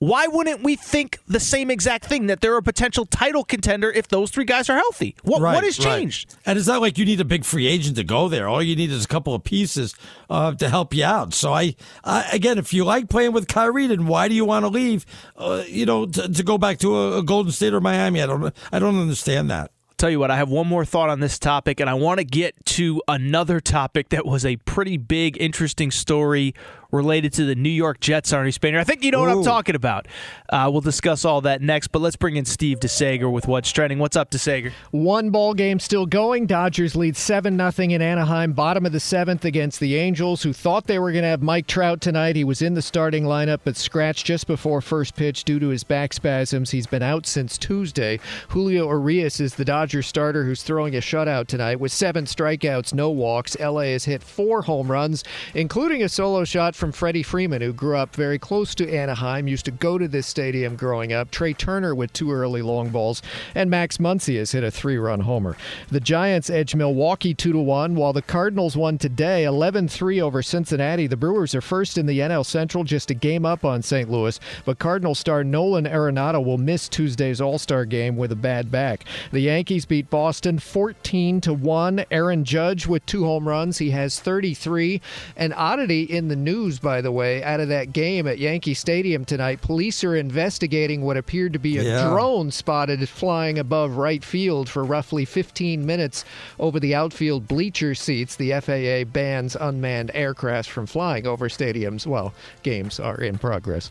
why wouldn't we think the same exact thing that they're a potential title contender if those three guys are healthy? What Right, what has right. changed? And it's not like you need a big free agent to go there. All you need is a couple of pieces uh, to help you out. So I, I, again, if you like playing with Kyrie, then why do you want to leave? Uh, you know, to, to go back to a, a Golden State or Miami? I don't, I don't understand that. Tell you what, I have one more thought on this topic, and I want to get to another topic that was a pretty big, interesting story related to the New York Jets, Arnie Spanier. I think you know what I'm talking about. Uh, we'll discuss all that next, but let's bring in Steve DeSager with what's trending. What's up, DeSager? One ball game still going. Dodgers lead 7 0 in Anaheim, bottom of the seventh against the Angels, who thought they were going to have Mike Trout tonight. He was in the starting lineup, but scratched just before first pitch due to his back spasms. He's been out since Tuesday. Julio Urías is the Dodgers starter who's throwing a shutout tonight with seven strikeouts, no walks. LA has hit four home runs, including a solo shot from Freddie Freeman, who grew up very close to Anaheim, used to go to this stadium growing up. Trea Turner with two early long balls, and Max Muncy has hit a three-run homer. The Giants edge Milwaukee 2 to 1, while the Cardinals won today 11-3 over Cincinnati. The Brewers are first in the NL Central, just a game up on St. Louis, but Cardinal star Nolan Arenado will miss Tuesday's All-Star game with a bad back. The Yankees beat Boston 14 to 1. Aaron Judge with two home runs. He has 33. An oddity in the news, by the way, out of that game at Yankee Stadium tonight. Police are investigating what appeared to be a Yeah. drone spotted flying above right field for roughly 15 minutes over the outfield bleacher seats. The FAA bans unmanned aircraft from flying over stadiums. Well, games are in progress.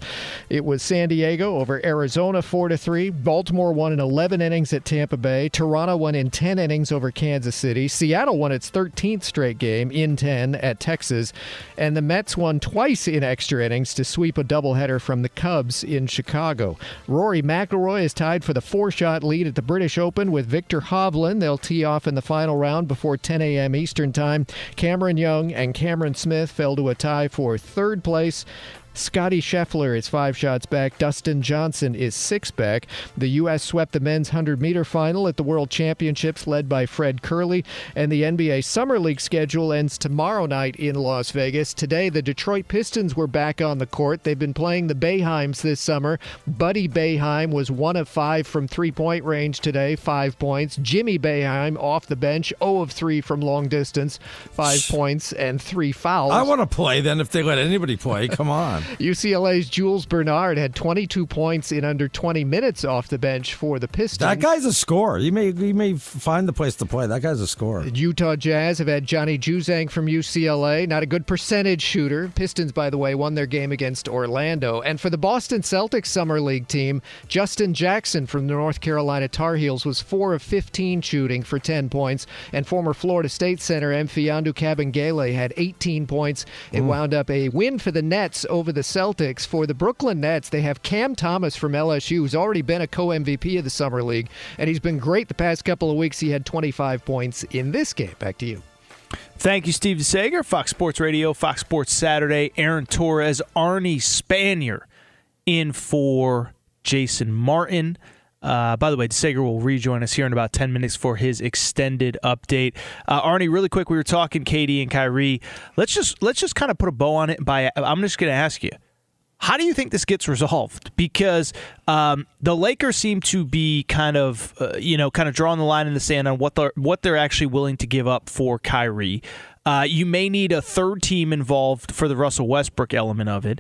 It was San Diego over Arizona 4 to 3. Baltimore won in 11 innings at Tampa Bay. Toronto won in 10 innings over Kansas City. Seattle won its 13th straight game in 10 at Texas. And the Mets won twice in extra innings to sweep a doubleheader from the Cubs in Chicago. Rory McIlroy is tied for the four-shot lead at the British Open with Viktor Hovland. They'll tee off in the final round before 10 a.m. Eastern Time. Cameron Young and Cameron Smith fell to a tie for third place. Scottie Scheffler is five shots back. Dustin Johnson is six back. The U.S. swept the men's 100 meter final at the World Championships, led by Fred Kerley. And the NBA Summer League schedule ends tomorrow night in Las Vegas. Today, the Detroit Pistons were back on the court. They've been playing the Boeheims this summer. Buddy Boeheim was one of five from three point range today, five points. Jimmy Boeheim off the bench, 0 of 3 from long distance, five points and three fouls. I want to play then if they let anybody play. Come on. UCLA's Jules Bernard had 22 points in under 20 minutes off the bench for the Pistons. That guy's a scorer. You may you may find the place to play. That guy's a scorer. The Utah Jazz have had Johnny Juzang from UCLA, not a good percentage shooter. Pistons, by the way, won their game against Orlando. And for the Boston Celtics Summer League team, Justin Jackson from the North Carolina Tar Heels was 4 of 15 shooting for 10 points. And former Florida State center Mfiondu Kabengele had 18 points. It Mm. wound up a win for the Nets over the Celtics. For the Brooklyn Nets, they have Cam Thomas from LSU, who's already been a co MVP of the Summer League, and he's been great the past couple of weeks. He had 25 points in this game. Back to you. Thank you, Steve DeSager. Fox Sports Radio, Fox Sports Saturday. Aaron Torres, Arnie Spanier in for Jason Martin. Uh, by the way, DeSager will rejoin us here in about 10 minutes for his extended update. Uh, Arnie, really quick, we were talking Katie and Kyrie. Let's just let's just kind of put a bow on it. By I'm just going to ask you, how do you think this gets resolved? Because um, the Lakers seem to be kind of, uh, you know, kind of drawing the line in the sand on what they're what they're actually willing to give up for Kyrie. Uh, you may need a third team involved for the Russell Westbrook element of it.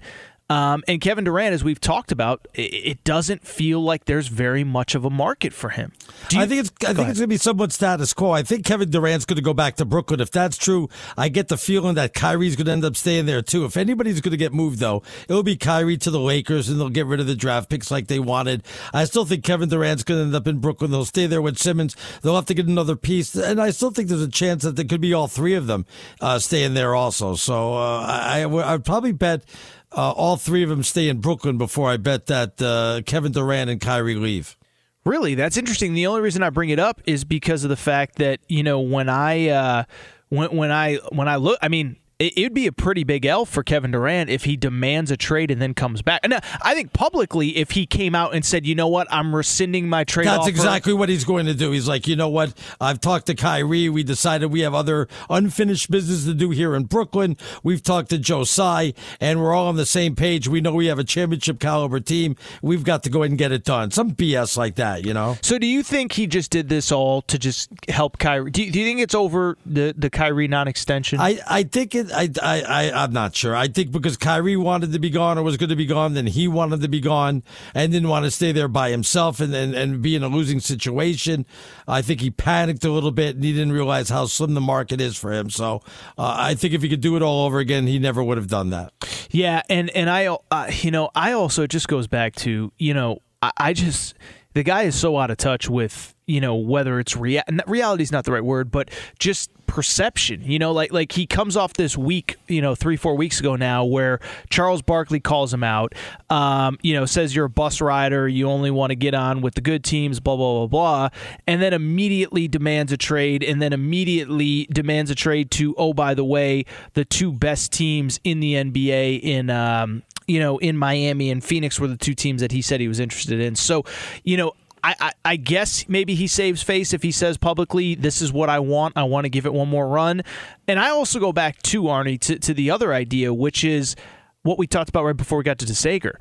Um, and Kevin Durant, as we've talked about, it, it doesn't feel like there's very much of a market for him. I think it's I think it's going to be somewhat status quo. I think Kevin Durant's going to go back to Brooklyn. If that's true, I get the feeling that Kyrie's going to end up staying there too. If anybody's going to get moved though, it'll be Kyrie to the Lakers, and they'll get rid of the draft picks like they wanted. I still think Kevin Durant's going to end up in Brooklyn. They'll stay there with Simmons. They'll have to get another piece, and I still think there's a chance that there could be all three of them uh, staying there also. So uh, I I I'd probably bet. Uh, all three of them stay in Brooklyn before I bet that uh, Kevin Durant and Kyrie leave. Really, that's interesting. The only reason I bring it up is because of the fact that you know when I uh, when when I when I look, I mean. It would be a pretty big L for Kevin Durant if he demands a trade and then comes back. And uh, I think publicly, if he came out and said, "You know what, I'm rescinding my trade," That's offer. exactly what he's going to do. He's like, you know what? I've talked to Kyrie. We decided we have other unfinished business to do here in Brooklyn. We've talked to Joe Tsai, and we're all on the same page. We know we have a championship caliber team. We've got to go ahead and get it done. Some BS like that, you know? So, do you think he just did this all to just help Kyrie? Do you, do you think it's over the the Kyrie non-extension? I, I think it. I, I, I, I'm not sure. I think because Kyrie wanted to be gone or was going to be gone, then he wanted to be gone and didn't want to stay there by himself and, and, and be in a losing situation. I think he panicked a little bit and he didn't realize how slim the market is for him. So uh, I think if he could do it all over again, he never would have done that. Yeah, and and I, uh, you know, I also it just goes back to you know, I, I just the guy is so out of touch with you know whether it's rea- reality is not the right word, but just perception. You know, like like he comes off this week, you know, three four weeks ago now, where Charles Barkley calls him out. Um, you know, says you're a bus rider, you only want to get on with the good teams, blah blah blah blah, and then immediately demands a trade, and then immediately demands a trade to oh by the way, the two best teams in the NBA in. Um, you know, in Miami and Phoenix were the two teams that he said he was interested in. So, you know, I, I, I, guess maybe he saves face if he says publicly, "This is what I want. I want to give it one more run." And I also go back to Arnie to, to the other idea, which is what we talked about right before we got to DeSager.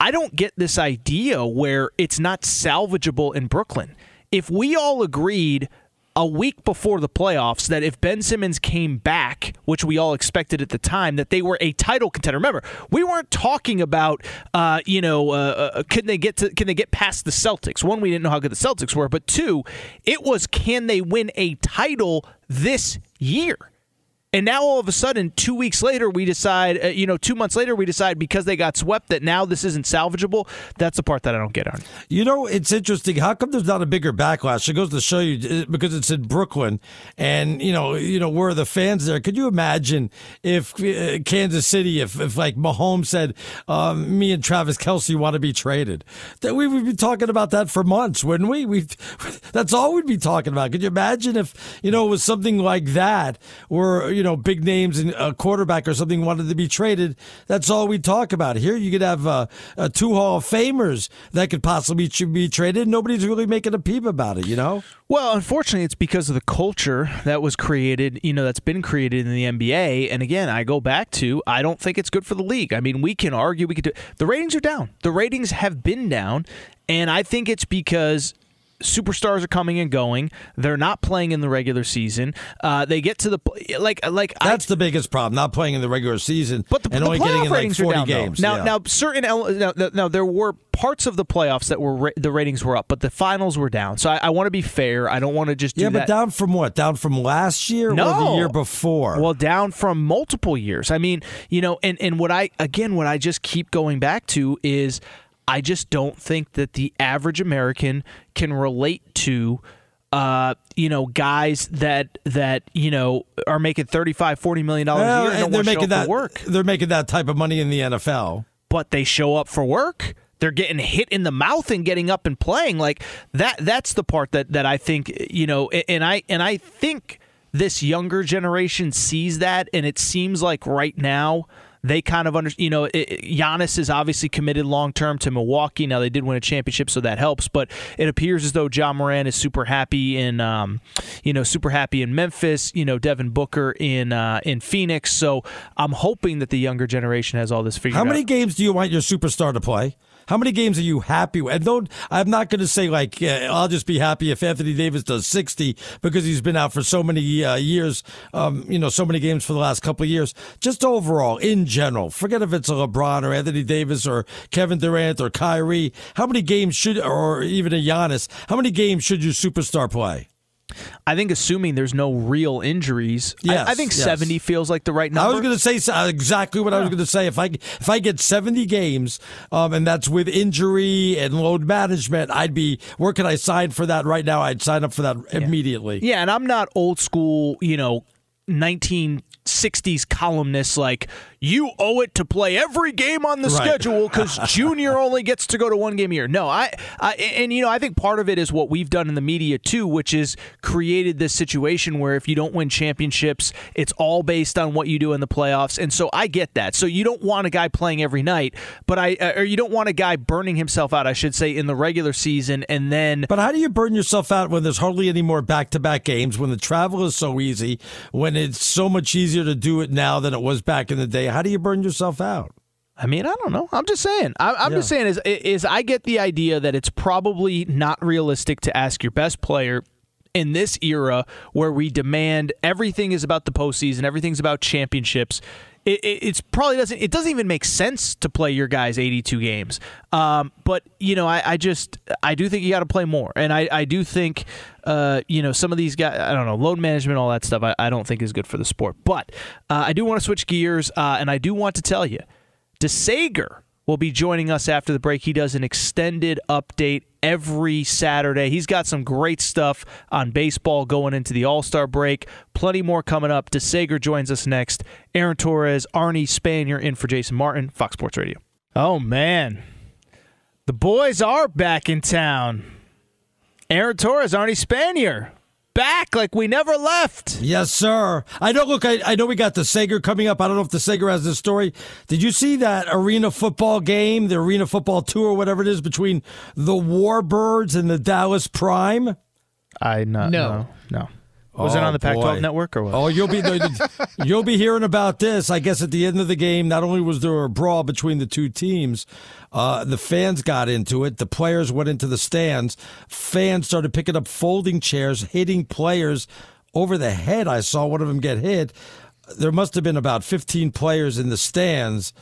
I don't get this idea where it's not salvageable in Brooklyn. If we all agreed a week before the playoffs that if Ben Simmons came back, which we all expected at the time, that they were a title contender. Remember, we weren't talking about, uh, you know, uh, uh, can they get to can they get past the Celtics? One, we didn't know how good the Celtics were, but two, it was can they win a title this year? And now all of a sudden, two weeks later, we decide, uh, you know, two months later, we decide because they got swept that now this isn't salvageable. That's the part that I don't get on. You know, it's interesting. How come there's not a bigger backlash? It goes to show you because it's in Brooklyn, and you know, you know, where the fans there? Could you imagine if uh, Kansas City, if, if like Mahomes said, um, "Me and Travis Kelce want to be traded," that we would be talking about that for months, wouldn't we? We that's all we'd be talking about. Could you imagine if you know it was something like that, where you know, big names and a quarterback or something wanted to be traded, that's all we talk about. Here, you could have uh, uh, two Hall of Famers that could possibly be traded. Nobody's really making a peep about it, you know? Well, unfortunately, it's because of the culture that was created, you know, that's been created in the NBA. And again, I go back to I don't think it's good for the league. I mean, we can argue, we could do the ratings are down. The ratings have been down, and I think it's because superstars are coming and going. They're not playing in the regular season. Uh, they get to the like like that's I, the biggest problem. Not playing in the regular season, but the, and the only getting in like forty down, games. Now, yeah. now certain now, now there were parts of the playoffs that were the ratings were up, but the finals were down. So I, I want to be fair. I don't want to just yeah, but that. down from what? Down from last year no. or the year before? Well, down from multiple years. I mean, you know, and and what I again, what I just keep going back to is. I just don't think that the average American can relate to uh, you know, guys that that you know are making 35 40 million dollars well, a year and, and they're making that work. They're making that type of money in the NFL. But they show up for work. They're getting hit in the mouth and getting up and playing like that that's the part that that I think, you know, and I and I think this younger generation sees that and it seems like right now they kind of under you know it, Giannis is obviously committed long term to Milwaukee. Now they did win a championship, so that helps. But it appears as though Ja Morant is super happy in um, you know super happy in Memphis. You know Devin Booker in uh, in Phoenix. So I'm hoping that the younger generation has all this figured out. How out. many games do you want your superstar to play? How many games are you happy with? And don't, I'm not going to say like, I'll just be happy if Anthony Davis does 60 because he's been out for so many uh, years, um, you know, so many games for the last couple of years. Just overall, in general, forget if it's a LeBron or Anthony Davis or Kevin Durant or Kyrie. How many games should, or even a Giannis, how many games should your superstar play? I think assuming there's no real injuries, yes, I, I think yes. 70 feels like the right number. I was going to say uh, exactly what yeah. I was going to say. If I if I get 70 games, um, and that's with injury and load management, I'd be where can I sign for that right now? I'd sign up for that yeah. immediately. Yeah, and I'm not old school, you know, 1960s columnists like you owe it to play every game on the right. schedule because Junior only gets to go to one game a year. No, I, I, and you know I think part of it is what we've done in the media too, which is created this situation where if you don't win championships, it's all based on what you do in the playoffs, and so I get that. So you don't want a guy playing every night, but I, uh, or you don't want a guy burning himself out, I should say, in the regular season, and then. But how do you burn yourself out when there's hardly any more back-to-back games, when the travel is so easy, when it's so much easier to do it now than it was back in the day? How do you burn yourself out? I mean, I don't know. I'm just saying. I, am Yeah. just saying is is I get the idea that it's probably not realistic to ask your best player in this era where we demand everything is about the postseason, everything's about championships. It, it, it's probably doesn't. It doesn't even make sense to play your guys 82 games. Um, but you know, I, I just I do think you got to play more, and I, I do think uh, you know some of these guys. I don't know load management, all that stuff. I, I don't think is good for the sport. But uh, I do want to switch gears, uh, and I do want to tell you, DeSager will be joining us after the break. He does an extended update every Saturday. He's got some great stuff on baseball going into the All Star break. Plenty more coming up. DeSager joins us next. Aaron Torres, Arnie Spanier in for Jason Martin, Fox Sports Radio. Oh, man. The boys are back in town. Aaron Torres, Arnie Spanier. Back like we never left. Yes, sir. I know. Look, I, I know we got the Sager coming up. I don't know if the Sager has this story. Did you see that arena football game, the arena football tour, whatever it is, between the Warbirds and the Dallas Prime? I not, no no. Was it Oh, on the Pac-12 boy. network or what? Oh, you'll be you'll be hearing about this. I guess at the end of the game, not only was there a brawl between the two teams, uh, the fans got into it. The players went into the stands. Fans started picking up folding chairs, hitting players over the head. I saw one of them get hit. There must have been about 15 players in the stands.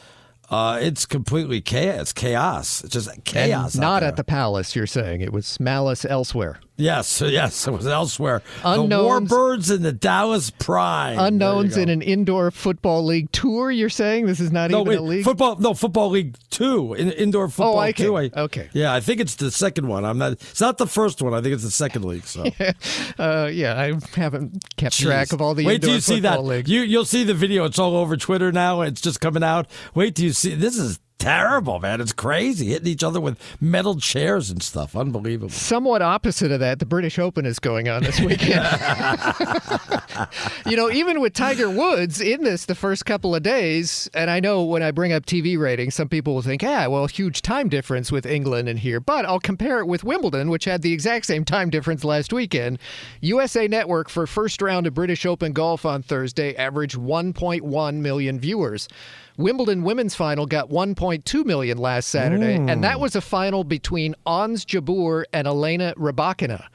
Uh, it's completely chaos. Chaos. It's just chaos. And out not there. at the palace, you're saying. It was malice elsewhere. Yes, yes, it was elsewhere. Unknowns- The Warbirds and the Dallas you Unknowns in an indoor football league tour, you're saying? This is not no, even wait, a league? football. No, football league two, in, indoor football okay. two. I, Okay. Yeah, I think it's the second one. I'm not. It's not the first one. I think it's the second league. So uh, yeah, I haven't kept track of all the Wait indoor till you see that. leagues. You you'll see the video. It's all over Twitter now. It's just coming out. Wait till you see. This is terrible, man. It's crazy hitting each other with metal chairs and stuff. Unbelievable. Somewhat opposite of that, the British Open is going on this weekend. you know, even with Tiger Woods in this the first couple of days, and I know when I bring up TV ratings, some people will think, ah, well, huge time difference with England and here. But I'll compare it with Wimbledon, which had the exact same time difference last weekend. USA Network for first round of British Open golf on Thursday averaged 1.1 million viewers. Wimbledon women's final got 1.2 million last Saturday, Mm. and that was a final between Ons Jabeur and Elena Rybakina.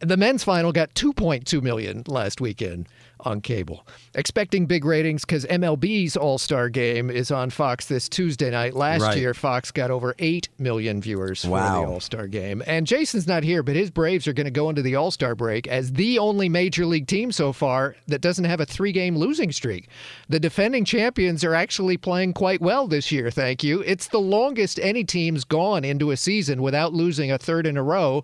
The men's final got 2.2 million last weekend on cable. Expecting big ratings because MLB's All Star Game is on Fox this Tuesday night. Last Right. year, Fox got over 8 million viewers for the All Star Game. And Jason's not here, but his Braves are going to go into the All Star break as the only major league team so far that doesn't have a three game losing streak. The defending champions are actually playing quite well this year, thank you. It's the longest any team's gone into a season without losing a third in a row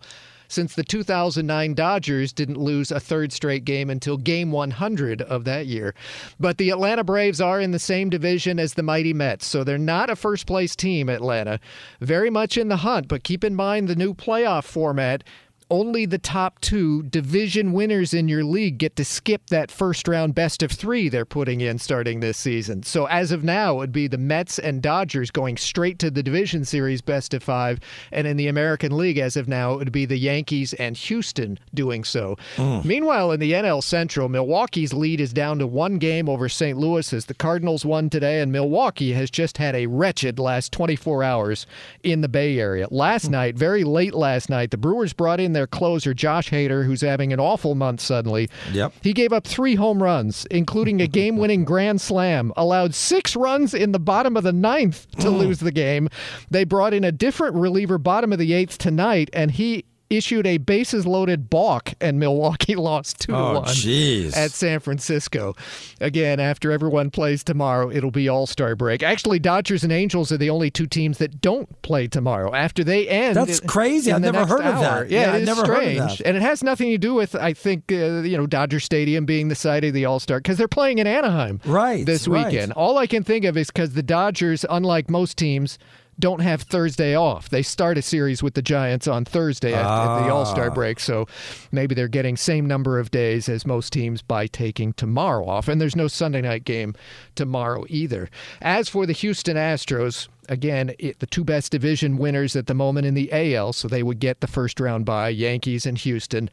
since the 2009 Dodgers didn't lose a third straight game until game 100 of that year. But the Atlanta Braves are in the same division as the mighty Mets, so they're not a first place team, Atlanta. Very much in the hunt, but keep in mind the new playoff format. Only the top two division winners in your league get to skip that first round best of three they're putting in starting this season. So, as of now, it would be the Mets and Dodgers going straight to the division series best of five. And in the American League, as of now, it would be the Yankees and Houston doing so. Mm. Meanwhile, in the NL Central, Milwaukee's lead is down to one game over St. Louis as the Cardinals won today, and Milwaukee has just had a wretched last 24 hours in the Bay Area. Last mm. night, very late last night, the Brewers brought in their closer, Josh Hader, who's having an awful month suddenly. Yep. He gave up three home runs, including a game winning grand slam, allowed six runs in the bottom of the ninth to lose the game. They brought in a different reliever bottom of the eighth tonight, and he issued a bases loaded balk, and Milwaukee lost 2 Oh, to 1 jeez. at San Francisco. Again, after everyone plays tomorrow, it'll be All Star break. Actually, Dodgers and Angels are the only two teams that don't play tomorrow. After they end, That's crazy. I've never heard of that. Yeah, Yeah, it never heard strange, and it has nothing to do with I think uh, you know Dodger Stadium being the site of the All Star because they're playing in Anaheim Right, this right. weekend. All I can think of is because the Dodgers, unlike most teams. Don't have Thursday off. They start a series with the Giants on Thursday at, at the All Star Ah. break, so maybe they're getting same number of days as most teams by taking tomorrow off. And there's no Sunday night game tomorrow either. As for the Houston Astros, again, it, the two best division winners at the moment in the AL, so they would get the first round by Yankees and Houston.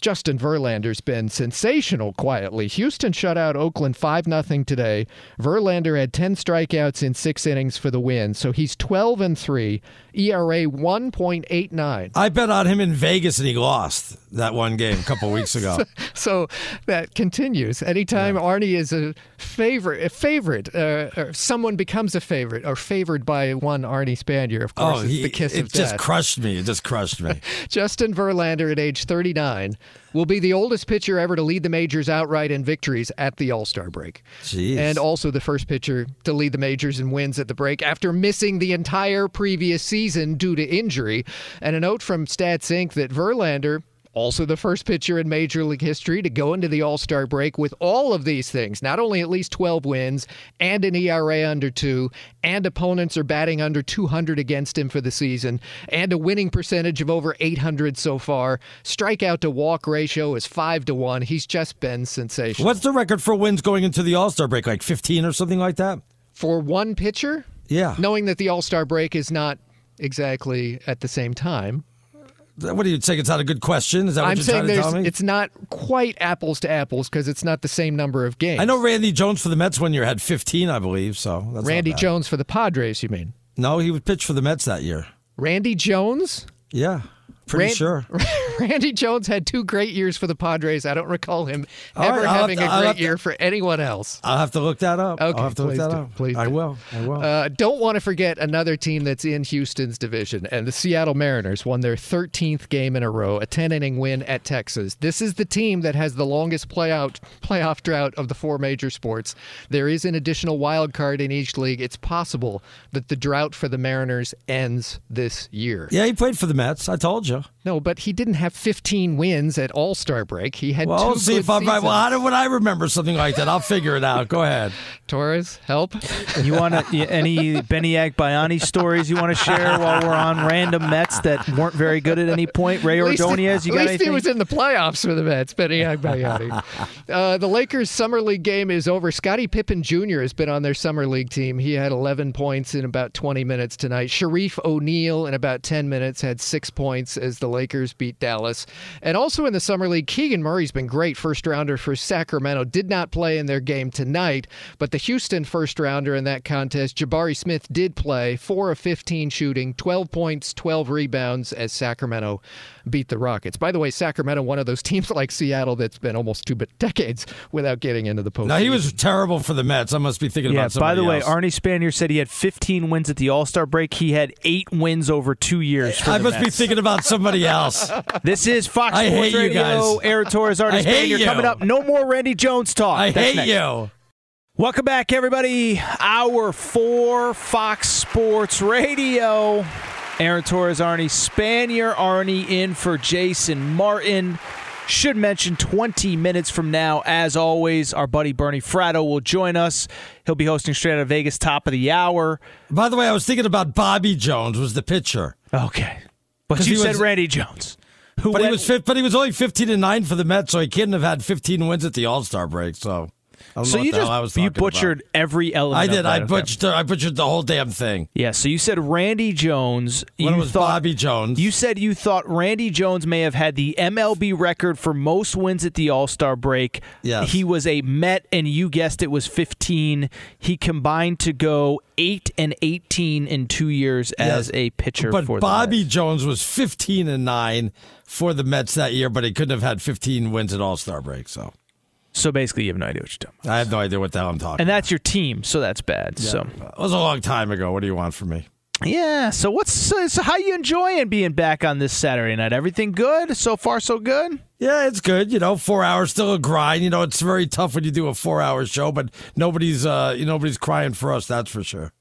Justin Verlander's been sensational quietly. Houston shut out Oakland 5 0 today. Verlander had 10 strikeouts in 6 innings for the win, so he's 12 and 3, ERA 1.89. I bet on him in Vegas and he lost that one game a couple weeks ago. So that continues. Anytime Arnie is a favorite, a favorite, uh, or someone becomes a favorite or favored by one Arnie Spanier, of course, oh, he, the kiss it of just crushed me. It just crushed me. Justin Verlander at age 39 will be the oldest pitcher ever to lead the majors outright in victories at the All Star break. Jeez. And also the first pitcher to lead the majors in wins at the break after missing the entire previous season due to injury. And a note from Stats Inc. that Verlander. Also, the first pitcher in Major League history to go into the All Star break with all of these things not only at least 12 wins and an ERA under two, and opponents are batting under 200 against him for the season, and a winning percentage of over 800 so far. Strikeout to walk ratio is 5 to 1. He's just been sensational. What's the record for wins going into the All Star break? Like 15 or something like that? For one pitcher? Yeah. Knowing that the All Star break is not exactly at the same time. What are you saying? It's not a good question? Is that what I'm you're saying trying to tell me? it's not quite apples to apples because it's not the same number of games. I know Randy Jones for the Mets one year had 15, I believe. So that's Randy. Jones for the Padres, you mean? No, he would pitch for the Mets that year. Randy Jones? Yeah, pretty Ran- sure. Randy Jones had two great years for the Padres. I don't recall him All ever right, having to- a great to- year for anyone else. I'll have to look that up. Okay, I'll have to look that do, up. please I do. will. I will. Uh, don't want to forget another team that's in Houston's division, and the Seattle Mariners won their 13th game in a row, a 10 inning win at Texas. This is the team that has the longest playout playoff drought of the four major sports. There is an additional wild card in each league. It's possible that the drought for the Mariners ends this year. yeah, he played for the Mets. I told you. No, but he didn't have 15 wins at All Star break. He had Well, two we'll see good if I'm right. Well, seasons. how do, would I remember something like that? I'll figure it out. Go ahead. Torres, help. You want to, any Benny Agbayani stories you want to share while we're on random Mets that weren't very good at any point? Ray At least he- Ordonez, you got At least anything? he was in the playoffs for the Mets, Benny Agbayani. uh, the Lakers' summer league game is over. Scottie Pippen Jr. has been on their summer league team. He had 11 points in about 20 minutes tonight. Shareef O'Neal in about 10 minutes had six points as the Lakers beat Dallas. And also in the summer league, Keegan Murray's been great first rounder for Sacramento. Did not play in their game tonight, but the Houston first rounder in that contest, Jabari Smith, did play. Four of 15 shooting, 12 points, 12 rebounds as Sacramento beat the Rockets. By the way, Sacramento, one of those teams like Seattle that's been almost two decades without getting into the postseason. Now he was terrible for the Mets. I must be thinking yeah, about somebody else. by the way, else. Arnie Spanier said he had 15 wins at the All Star break. He had eight wins over two years. For I the must be thinking about somebody else. This is Fox I Sports hate you Radio. guys. Aaron Torres, Arnie I hate Spanier you. coming up. No more Randy Jones talk. I That's hate next. you. Welcome back, everybody. Hour four, Fox Sports Radio. Aaron Torres, Arnie Spanier, Arnie in for Jason Martin. Should mention 20 minutes from now, as always, our buddy Bernie Fratto will join us. He'll be hosting straight out of Vegas, top of the hour. By the way, I was thinking about Bobby Jones was the pitcher. Okay, but you said was- Randy Jones. Who but he was but he was only fifteen and nine for the Mets, so he couldn't have had fifteen wins at the All Star break. So, So you just you talking about. butchered every element. I did. I butchered. I butchered the whole damn thing. Yeah, so you said Randy Jones. When you was thought, Bobby Jones. You said you thought Randy Jones may have had the MLB record for most wins at the All Star break. Yes. He was a Met, and you guessed it was 15. He combined to go 8 and 18 in two years as a pitcher But Bobby Jones was fifteen and nine for the Mets that year, but he couldn't have had fifteen wins at All Star break. So, So basically, you have no idea what you're talking I have no idea what the hell I'm talking. And that's your team, so that's bad. So it was a long time ago. What do you want from me? Yeah. So what's so, how you enjoying being back on this Saturday night? Everything good so far? So good. Yeah, it's good. You know, four hours still a grind. You know, it's very tough when you do a four-hour show, but nobody's uh, nobody's crying for us. That's for sure.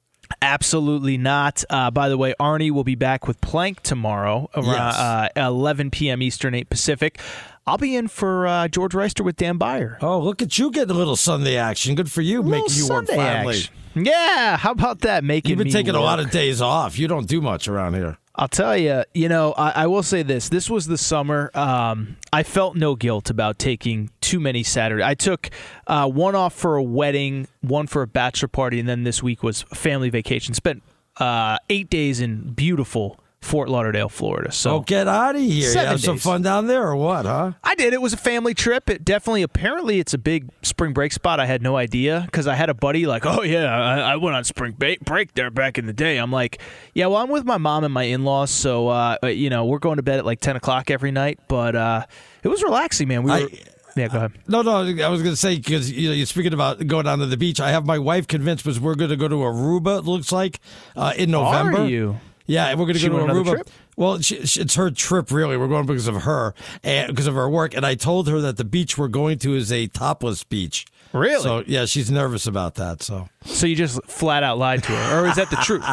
Absolutely not. Uh, by the way, Arnie will be back with Plank tomorrow around Yes. uh, 11 p.m. Eastern, 8 Pacific. I'll be in for uh, George Reister with Dan Beyer. Oh, look at you getting a little Sunday action. Good for you, making you work Sunday finally. action. Yeah, how about that? Making You've been taking a lot of days off. You don't do much around here. I'll tell you, you know, I, I will say this. This was the summer. Um, I felt no guilt about taking too many Saturday. I took uh, one off for a wedding, one for a bachelor party, and then this week was family vacation. Spent uh, eight days in beautiful Fort Lauderdale, Florida. So So get out of here. You have some fun down there or what, huh? I did. It was a family trip. It definitely, apparently, it's a big spring break spot. I had no idea because I had a buddy like, "Oh yeah, I, I went on spring break there back in the day." I'm like, "Yeah, well, I'm with my mom and my in-laws, so uh, you know, we're going to bed at like 10 o'clock every night." But uh, it was relaxing, man. We were. yeah, go ahead. No, no. I was going to say because you know you're speaking about going down to the beach. I have my wife convinced because we're going to go to Aruba. It looks like uh, in November. Are you? Yeah, we're going to She go to Aruba. trip? Well, she, she, it's her trip, really. We're going because of her and because of her work. And I told her that the beach we're going to is a topless beach. Really? So yeah, she's nervous about that. So So you just flat out lied to her, or is that the truth?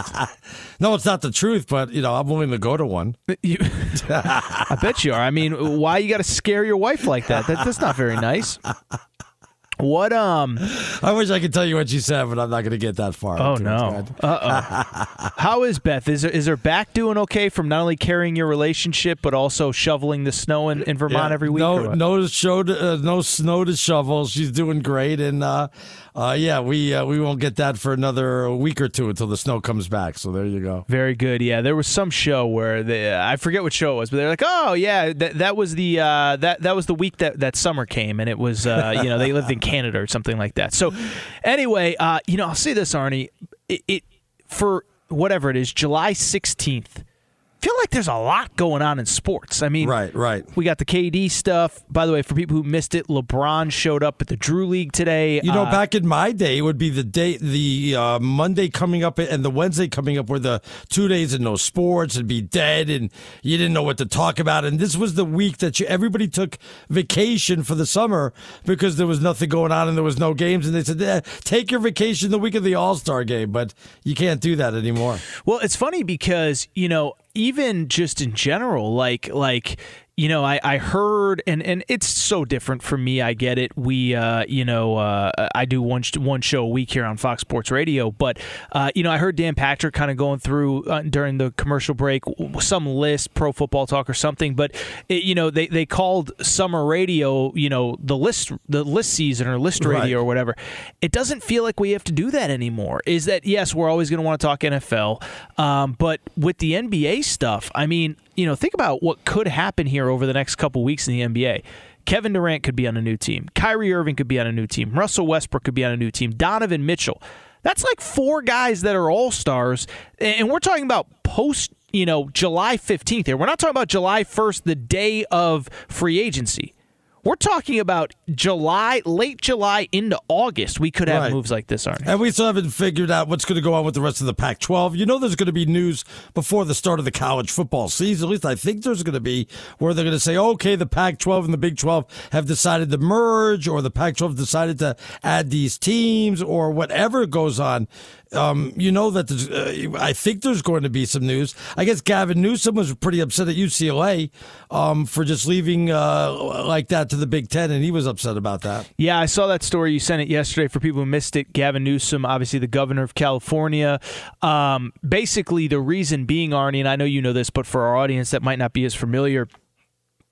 no, it's not the truth, but you know I'm willing to go to one. You, I bet you are. I mean, why you got to scare your wife like that? that? That's not very nice. What um? I wish I could tell you what she said, but I'm not going to get that far. Oh no! Uh oh. How is Beth? Is her, is her back doing okay from not only carrying your relationship but also shoveling the snow in, in Vermont Yeah, every week? No, no show, to, uh, no snow to shovel. She's doing great, and uh, uh, yeah, we uh, we won't get that for another week or two until the snow comes back. So there you go. Very good. Yeah, there was some show where they, I forget what show it was, but they're like, "Oh yeah, that that was the uh, that that was the week that that summer came, and it was uh, you know they lived in Canada or something like that." So anyway, uh, you know, I'll say this, Arnie, it, it for whatever it is, July sixteenth. Feel like there's a lot going on in sports. I mean, right, right. We got the KD stuff. By the way, for people who missed it, LeBron showed up at the Drew League today. You know, Uh, back in my day, it would be the day, the uh, Monday coming up and the Wednesday coming up were the two days and no sports. It'd be dead, and you didn't know what to talk about. And this was the week that you, everybody took vacation for the summer because there was nothing going on and there was no games. And they said, eh, "Take your vacation the week of the All Star game," but you can't do that anymore. Well, it's funny because, you know, even just in general, like like you know, I, I heard, and, and it's so different for me. I get it. We, uh, you know, uh, I do one one show a week here on Fox Sports Radio, but uh, you know, I heard Dan Patrick kind of going through uh, during the commercial break some list, Pro Football Talk or something. But it, you know, they, they called summer radio, you know, the list the list season or list radio Right. or whatever. It doesn't feel like we have to do that anymore. Is that yes, we're always going to want to talk NFL, um, but with the NBA stuff, I mean, you know, think about what could happen here over the next couple weeks in the NBA. Kevin Durant could be on a new team. Kyrie Irving could be on a new team. Russell Westbrook could be on a new team. Donovan Mitchell. That's like four guys that are all stars, and we're talking about post. You know, July 15th here. We're not talking about July 1st, the day of free agency. We're talking about July, late July into August. We could have Right. moves like this, Arnie. And we still haven't figured out what's going to go on with the rest of the Pac 12. You know, there's going to be news before the start of the college football season. At least I think there's going to be where they're going to say, okay, the Pac 12 and the Big 12 have decided to merge, or the Pac 12 decided to add these teams, or whatever goes on. Um, you know that uh, I think there's going to be some news. I guess Gavin Newsom was pretty upset at UCLA um, for just leaving uh, like that to the Big Ten, and he was upset about that. Yeah, I saw that story. You sent it yesterday for people who missed it. Gavin Newsom, obviously the governor of California. Um, basically, the reason being, Arnie, and I know you know this, but for our audience that might not be as familiar,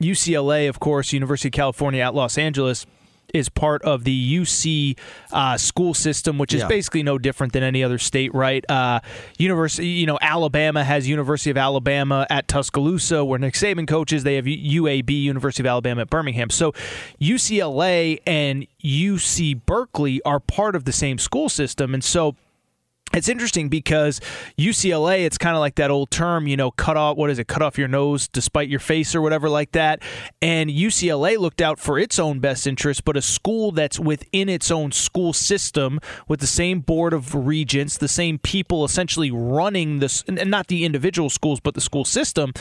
UCLA, of course, University of California at Los Angeles. Is part of the UC uh, school system, which is Yeah. basically no different than any other state, right? Uh, University, you know, Alabama has University of Alabama at Tuscaloosa, where Nick Saban coaches. They have UAB, University of Alabama at Birmingham. So UCLA and UC Berkeley are part of the same school system, and so it's interesting because UCLA, it's kind of like that old term, you know, cut off, what is it, cut off your nose despite your face or whatever like that. And UCLA looked out for its own best interest, but a school that's within its own school system with the same board of regents, the same people essentially running this, and not the individual schools, but the school system.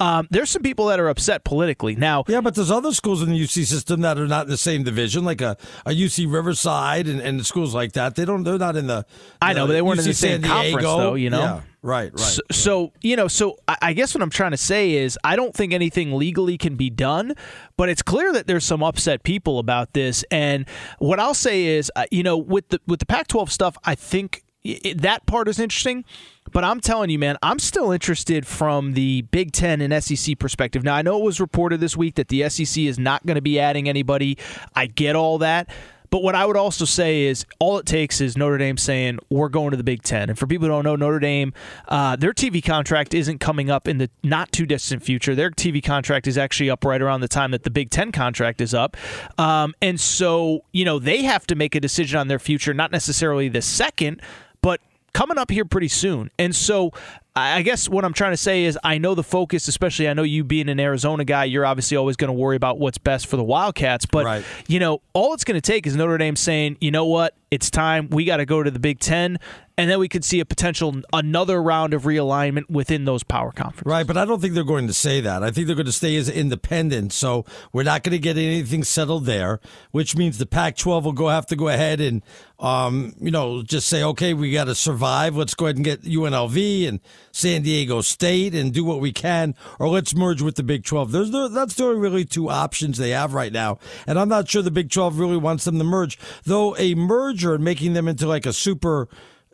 Um, there's some people that are upset politically. Now, Yeah, but there's other schools in the UC system that are not in the same division, like a, a UC Riverside and, and schools like that. They don't. They're not in the. I know, but they weren't in the same San conference, Diego. though. You know, Yeah, right, right. So, so, you know, so I guess what I'm trying to say is I don't think anything legally can be done, but it's clear that there's some upset people about this. And what I'll say is, uh, you know, with the with the Pac-12 stuff, I think i i- that part is interesting. But I'm telling you, man, I'm still interested from the Big Ten and SEC perspective. Now, I know it was reported this week that the SEC is not going to be adding anybody. I get all that. But what I would also say is all it takes is Notre Dame saying we're going to the Big Ten. And for people who don't know, Notre Dame, uh, their TV contract isn't coming up in the not too distant future. Their TV contract is actually up right around the time that the Big Ten contract is up. Um, and so, you know, they have to make a decision on their future, not necessarily the second, but coming up here pretty soon. And so I guess what I'm trying to say is I know the focus, especially I know you being an Arizona guy, you're obviously always going to worry about what's best for the Wildcats. But, you know, all it's going to take is Notre Dame saying, you know what, it's time. We got to go to the Big Ten. And then we could see a potential another round of realignment within those power conferences. Right, but I don't think they're going to say that. I think they're going to stay as independent. So we're not going to get anything settled there, which means the Pac-12 will go have to go ahead and, um, you know, just say, okay, we got to survive. Let's go ahead and get UNLV and San Diego State and do what we can, or let's merge with the Big 12. There's the, that's the only really two options they have right now, and I'm not sure the Big 12 really wants them to merge. Though a merger and making them into like a super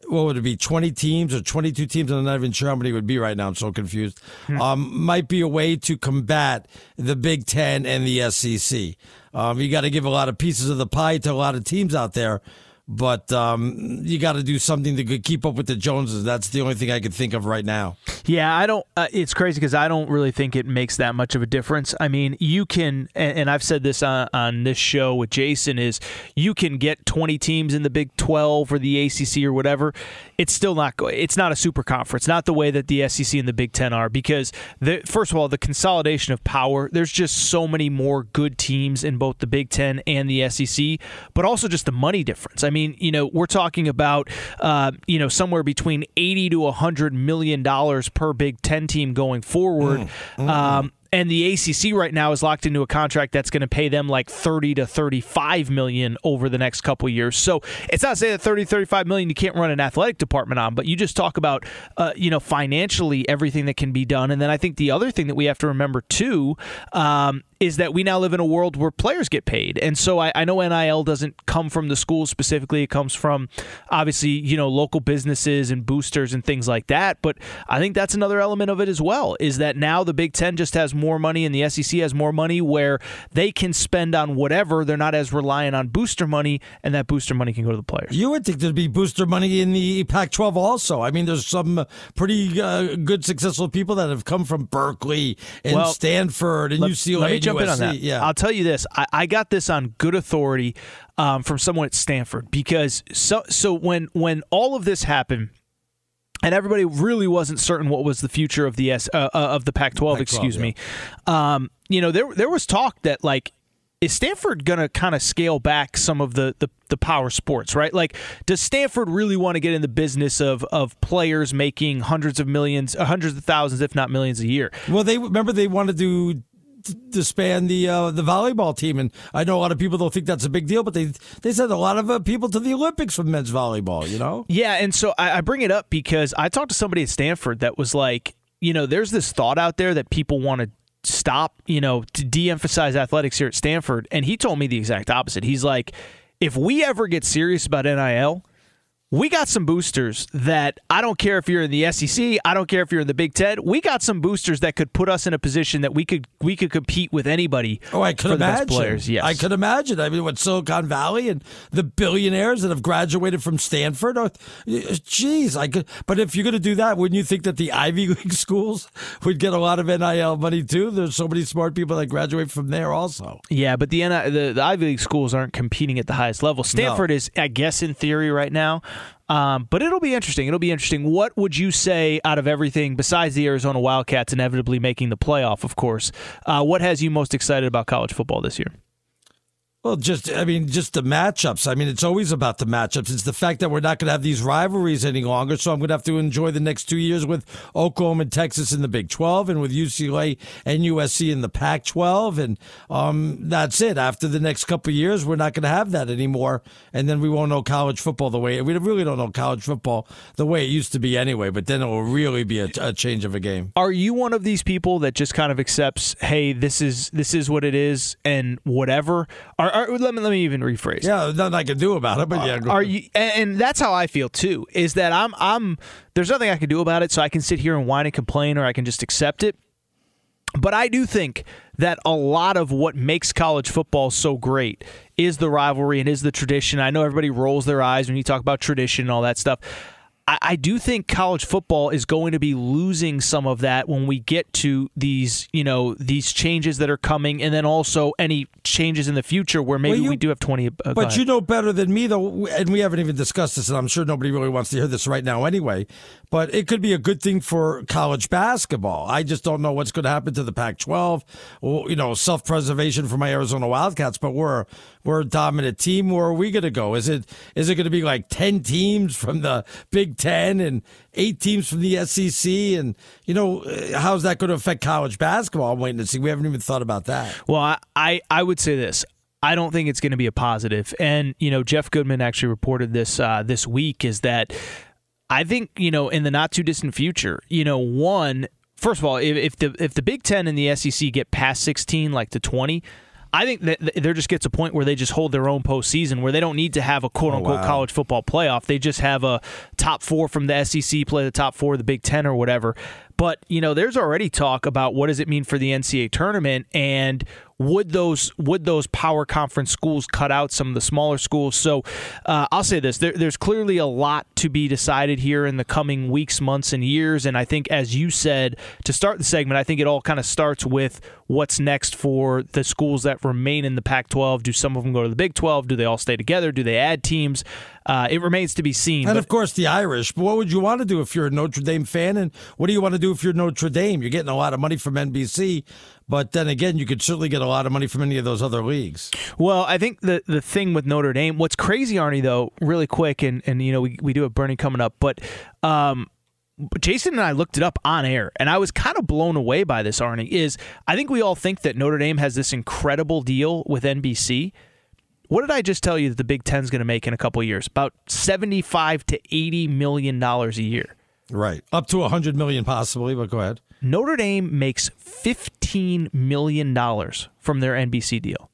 what would it be, 20 teams or 22 teams? I'm not even sure how many it would be right now. I'm so confused. Um, might be a way to combat the Big Ten and the SEC. Um, you got to give a lot of pieces of the pie to a lot of teams out there, but um, you got to do something to keep up with the Joneses. That's the only thing I could think of right now. Yeah, I don't. Uh, it's crazy because I don't really think it makes that much of a difference. I mean, you can, and, and I've said this on, on this show with Jason, is you can get 20 teams in the Big 12 or the ACC or whatever. It's still not. It's not a super conference. Not the way that the SEC and the Big Ten are. Because the first of all, the consolidation of power. There's just so many more good teams in both the Big Ten and the SEC, but also just the money difference. I mean, you know, we're talking about, uh, you know, somewhere between 80 to 100 million dollars per Big Ten team going forward. Um, and the ACC right now is locked into a contract that's going to pay them like 30 to 35 million over the next couple years. So it's not saying that 30 35 million you can't run an athletic department on, but you just talk about uh, you know financially everything that can be done. And then I think the other thing that we have to remember too um, is that we now live in a world where players get paid. And so I, I, know NIL doesn't come from the schools specifically. It comes from obviously, you know, local businesses and boosters and things like that. But I think that's another element of it as well, is that now the Big Ten just has more money and the SEC has more money where they can spend on whatever. They're not as reliant on booster money, and that booster money can go to the players. You would think there'd be booster money in the Pac 12 also. I mean, there's some pretty uh, good, successful people that have come from Berkeley and well, Stanford and let, UCLA. Let jump USC. in on that. Yeah. I'll tell you this. I, I got this on good authority um, from someone at Stanford because so so when when all of this happened and everybody really wasn't certain what was the future of the S uh, uh, of the Pac-12. excuse yeah. me. Um, you know, there there was talk that like. Is Stanford going to kind of scale back some of the, the, the power sports, right? Like, does Stanford really want to get in the business of, of players making hundreds of millions, hundreds of thousands, if not millions a year? Well, they remember they wanted to disband the uh, the volleyball team, and I know a lot of people don't think that's a big deal, but they they sent a lot of uh, people to the Olympics from men's volleyball. You know? Yeah, and so I, I bring it up because I talked to somebody at Stanford that was like, you know, there's this thought out there that people want to stop, you know, to de-emphasize athletics here at Stanford, and he told me the exact opposite. He's like, if we ever get serious about NIL we got some boosters that I don't care if you're in the SEC, I don't care if you're in the Big Ten. We got some boosters that could put us in a position that we could we could compete with anybody. Oh, I could for imagine. The best players. Yes, I could imagine. I mean, what Silicon Valley and the billionaires that have graduated from Stanford. Oh, geez, I could. But if you're going to do that, wouldn't you think that the Ivy League schools would get a lot of NIL money too? There's so many smart people that graduate from there also. Yeah, but the the, the Ivy League schools aren't competing at the highest level. Stanford No. is, I guess, in theory right now. Um, but it'll be interesting. It'll be interesting. What would you say out of everything besides the Arizona Wildcats inevitably making the playoff? Of course, uh, what has you most excited about college football this year? Well, just I mean, just the matchups. I mean, it's always about the matchups. It's the fact that we're not going to have these rivalries any longer. So I'm going to have to enjoy the next two years with Oklahoma and Texas in the Big 12, and with UCLA and USC in the Pac 12, and um, that's it. After the next couple of years, we're not going to have that anymore, and then we won't know college football the way we really don't know college football the way it used to be anyway. But then it will really be a, a change of a game. Are you one of these people that just kind of accepts, hey, this is this is what it is, and whatever? Are, let me let me even rephrase. Yeah, nothing I can do about it. But yeah, go are you? And and that's how I feel too. Is that I'm I'm there's nothing I can do about it, so I can sit here and whine and complain, or I can just accept it. But I do think that a lot of what makes college football so great is the rivalry and is the tradition. I know everybody rolls their eyes when you talk about tradition and all that stuff. I, I do think college football is going to be losing some of that when we get to these, you know, these changes that are coming, and then also any changes in the future where maybe Well, you- we do have twenty. Uh, But you know better than me, though, and we haven't even discussed this, and I'm sure nobody really wants to hear this right now anyway. But it could be a good thing for college basketball. I just don't know what's going to happen to the Pac-12. Well, you know, self-preservation for my Arizona Wildcats, but we're we're a dominant team. Where are we going to go? Is it is it going to be like ten teams from the Big Ten and eight teams from the SEC? And you know, uh, how's that going to affect college basketball? I'm waiting to see. We haven't even thought about that. Well, I, I, I would say this. I don't think it's going to be a positive. And you know, Jeff Goodman actually reported this uh, this week. Is that I think you know in the not too distant future, you know, one first of all, if, if the if the Big Ten and the SEC get past sixteen, like to twenty. I think that there just gets a point where they just hold their own postseason, where they don't need to have a quote oh, unquote wow. college football playoff. They just have a top four from the SEC play the top four of the Big Ten or whatever. But you know, there's already talk about what does it mean for the NCAA tournament, and would those would those power conference schools cut out some of the smaller schools? So uh, I'll say this: there, there's clearly a lot to be decided here in the coming weeks, months, and years. And I think, as you said to start the segment, I think it all kind of starts with what's next for the schools that remain in the Pac-12. Do some of them go to the Big 12? Do they all stay together? Do they add teams? Uh, it remains to be seen. And but- of course, the Irish. But what would you want to do if you're a Notre Dame fan? And what do you want to do if you're Notre Dame? You're getting a lot of money from NBC, but then again, you could certainly get a lot of money from any of those other leagues. Well, I think the the thing with Notre Dame, what's crazy, Arnie, though, really quick, and and you know we we do have Bernie coming up, but um, Jason and I looked it up on air, and I was kind of blown away by this, Arnie. Is I think we all think that Notre Dame has this incredible deal with NBC. What did I just tell you that the Big Ten's going to make in a couple years? About seventy-five to eighty million dollars a year. Right, up to a hundred million possibly. But go ahead. Notre Dame makes fifteen million dollars from their NBC deal.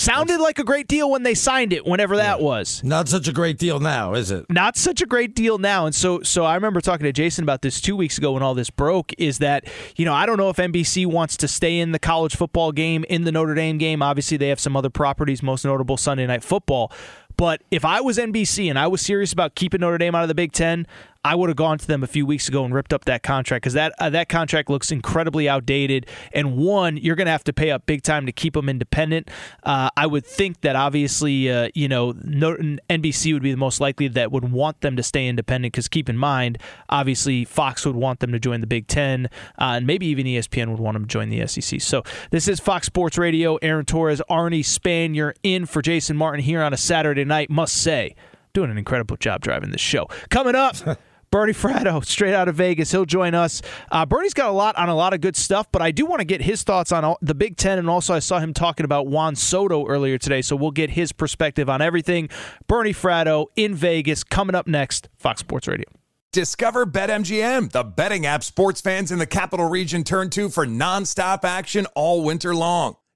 Sounded like a great deal when they signed it, whenever that was. Not such a great deal now, is it? Not such a great deal now. And so so I remember talking to Jason about this 2 weeks ago when all this broke is that, you know, I don't know if NBC wants to stay in the college football game, in the Notre Dame game. Obviously, they have some other properties, most notable Sunday Night Football. But if I was NBC and I was serious about keeping Notre Dame out of the Big Ten, I would have gone to them a few weeks ago and ripped up that contract because that uh, that contract looks incredibly outdated. And one, you're going to have to pay up big time to keep them independent. Uh, I would think that obviously, uh, you know, NBC would be the most likely that would want them to stay independent because keep in mind, obviously, Fox would want them to join the Big Ten, uh, and maybe even ESPN would want them to join the SEC. So this is Fox Sports Radio. Aaron Torres, Arnie Spanier in for Jason Martin here on a Saturday night. Must say, doing an incredible job driving this show. Coming up. Bernie Fratto, straight out of Vegas. He'll join us. Uh, Bernie's got a lot on a lot of good stuff, but I do want to get his thoughts on all, the Big Ten, and also I saw him talking about Juan Soto earlier today, so we'll get his perspective on everything. Bernie Fratto in Vegas, coming up next, Fox Sports Radio. Discover BetMGM, the betting app sports fans in the capital region turn to for nonstop action all winter long.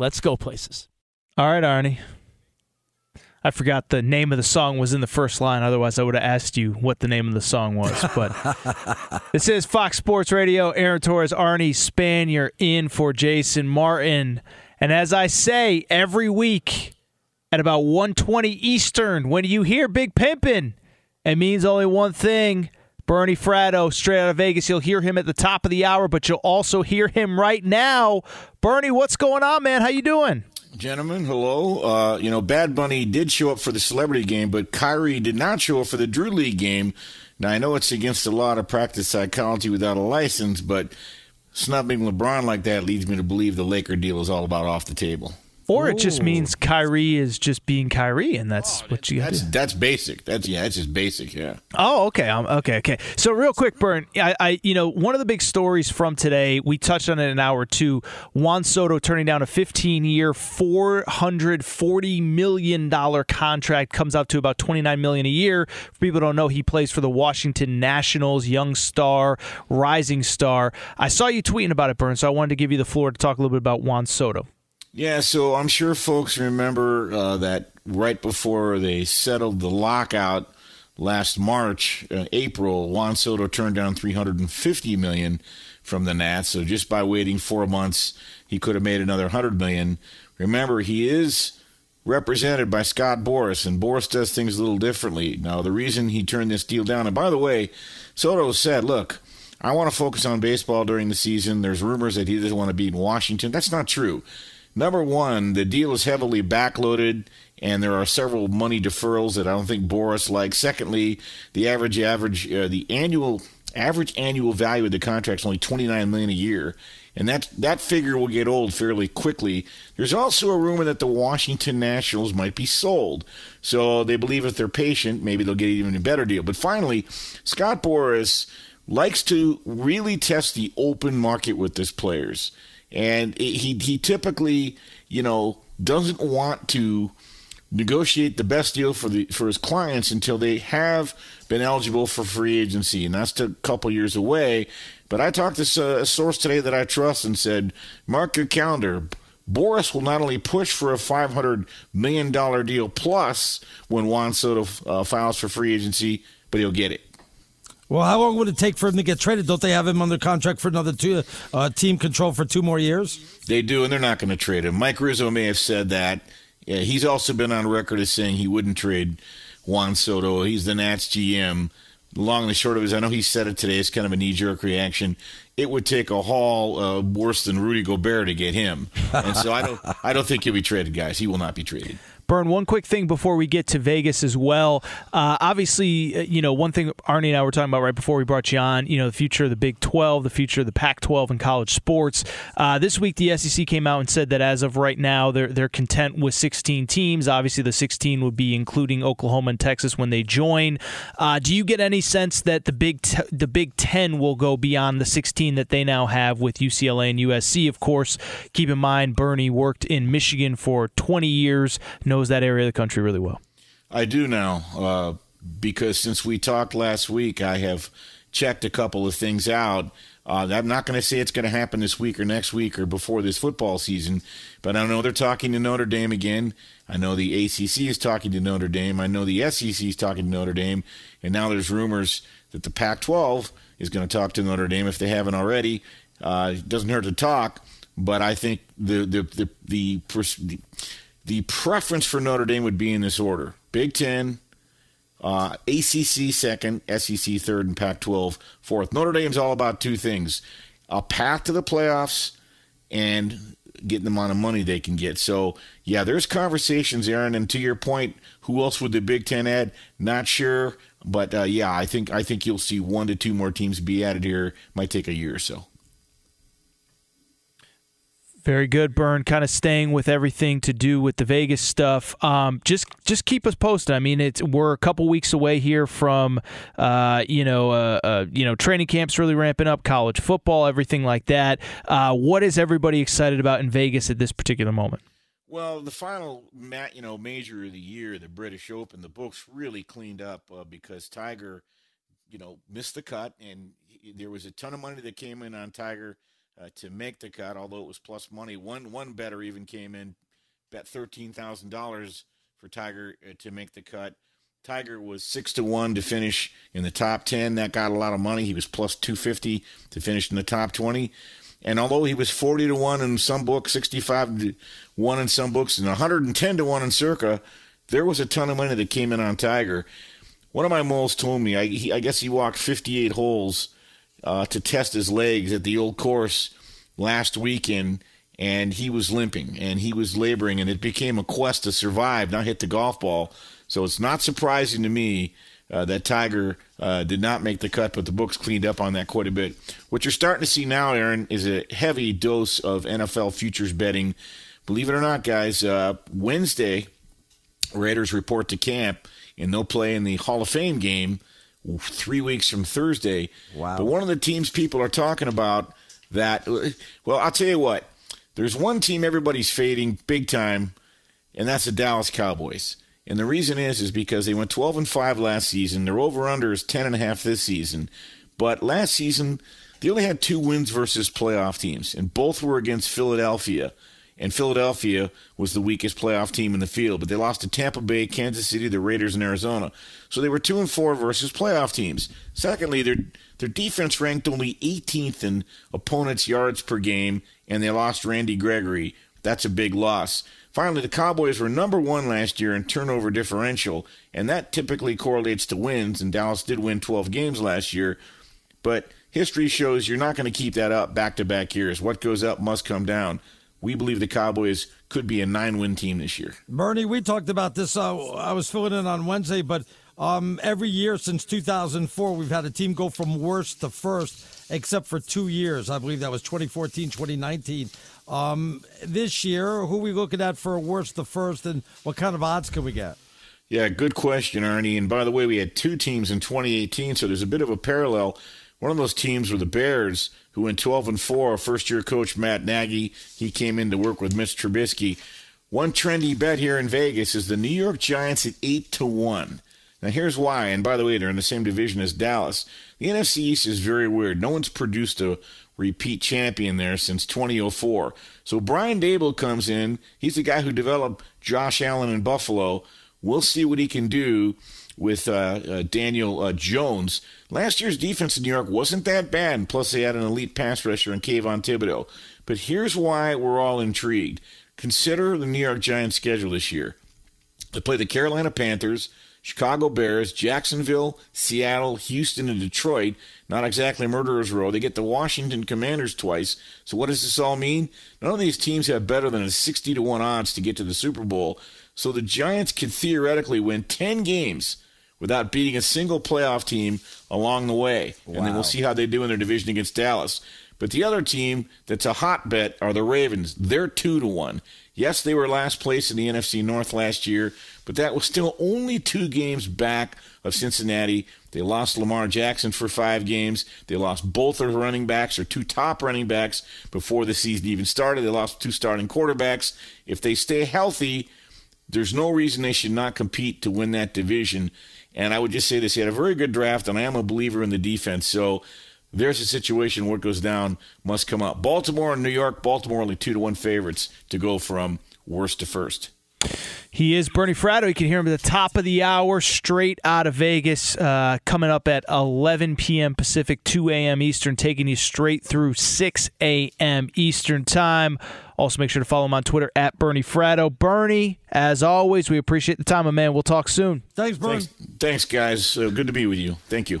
let's go places. All right, Arnie. I forgot the name of the song was in the first line. Otherwise, I would have asked you what the name of the song was. But this is Fox Sports Radio. Aaron Torres, Arnie Spanier in for Jason Martin. And as I say every week at about 120 Eastern, when you hear Big Pimpin', it means only one thing. Bernie Fratto, straight out of Vegas. You'll hear him at the top of the hour, but you'll also hear him right now. Bernie, what's going on, man? How you doing? Gentlemen, hello. Uh, you know, Bad Bunny did show up for the celebrity game, but Kyrie did not show up for the Drew League game. Now, I know it's against the law to practice psychology without a license, but snubbing LeBron like that leads me to believe the Laker deal is all about off the table. Or it just means Kyrie is just being Kyrie, and that's what you got That's to do. that's basic. That's yeah, that's just basic. Yeah. Oh, okay. Um, okay, okay. So, real quick, Burn. I, I, you know, one of the big stories from today. We touched on it an hour two. Juan Soto turning down a 15-year, 440 million dollar contract comes out to about 29 million a year. For people who don't know, he plays for the Washington Nationals, young star, rising star. I saw you tweeting about it, Burn. So I wanted to give you the floor to talk a little bit about Juan Soto. Yeah, so I'm sure folks remember uh, that right before they settled the lockout last March, uh, April, Juan Soto turned down 350 million from the Nats. So just by waiting four months, he could have made another 100 million. Remember, he is represented by Scott Boras, and Boras does things a little differently. Now, the reason he turned this deal down, and by the way, Soto said, "Look." I want to focus on baseball during the season. There's rumors that he doesn't want to be in Washington. That's not true. Number one, the deal is heavily backloaded, and there are several money deferrals that I don't think Boras likes. Secondly, the average average uh, the annual average annual value of the contract is only twenty nine million a year, and that that figure will get old fairly quickly. There's also a rumor that the Washington Nationals might be sold, so they believe if they're patient, maybe they'll get even a better deal. But finally, Scott Boras likes to really test the open market with his players and he he typically you know doesn't want to negotiate the best deal for the for his clients until they have been eligible for free agency, and that's a couple years away. But I talked to a source today that I trust and said, mark your calendar. Boras will not only push for a $500 million deal plus when Juan Soto uh, files for free agency, but he'll get it. Well, how long would it take for him to get traded? Don't they have him under contract for another two uh, team control for two more years? They do, and they're not going to trade him. Mike Rizzo may have said that. Yeah, he's also been on record as saying he wouldn't trade Juan Soto. He's the Nats GM. Long and short of it is, I know he said it today. It's kind of a knee jerk reaction. It would take a haul uh, worse than Rudy Gobert to get him, and so I don't. I don't think he'll be traded, guys. He will not be traded. Burn, one quick thing before we get to Vegas as well. Uh, obviously, uh, you know, one thing Arnie and I were talking about right before we brought you on, you know, the future of the Big 12, the future of the Pac 12 in college sports. Uh, this week, the SEC came out and said that as of right now, they're, they're content with 16 teams. Obviously, the 16 would be including Oklahoma and Texas when they join. Uh, do you get any sense that the Big, t- the Big 10 will go beyond the 16 that they now have with UCLA and USC? Of course, keep in mind, Bernie worked in Michigan for 20 years, knows that area of the country really well. I do now, uh, because since we talked last week, I have checked a couple of things out. Uh, I'm not going to say it's going to happen this week or next week or before this football season, but I know they're talking to Notre Dame again. I know the ACC is talking to Notre Dame. I know the SEC is talking to Notre Dame, and now there's rumors that the Pac-12 is going to talk to Notre Dame if they haven't already. Uh, it doesn't hurt to talk, but I think the the the the, the the preference for Notre Dame would be in this order: Big Ten, uh, ACC second, SEC third, and Pac-12 fourth. Notre Dame's all about two things: a path to the playoffs and getting the amount of money they can get. So, yeah, there's conversations, Aaron. And to your point, who else would the Big Ten add? Not sure, but uh, yeah, I think I think you'll see one to two more teams be added here. Might take a year or so. Very good, Burn. Kind of staying with everything to do with the Vegas stuff. Um, just just keep us posted. I mean, it's we're a couple weeks away here from uh, you know uh, uh, you know training camps really ramping up, college football, everything like that. Uh, what is everybody excited about in Vegas at this particular moment? Well, the final, you know, major of the year, the British Open, the books really cleaned up uh, because Tiger, you know, missed the cut, and there was a ton of money that came in on Tiger uh, to make the cut, although it was plus money. One one better even came in, bet thirteen thousand dollars for Tiger uh, to make the cut. Tiger was six to one to finish in the top ten. That got a lot of money. He was plus two fifty to finish in the top twenty. And although he was forty to one in some books, sixty five to one in some books, and one hundred and ten to one in Circa, there was a ton of money that came in on Tiger. One of my moles told me, I, he, I guess he walked 58 holes uh, to test his legs at the old course last weekend, and he was limping and he was laboring, and it became a quest to survive, not hit the golf ball. So it's not surprising to me uh, that Tiger uh, did not make the cut, but the books cleaned up on that quite a bit. What you're starting to see now, Aaron, is a heavy dose of NFL futures betting. Believe it or not, guys, uh, Wednesday, Raiders report to camp, and they'll play in the Hall of Fame game three weeks from Thursday. Wow. But one of the teams people are talking about that, well, I'll tell you what, there's one team everybody's fading big time, and that's the Dallas Cowboys. And the reason is is because they went 12 and 5 last season. Their over under is 10 and a half this season. But last season, they only had two wins versus playoff teams, and both were against Philadelphia. And Philadelphia was the weakest playoff team in the field, but they lost to Tampa Bay, Kansas City, the Raiders, and Arizona. So they were two and four versus playoff teams. Secondly, their their defense ranked only 18th in opponents' yards per game, and they lost Randy Gregory. That's a big loss. Finally, the Cowboys were number one last year in turnover differential, and that typically correlates to wins, and Dallas did win 12 games last year. But history shows you're not going to keep that up back to back years. What goes up must come down. We believe the Cowboys could be a nine win team this year. Bernie, we talked about this. Uh, I was filling in on Wednesday, but um, every year since 2004, we've had a team go from worst to first, except for two years. I believe that was 2014, 2019. Um, this year, who are we looking at for worst to first, and what kind of odds can we get? Yeah, good question, Arnie. And by the way, we had two teams in 2018, so there's a bit of a parallel. One of those teams were the Bears, who went 12 and 4. First year coach Matt Nagy, he came in to work with Mitch Trubisky. One trendy bet here in Vegas is the New York Giants at 8 to 1. Now, here's why. And by the way, they're in the same division as Dallas. The NFC East is very weird. No one's produced a repeat champion there since 2004. So Brian Daboll comes in. He's the guy who developed Josh Allen in Buffalo. We'll see what he can do with uh, uh, Daniel uh, Jones. Last year's defense in New York wasn't that bad, plus they had an elite pass rusher in Kayvon Thibodeaux. But here's why we're all intrigued. Consider the New York Giants' schedule this year. They play the Carolina Panthers, Chicago Bears, Jacksonville, Seattle, Houston, and Detroit. Not exactly murderer's row. They get the Washington Commanders twice. So what does this all mean? None of these teams have better than a 60 to 1 odds to get to the Super Bowl. So the Giants could theoretically win 10 games without beating a single playoff team along the way. And then we'll see how they do in their division against Dallas. But the other team that's a hot bet are the Ravens. They're two to one. Yes, they were last place in the NFC North last year, but that was still only two games back of Cincinnati. They lost Lamar Jackson for five games. They lost both of their running backs, or two top running backs, before the season even started. They lost two starting quarterbacks. If they stay healthy, there's no reason they should not compete to win that division. And I would just say this: he had a very good draft, and I am a believer in the defense. So there's a situation where it goes down must come up. Baltimore and New York. Baltimore only two to one favorites to go from worst to first. He is Bernie Fratto. You can hear him at the top of the hour, straight out of Vegas, uh, coming up at 11 p.m. Pacific, 2 a.m. Eastern, taking you straight through 6 a.m. Eastern time. Also, make sure to follow him on Twitter at Bernie Fratto. Bernie, as always, we appreciate the time, my man. We'll talk soon. Thanks, Thanks, thanks guys. Uh, good to be with you. Thank you.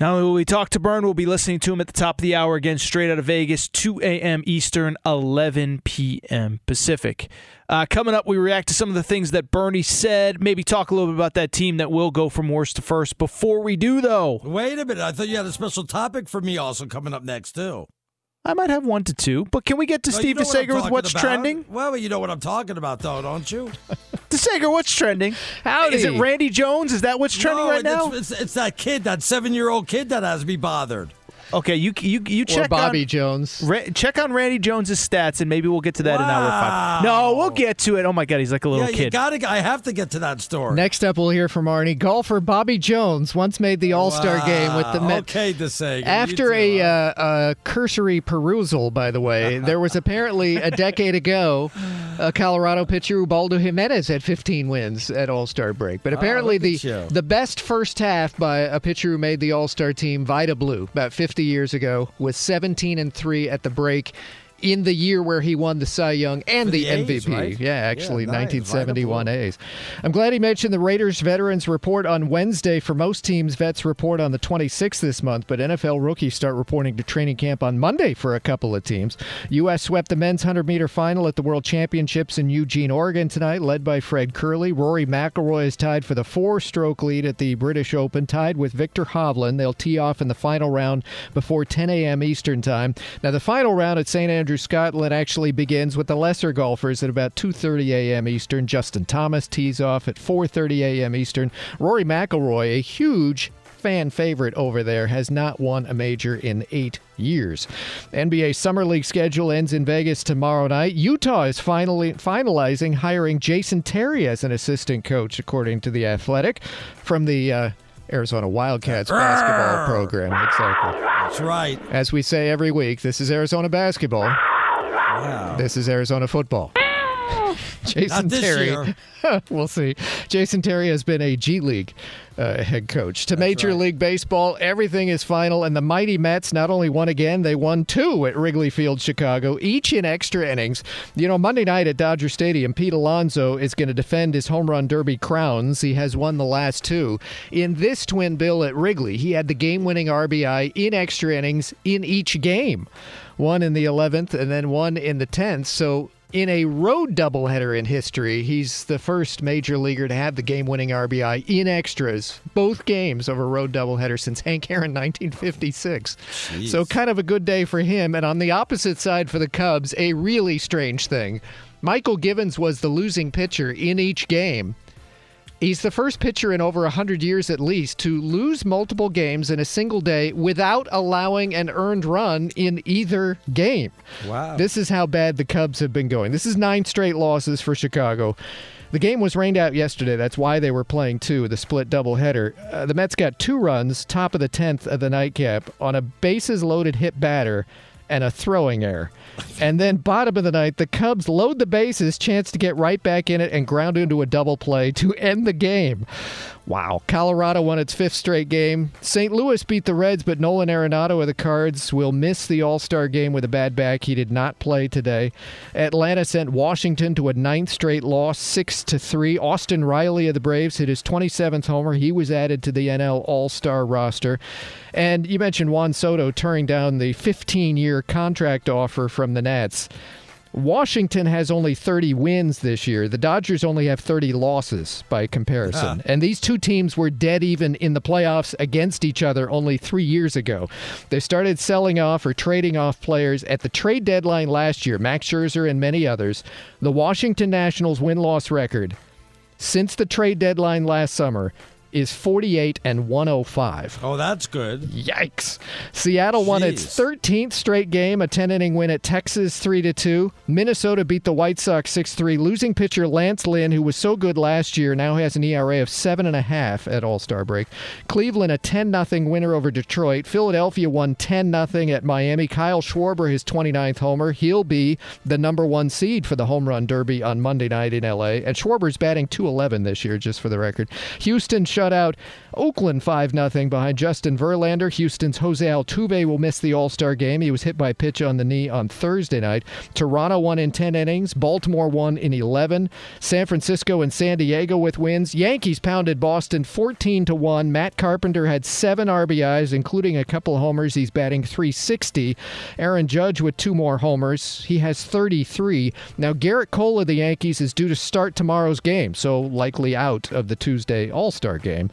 Not only will we talk to Burn, we'll be listening to him at the top of the hour again, straight out of Vegas, 2 a.m. Eastern, 11 p.m. Pacific. Uh, coming up, we react to some of the things that Bernie said, maybe talk a little bit about that team that will go from worst to first. Before we do, though, Wait a minute. I thought you had a special topic for me also coming up next, too. I might have one to two, but can we get to No, Steve you know what DeSager with what's about. trending? Well, you know what I'm talking about, though, don't you? DeSager, what's trending? Howdy. Is it Randy Jones? Is that what's trending No, right now? It's, it's, it's that kid, that seven year old kid that has me bothered. Okay, you you you Or check Bobby on, Jones. Ra- check on Randy Jones's stats, and maybe we'll get to that in hour five. No, we'll get to it. Oh my God, he's like a little yeah, kid. gotta. I have to get to that story. Next up, we'll hear from Arnie. Golfer Bobby Jones once made the All Star game with the Wow. Met. Okay, DeSager. After a, uh, a cursory perusal, by the way, there was apparently a decade ago a Colorado pitcher, Ubaldo Jimenez, had 15 wins at All Star break. But Ah, apparently, look the the best first half by a pitcher who made the All Star team, Vida Blue, about 50 years ago, was 17 and three at the break. In the year where he won the Cy Young and the, the A's, MVP. right? Yeah, actually, Yeah, nice. 1971 A's. I'm glad he mentioned the Raiders veterans report on Wednesday. For most teams, vets report on the 26th this month, but NFL rookies start reporting to training camp on Monday for a couple of teams. U.S. swept the men's 100 meter final at the World Championships in Eugene, Oregon tonight, led by Fred Kerley. Rory McIlroy is tied for the four stroke lead at the British Open, tied with Viktor Hovland. They'll tee off in the final round before 10 a.m. Eastern Time. Now, the final round at St. Andrews, Scotland actually begins with the lesser golfers at about 2:30 a.m. Eastern. Justin Thomas tees off at 4:30 a.m. Eastern. Rory McIlroy, a huge fan favorite over there, has not won a major in eight years. NBA Summer League schedule ends in Vegas tomorrow night. Utah is finally finalizing hiring Jason Terry as an assistant coach, according to the Athletic, from the uh, Arizona Wildcats basketball program. Exactly. That's right. As we say every week, this is Arizona basketball. This is Arizona football. Jason Terry. we'll see. Jason Terry has been a G League uh, head coach. To Major League Baseball, everything is final, and the mighty Mets not only won again, they won two at Wrigley Field, Chicago, each in extra innings. You know, Monday night at Dodger Stadium, Pete Alonso is going to defend his home run derby crowns. He has won the last two. In this twin bill at Wrigley, he had the game winning RBI in extra innings in each game. One in the 11th and then one in the 10th. So in a road doubleheader in history, he's the first major leaguer to have the game-winning RBI in extras, both games of a road doubleheader since Hank Aaron 1956. So kind of a good day for him. And on the opposite side for the Cubs, a really strange thing. Mychal Givens was the losing pitcher in each game. He's the first pitcher in over 100 years at least to lose multiple games in a single day without allowing an earned run in either game. Wow. This is how bad the Cubs have been going. This is nine straight losses for Chicago. The game was rained out yesterday. That's why they were playing two, the split doubleheader. Uh, the Mets got two runs, top of the 10th of the nightcap, on a bases loaded hit batter and a throwing error. And then bottom of the ninth, the Cubs load the bases, chance to get right back in it and ground into a double play to end the game. Wow. Colorado won its fifth straight game. St. Louis beat the Reds, but Nolan Arenado of the Cards will miss the All Star game with a bad back. He did not play today. Atlanta sent Washington to a ninth straight loss, six to three. Austin Riley of the Braves hit his 27th homer. He was added to the NL All Star roster. And you mentioned Juan Soto turning down the 15 year contract offer from the Nats. Washington has only 30 wins this year. The Dodgers only have 30 losses by comparison. Ah. And these two teams were dead even in the playoffs against each other only three years ago. They started selling off or trading off players at the trade deadline last year, Max Scherzer and many others. The Washington Nationals win loss record since the trade deadline last summer is 48 and 105. Oh, that's good. Yikes. Seattle won its 13th straight game, a 10 inning win at Texas 3 to 2. Minnesota beat the White Sox 6 3. Losing pitcher Lance Lynn, who was so good last year, now has an ERA of 7.5 at All Star break. Cleveland, a 10 0 winner over Detroit. Philadelphia won 10 0 at Miami. Kyle Schwarber, his 29th homer. He'll be the number one seed for the home run derby on Monday night in LA. And Schwarber's batting 211 this year, just for the record. Houston shut out Oakland 5 0 behind Justin Verlander. Houston's Jose Altuve will miss the All Star game. He was hit by a pitch on the knee on Thursday night. Toronto won in 10 innings. Baltimore won in 11. San Francisco and San Diego with wins. Yankees pounded Boston 14 to 1. Matt Carpenter had seven RBIs, including a couple homers. He's batting 360. Aaron Judge with two more homers. He has 33. Now, Gerrit Cole of the Yankees is due to start tomorrow's game, so likely out of the Tuesday All Star game.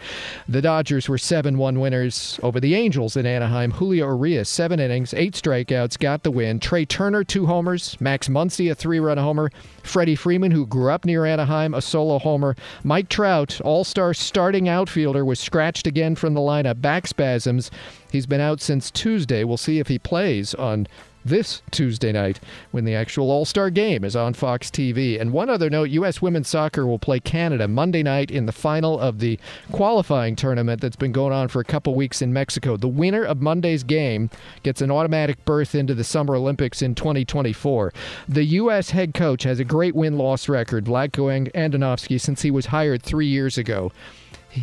The Dodgers were 7 1 winners over the Angels in Anaheim. Julio Urías, seven innings, eight strikeouts, got the win. Trea Turner, two homers. Max Muncy, a three run homer. Freddie Freeman, who grew up near Anaheim, a solo homer. Mike Trout, all star starting outfielder, was scratched again from the lineup. Back spasms. He's been out since Tuesday. We'll see if he plays on this Tuesday night when the actual All Star game is on Fox TV. And one other note U.S. women's soccer will play Canada Monday night in the final of the qualifying tournament that's been going on for a couple weeks in Mexico. The winner of Monday's game gets an automatic berth into the Summer Olympics in 2024. The U.S. head coach has a great win loss record, Vlatko Andonovski, since he was hired three years ago.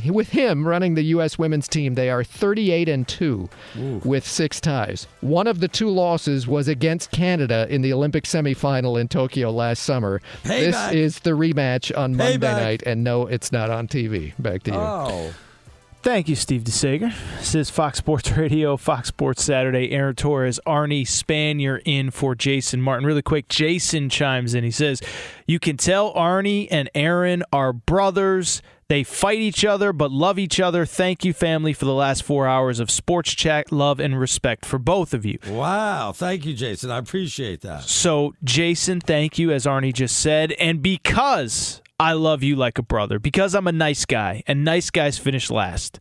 With him running the U.S. women's team, they are 38 and 2 with six ties. One of the two losses was against Canada in the Olympic semifinal in Tokyo last summer. This is the rematch on Monday night, and no, it's not on TV. Back to you. Oh. Thank you, Steve DeSager. This is Fox Sports Radio, Fox Sports Saturday. Aaron Torres, Arnie Spanier in for Jason Martin. Really quick, Jason chimes in. He says, You can tell Arnie and Aaron are brothers. They fight each other but love each other. Thank you, family, for the last four hours of sports chat, love, and respect for both of you. Wow. Thank you, Jason. I appreciate that. So, Jason, thank you, as Arnie just said. And because I love you like a brother, because I'm a nice guy, and nice guys finish last,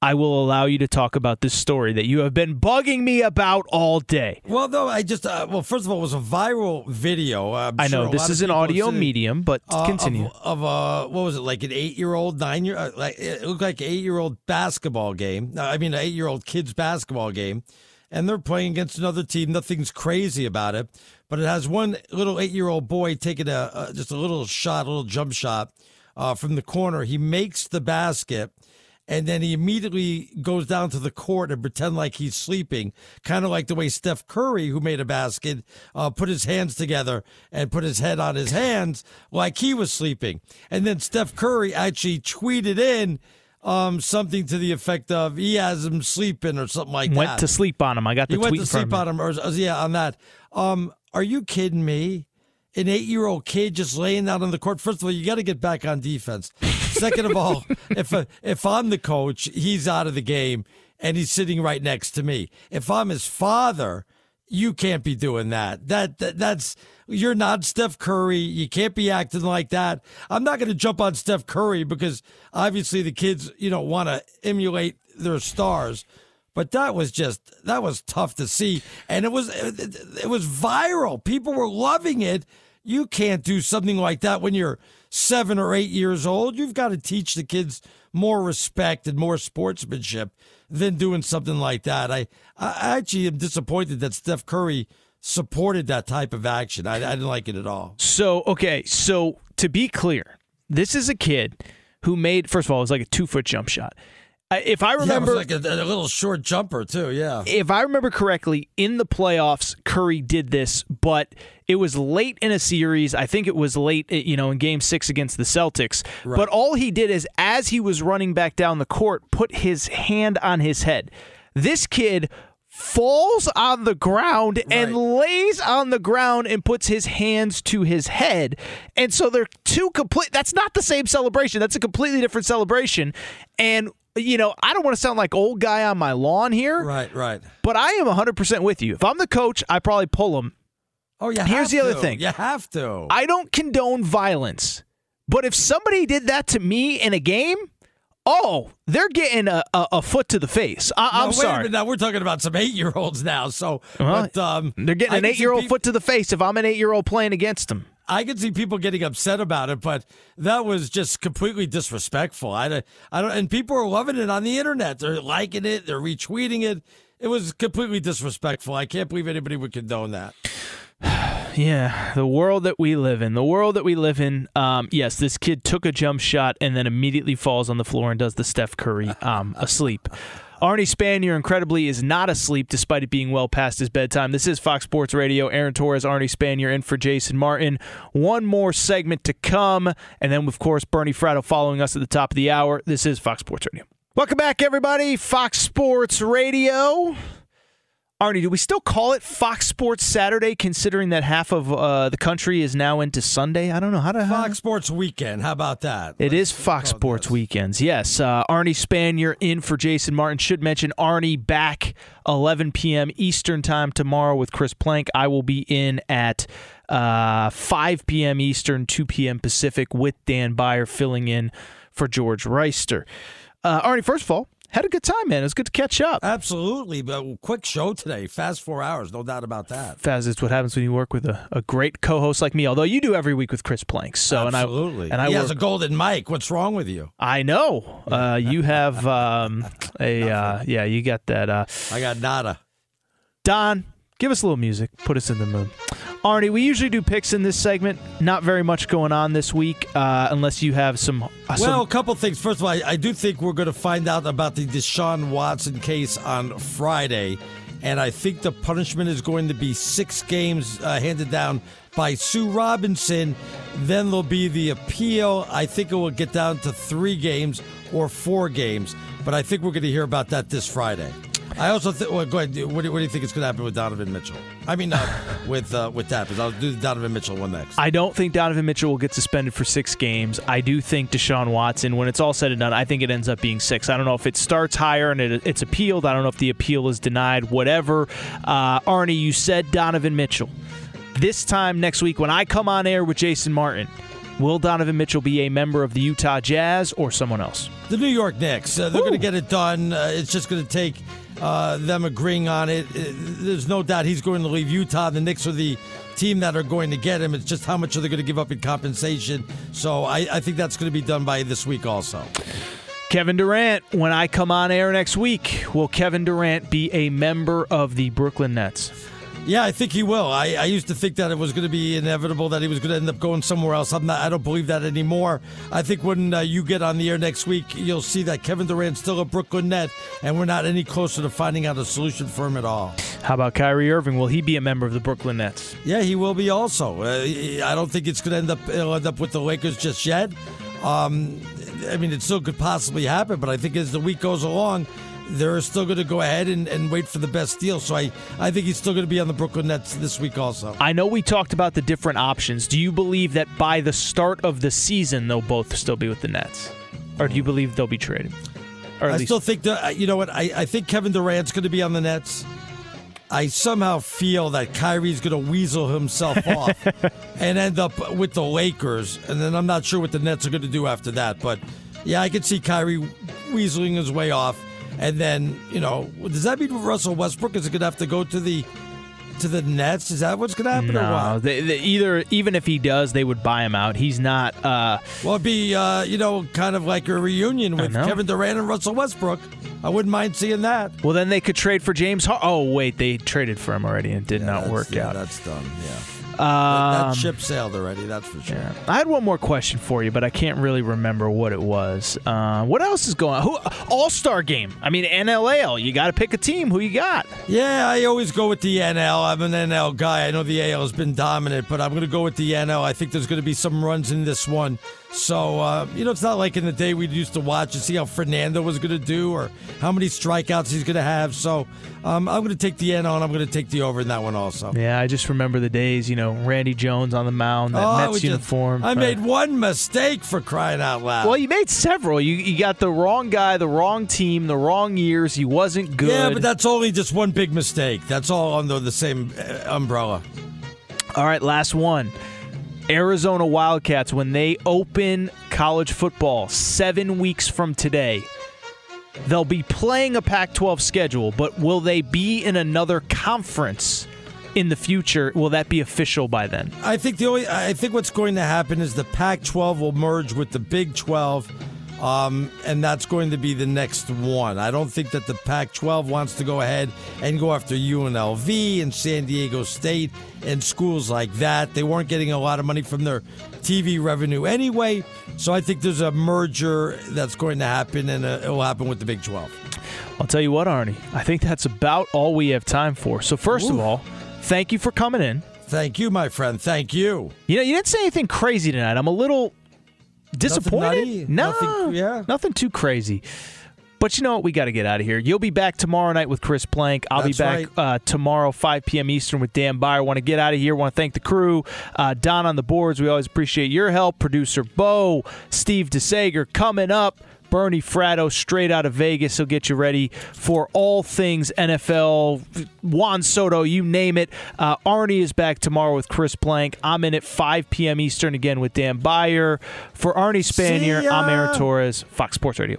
I will allow you to talk about this story that you have been bugging me about all day. Well, no, I just, uh, well, first of all, it was a viral video. I'm I know this is an audio medium, but Uh, continue. Of, of uh, what was it, like an eight year old, nine year, uh, like it looked like eight year old basketball game. I mean, an eight year old kid's basketball game. And they're playing against another team. Nothing's crazy about it, but it has one little eight year old boy taking a, a just a little shot, a little jump shot uh, from the corner. He makes the basket. And then he immediately goes down to the court and pretend like he's sleeping, kind of like the way Steph Curry, who made a basket, uh, put his hands together and put his head on his hands like he was sleeping. And then Steph Curry actually tweeted in um, something to the effect of he has him sleeping or something like Went that. Went to sleep on him. I got the he went to sleep on him, or, or yeah, on that. Um, are you kidding me? An eight-year-old kid just laying out on the court. First of all, you got to get back on defense. Second of all, if if I'm the coach, he's out of the game and he's sitting right next to me. If I'm his father, you can't be doing that. That, that that's you're not Steph Curry. You can't be acting like that. I'm not going to jump on Steph Curry because obviously the kids, you know, want to emulate their stars. But that was just that was tough to see, and it was it was viral. People were loving it. You can't do something like that when you're seven or eight years old. You've got to teach the kids more respect and more sportsmanship than doing something like that. I I actually am disappointed that Steph Curry supported that type of action. I, I didn't like it at all. So, okay, so to be clear, this is a kid who made, first of all, it was like a two foot jump shot. If I remember, yeah, it was like a, a little short jumper too. Yeah. if I remember correctly, in the playoffs, Curry did this, but it was late in a series. I think it was late, eh, you know, in Game Six against the Celtics. But all he did is, as he was running back down the court, put his hand on his head. This kid falls on the ground and lays on the ground and puts his hands to his head. And so they're two complete that's not the same celebration. That's a completely different celebration. And you know, I don't want to sound like old guy on my lawn here. Right, right. But I am 100% with you. If I'm the coach, I probably pull him. Oh, yeah. Here's the other thing. You have to. I don't condone violence. But if somebody did that to me in a game, oh, they're getting a, a, a foot to the face. I, Now, I'm wait a sorry. now we're talking about some eight-year-olds now. So, Well, but, um, they're getting I an eight year old foot to the face if I'm an eight year old playing against them. I could see people getting upset about it, but that was just completely disrespectful. I, I don't, and people are loving it on the internet. They're liking it. They're retweeting it. It was completely disrespectful. I can't believe anybody would condone that. Yeah, the world that we live in. The world that we live in. Um, yes, this kid took a jump shot and then immediately falls on the floor and does the Steph Curry um, asleep. Arnie Spanier, incredibly, is not asleep despite it being well past his bedtime. This is Fox Sports Radio. Aaron Torres, Arnie Spanier, in for Jason Martin. One more segment to come, and then, of course, Bernie Fratto following us at the top of the hour. This is Fox Sports Radio. Welcome back, everybody. Fox Sports Radio. Arnie, do we still call it Fox Sports Saturday, considering that half of uh, the country is now into Sunday? I don't know how to. How... Fox Sports Weekend. How about that? It is Fox Sports Weekends. Yes. Uh, Arnie Spanier in for Jason Martin. Should mention Arnie back 11 p.m. Eastern Time tomorrow with Chris Plank. I will be in at uh, 5 p.m. Eastern, 2 p.m. Pacific with Dan Beyer filling in for George Reister. Uh, Arnie, first of all, had a good time, man. It was good to catch up. Absolutely. But quick show today. Fast four hours. No doubt about that. Faz, it's what happens when you work with a, a great co-host like me. Although you do every week with Chris Plank, so Absolutely. and I and I he work, has a golden mic. What's wrong with you? I know. Uh, you have um, a uh, yeah. You got that. Uh, I got nada. Don, give us a little music. Put us in the mood. Arnie, we usually do picks in this segment. Not very much going on this week, uh, unless you have some. Uh, some Well, a couple things. First of all, I, I do think we're going to find out about the Deshaun Watson case on Friday, and I think the punishment is going to be six games uh, handed down by Sue Robinson. Then there'll be the appeal. I think it will get down to three games or four games, but I think we're going to hear about that this Friday. I also think. Well, go ahead. What do, what do you think is going to happen with Donovan Mitchell? I mean, uh, with uh, with that, because I'll do the Donovan Mitchell one next. I don't think Donovan Mitchell will get suspended for six games. I do think Deshaun Watson, when it's all said and done, I think it ends up being six. I don't know if it starts higher and it, it's appealed. I don't know if the appeal is denied, whatever. Uh, Arnie, you said Donovan Mitchell. This time next week, when I come on air with Jason Martin, will Donovan Mitchell be a member of the Utah Jazz or someone else? The New York Knicks. Uh, they're going to get it done. Uh, it's just going to take uh, them agreeing on it. Uh, There's no doubt he's going to leave Utah. The Knicks are the team that are going to get him. It's just how much are they going to give up in compensation. So I, I think that's going to be done by this week also. Kevin Durant, when I come on air next week, will Kevin Durant be a member of the Brooklyn Nets? Yeah, I think he will. I, I used to think that it was going to be inevitable that he was going to end up going somewhere else. I'm not. I don't believe that anymore. I think when uh, you get on the air next week, you'll see that Kevin Durant's still a Brooklyn Net, and we're not any closer to finding out a solution for him at all. How about Kyrie Irving? Will he be a member of the Brooklyn Nets? Yeah, he will be also. Uh, I don't think it's going to end up. It'll end up with the Lakers just yet. Um, I mean, it still could possibly happen, but I think as the week goes along, they're still going to go ahead and, and wait for the best deal. So I, I think he's still going to be on the Brooklyn Nets this week also. I know we talked about the different options. Do you believe that by the start of the season they'll both still be with the Nets, or do you believe they'll be traded? Or I least- still think that uh, you know what I, I think Kevin Durant's going to be on the Nets. I somehow feel that Kyrie's going to weasel himself off and end up with the Lakers, and then I'm not sure what the Nets are going to do after that. But yeah, I could see Kyrie weaseling his way off, and then you know, does that mean Russell Westbrook is going to have to go to the to the Nets? Is that what's going to happen, or No, what? they, they either even if he does, they would buy him out. He's not. Uh, Well, it'd be uh, you know kind of like a reunion with. Kevin Durant and Russell Westbrook. I wouldn't mind seeing that. well, then they could trade for James. Oh wait, they traded for him already and it did not work yeah, out. That's done. Yeah. Um, that, that ship sailed already. That's for sure. Yeah. I had one more question for you, but I can't really remember what it was. Uh, what else is going on? Who All Star game? I mean, NLL. You got to pick a team. Who you got? Yeah, I always go with the NL. I'm an NL guy. I know the AL has been dominant, but I'm going to go with the NL. I think there's going to be some runs in this one. So, uh, you know, it's not like in the day we used to watch and see how Fernando was going to do or how many strikeouts he's going to have. So, um, I'm going to take the NL and I'm going to take the over in that one also. Yeah, I just remember the days. You know, Randy Jones on the mound, that Oh, Mets was just- uniform. I Uh, made one mistake for crying out loud. Well, you made several. You you got the wrong guy, the wrong team, the wrong years. He wasn't good. Yeah, but that's only just one big mistake. That's all under the same uh, umbrella. All right, last one. Arizona Wildcats, when they open college football seven weeks from today, they'll be playing a Pac 12 schedule, but will they be in another conference in the future? Will that be official by then? I think the only I think what's going to happen is the Pac-12 will merge with the Big 12, um, and that's going to be the next one. I don't think that the Pac-12 wants to go ahead and go after UNLV and San Diego State and schools like that. They weren't getting a lot of money from their TV revenue anyway, so I think there's a merger that's going to happen, and uh, it will happen with the Big 12. I'll tell you what, Arnie, I think that's about all we have time for. So, first of all, thank you for coming in. Thank you, my friend. Thank you. You know, you didn't say anything crazy tonight. I'm a little disappointed. nutty? No, Nothing- yeah. nothing too crazy. But you know what? We got to get out of here. You'll be back tomorrow night with Chris Plank. I'll That's be back uh, tomorrow, 5 p.m. Eastern, with Dan Beyer. Want to get out of here? Want to thank the crew, uh, Don on the boards. We always appreciate your help. Producer Bo, Steve DeSager coming up. Bernie Fratto straight out of Vegas. He'll get you ready for all things NFL. Juan Soto, you name it. Uh, Arnie is back tomorrow with Chris Plank. I'm in at 5 p.m. Eastern again with Dan Beyer. For Arnie Spanier. I'm Aaron Torres, Fox Sports Radio.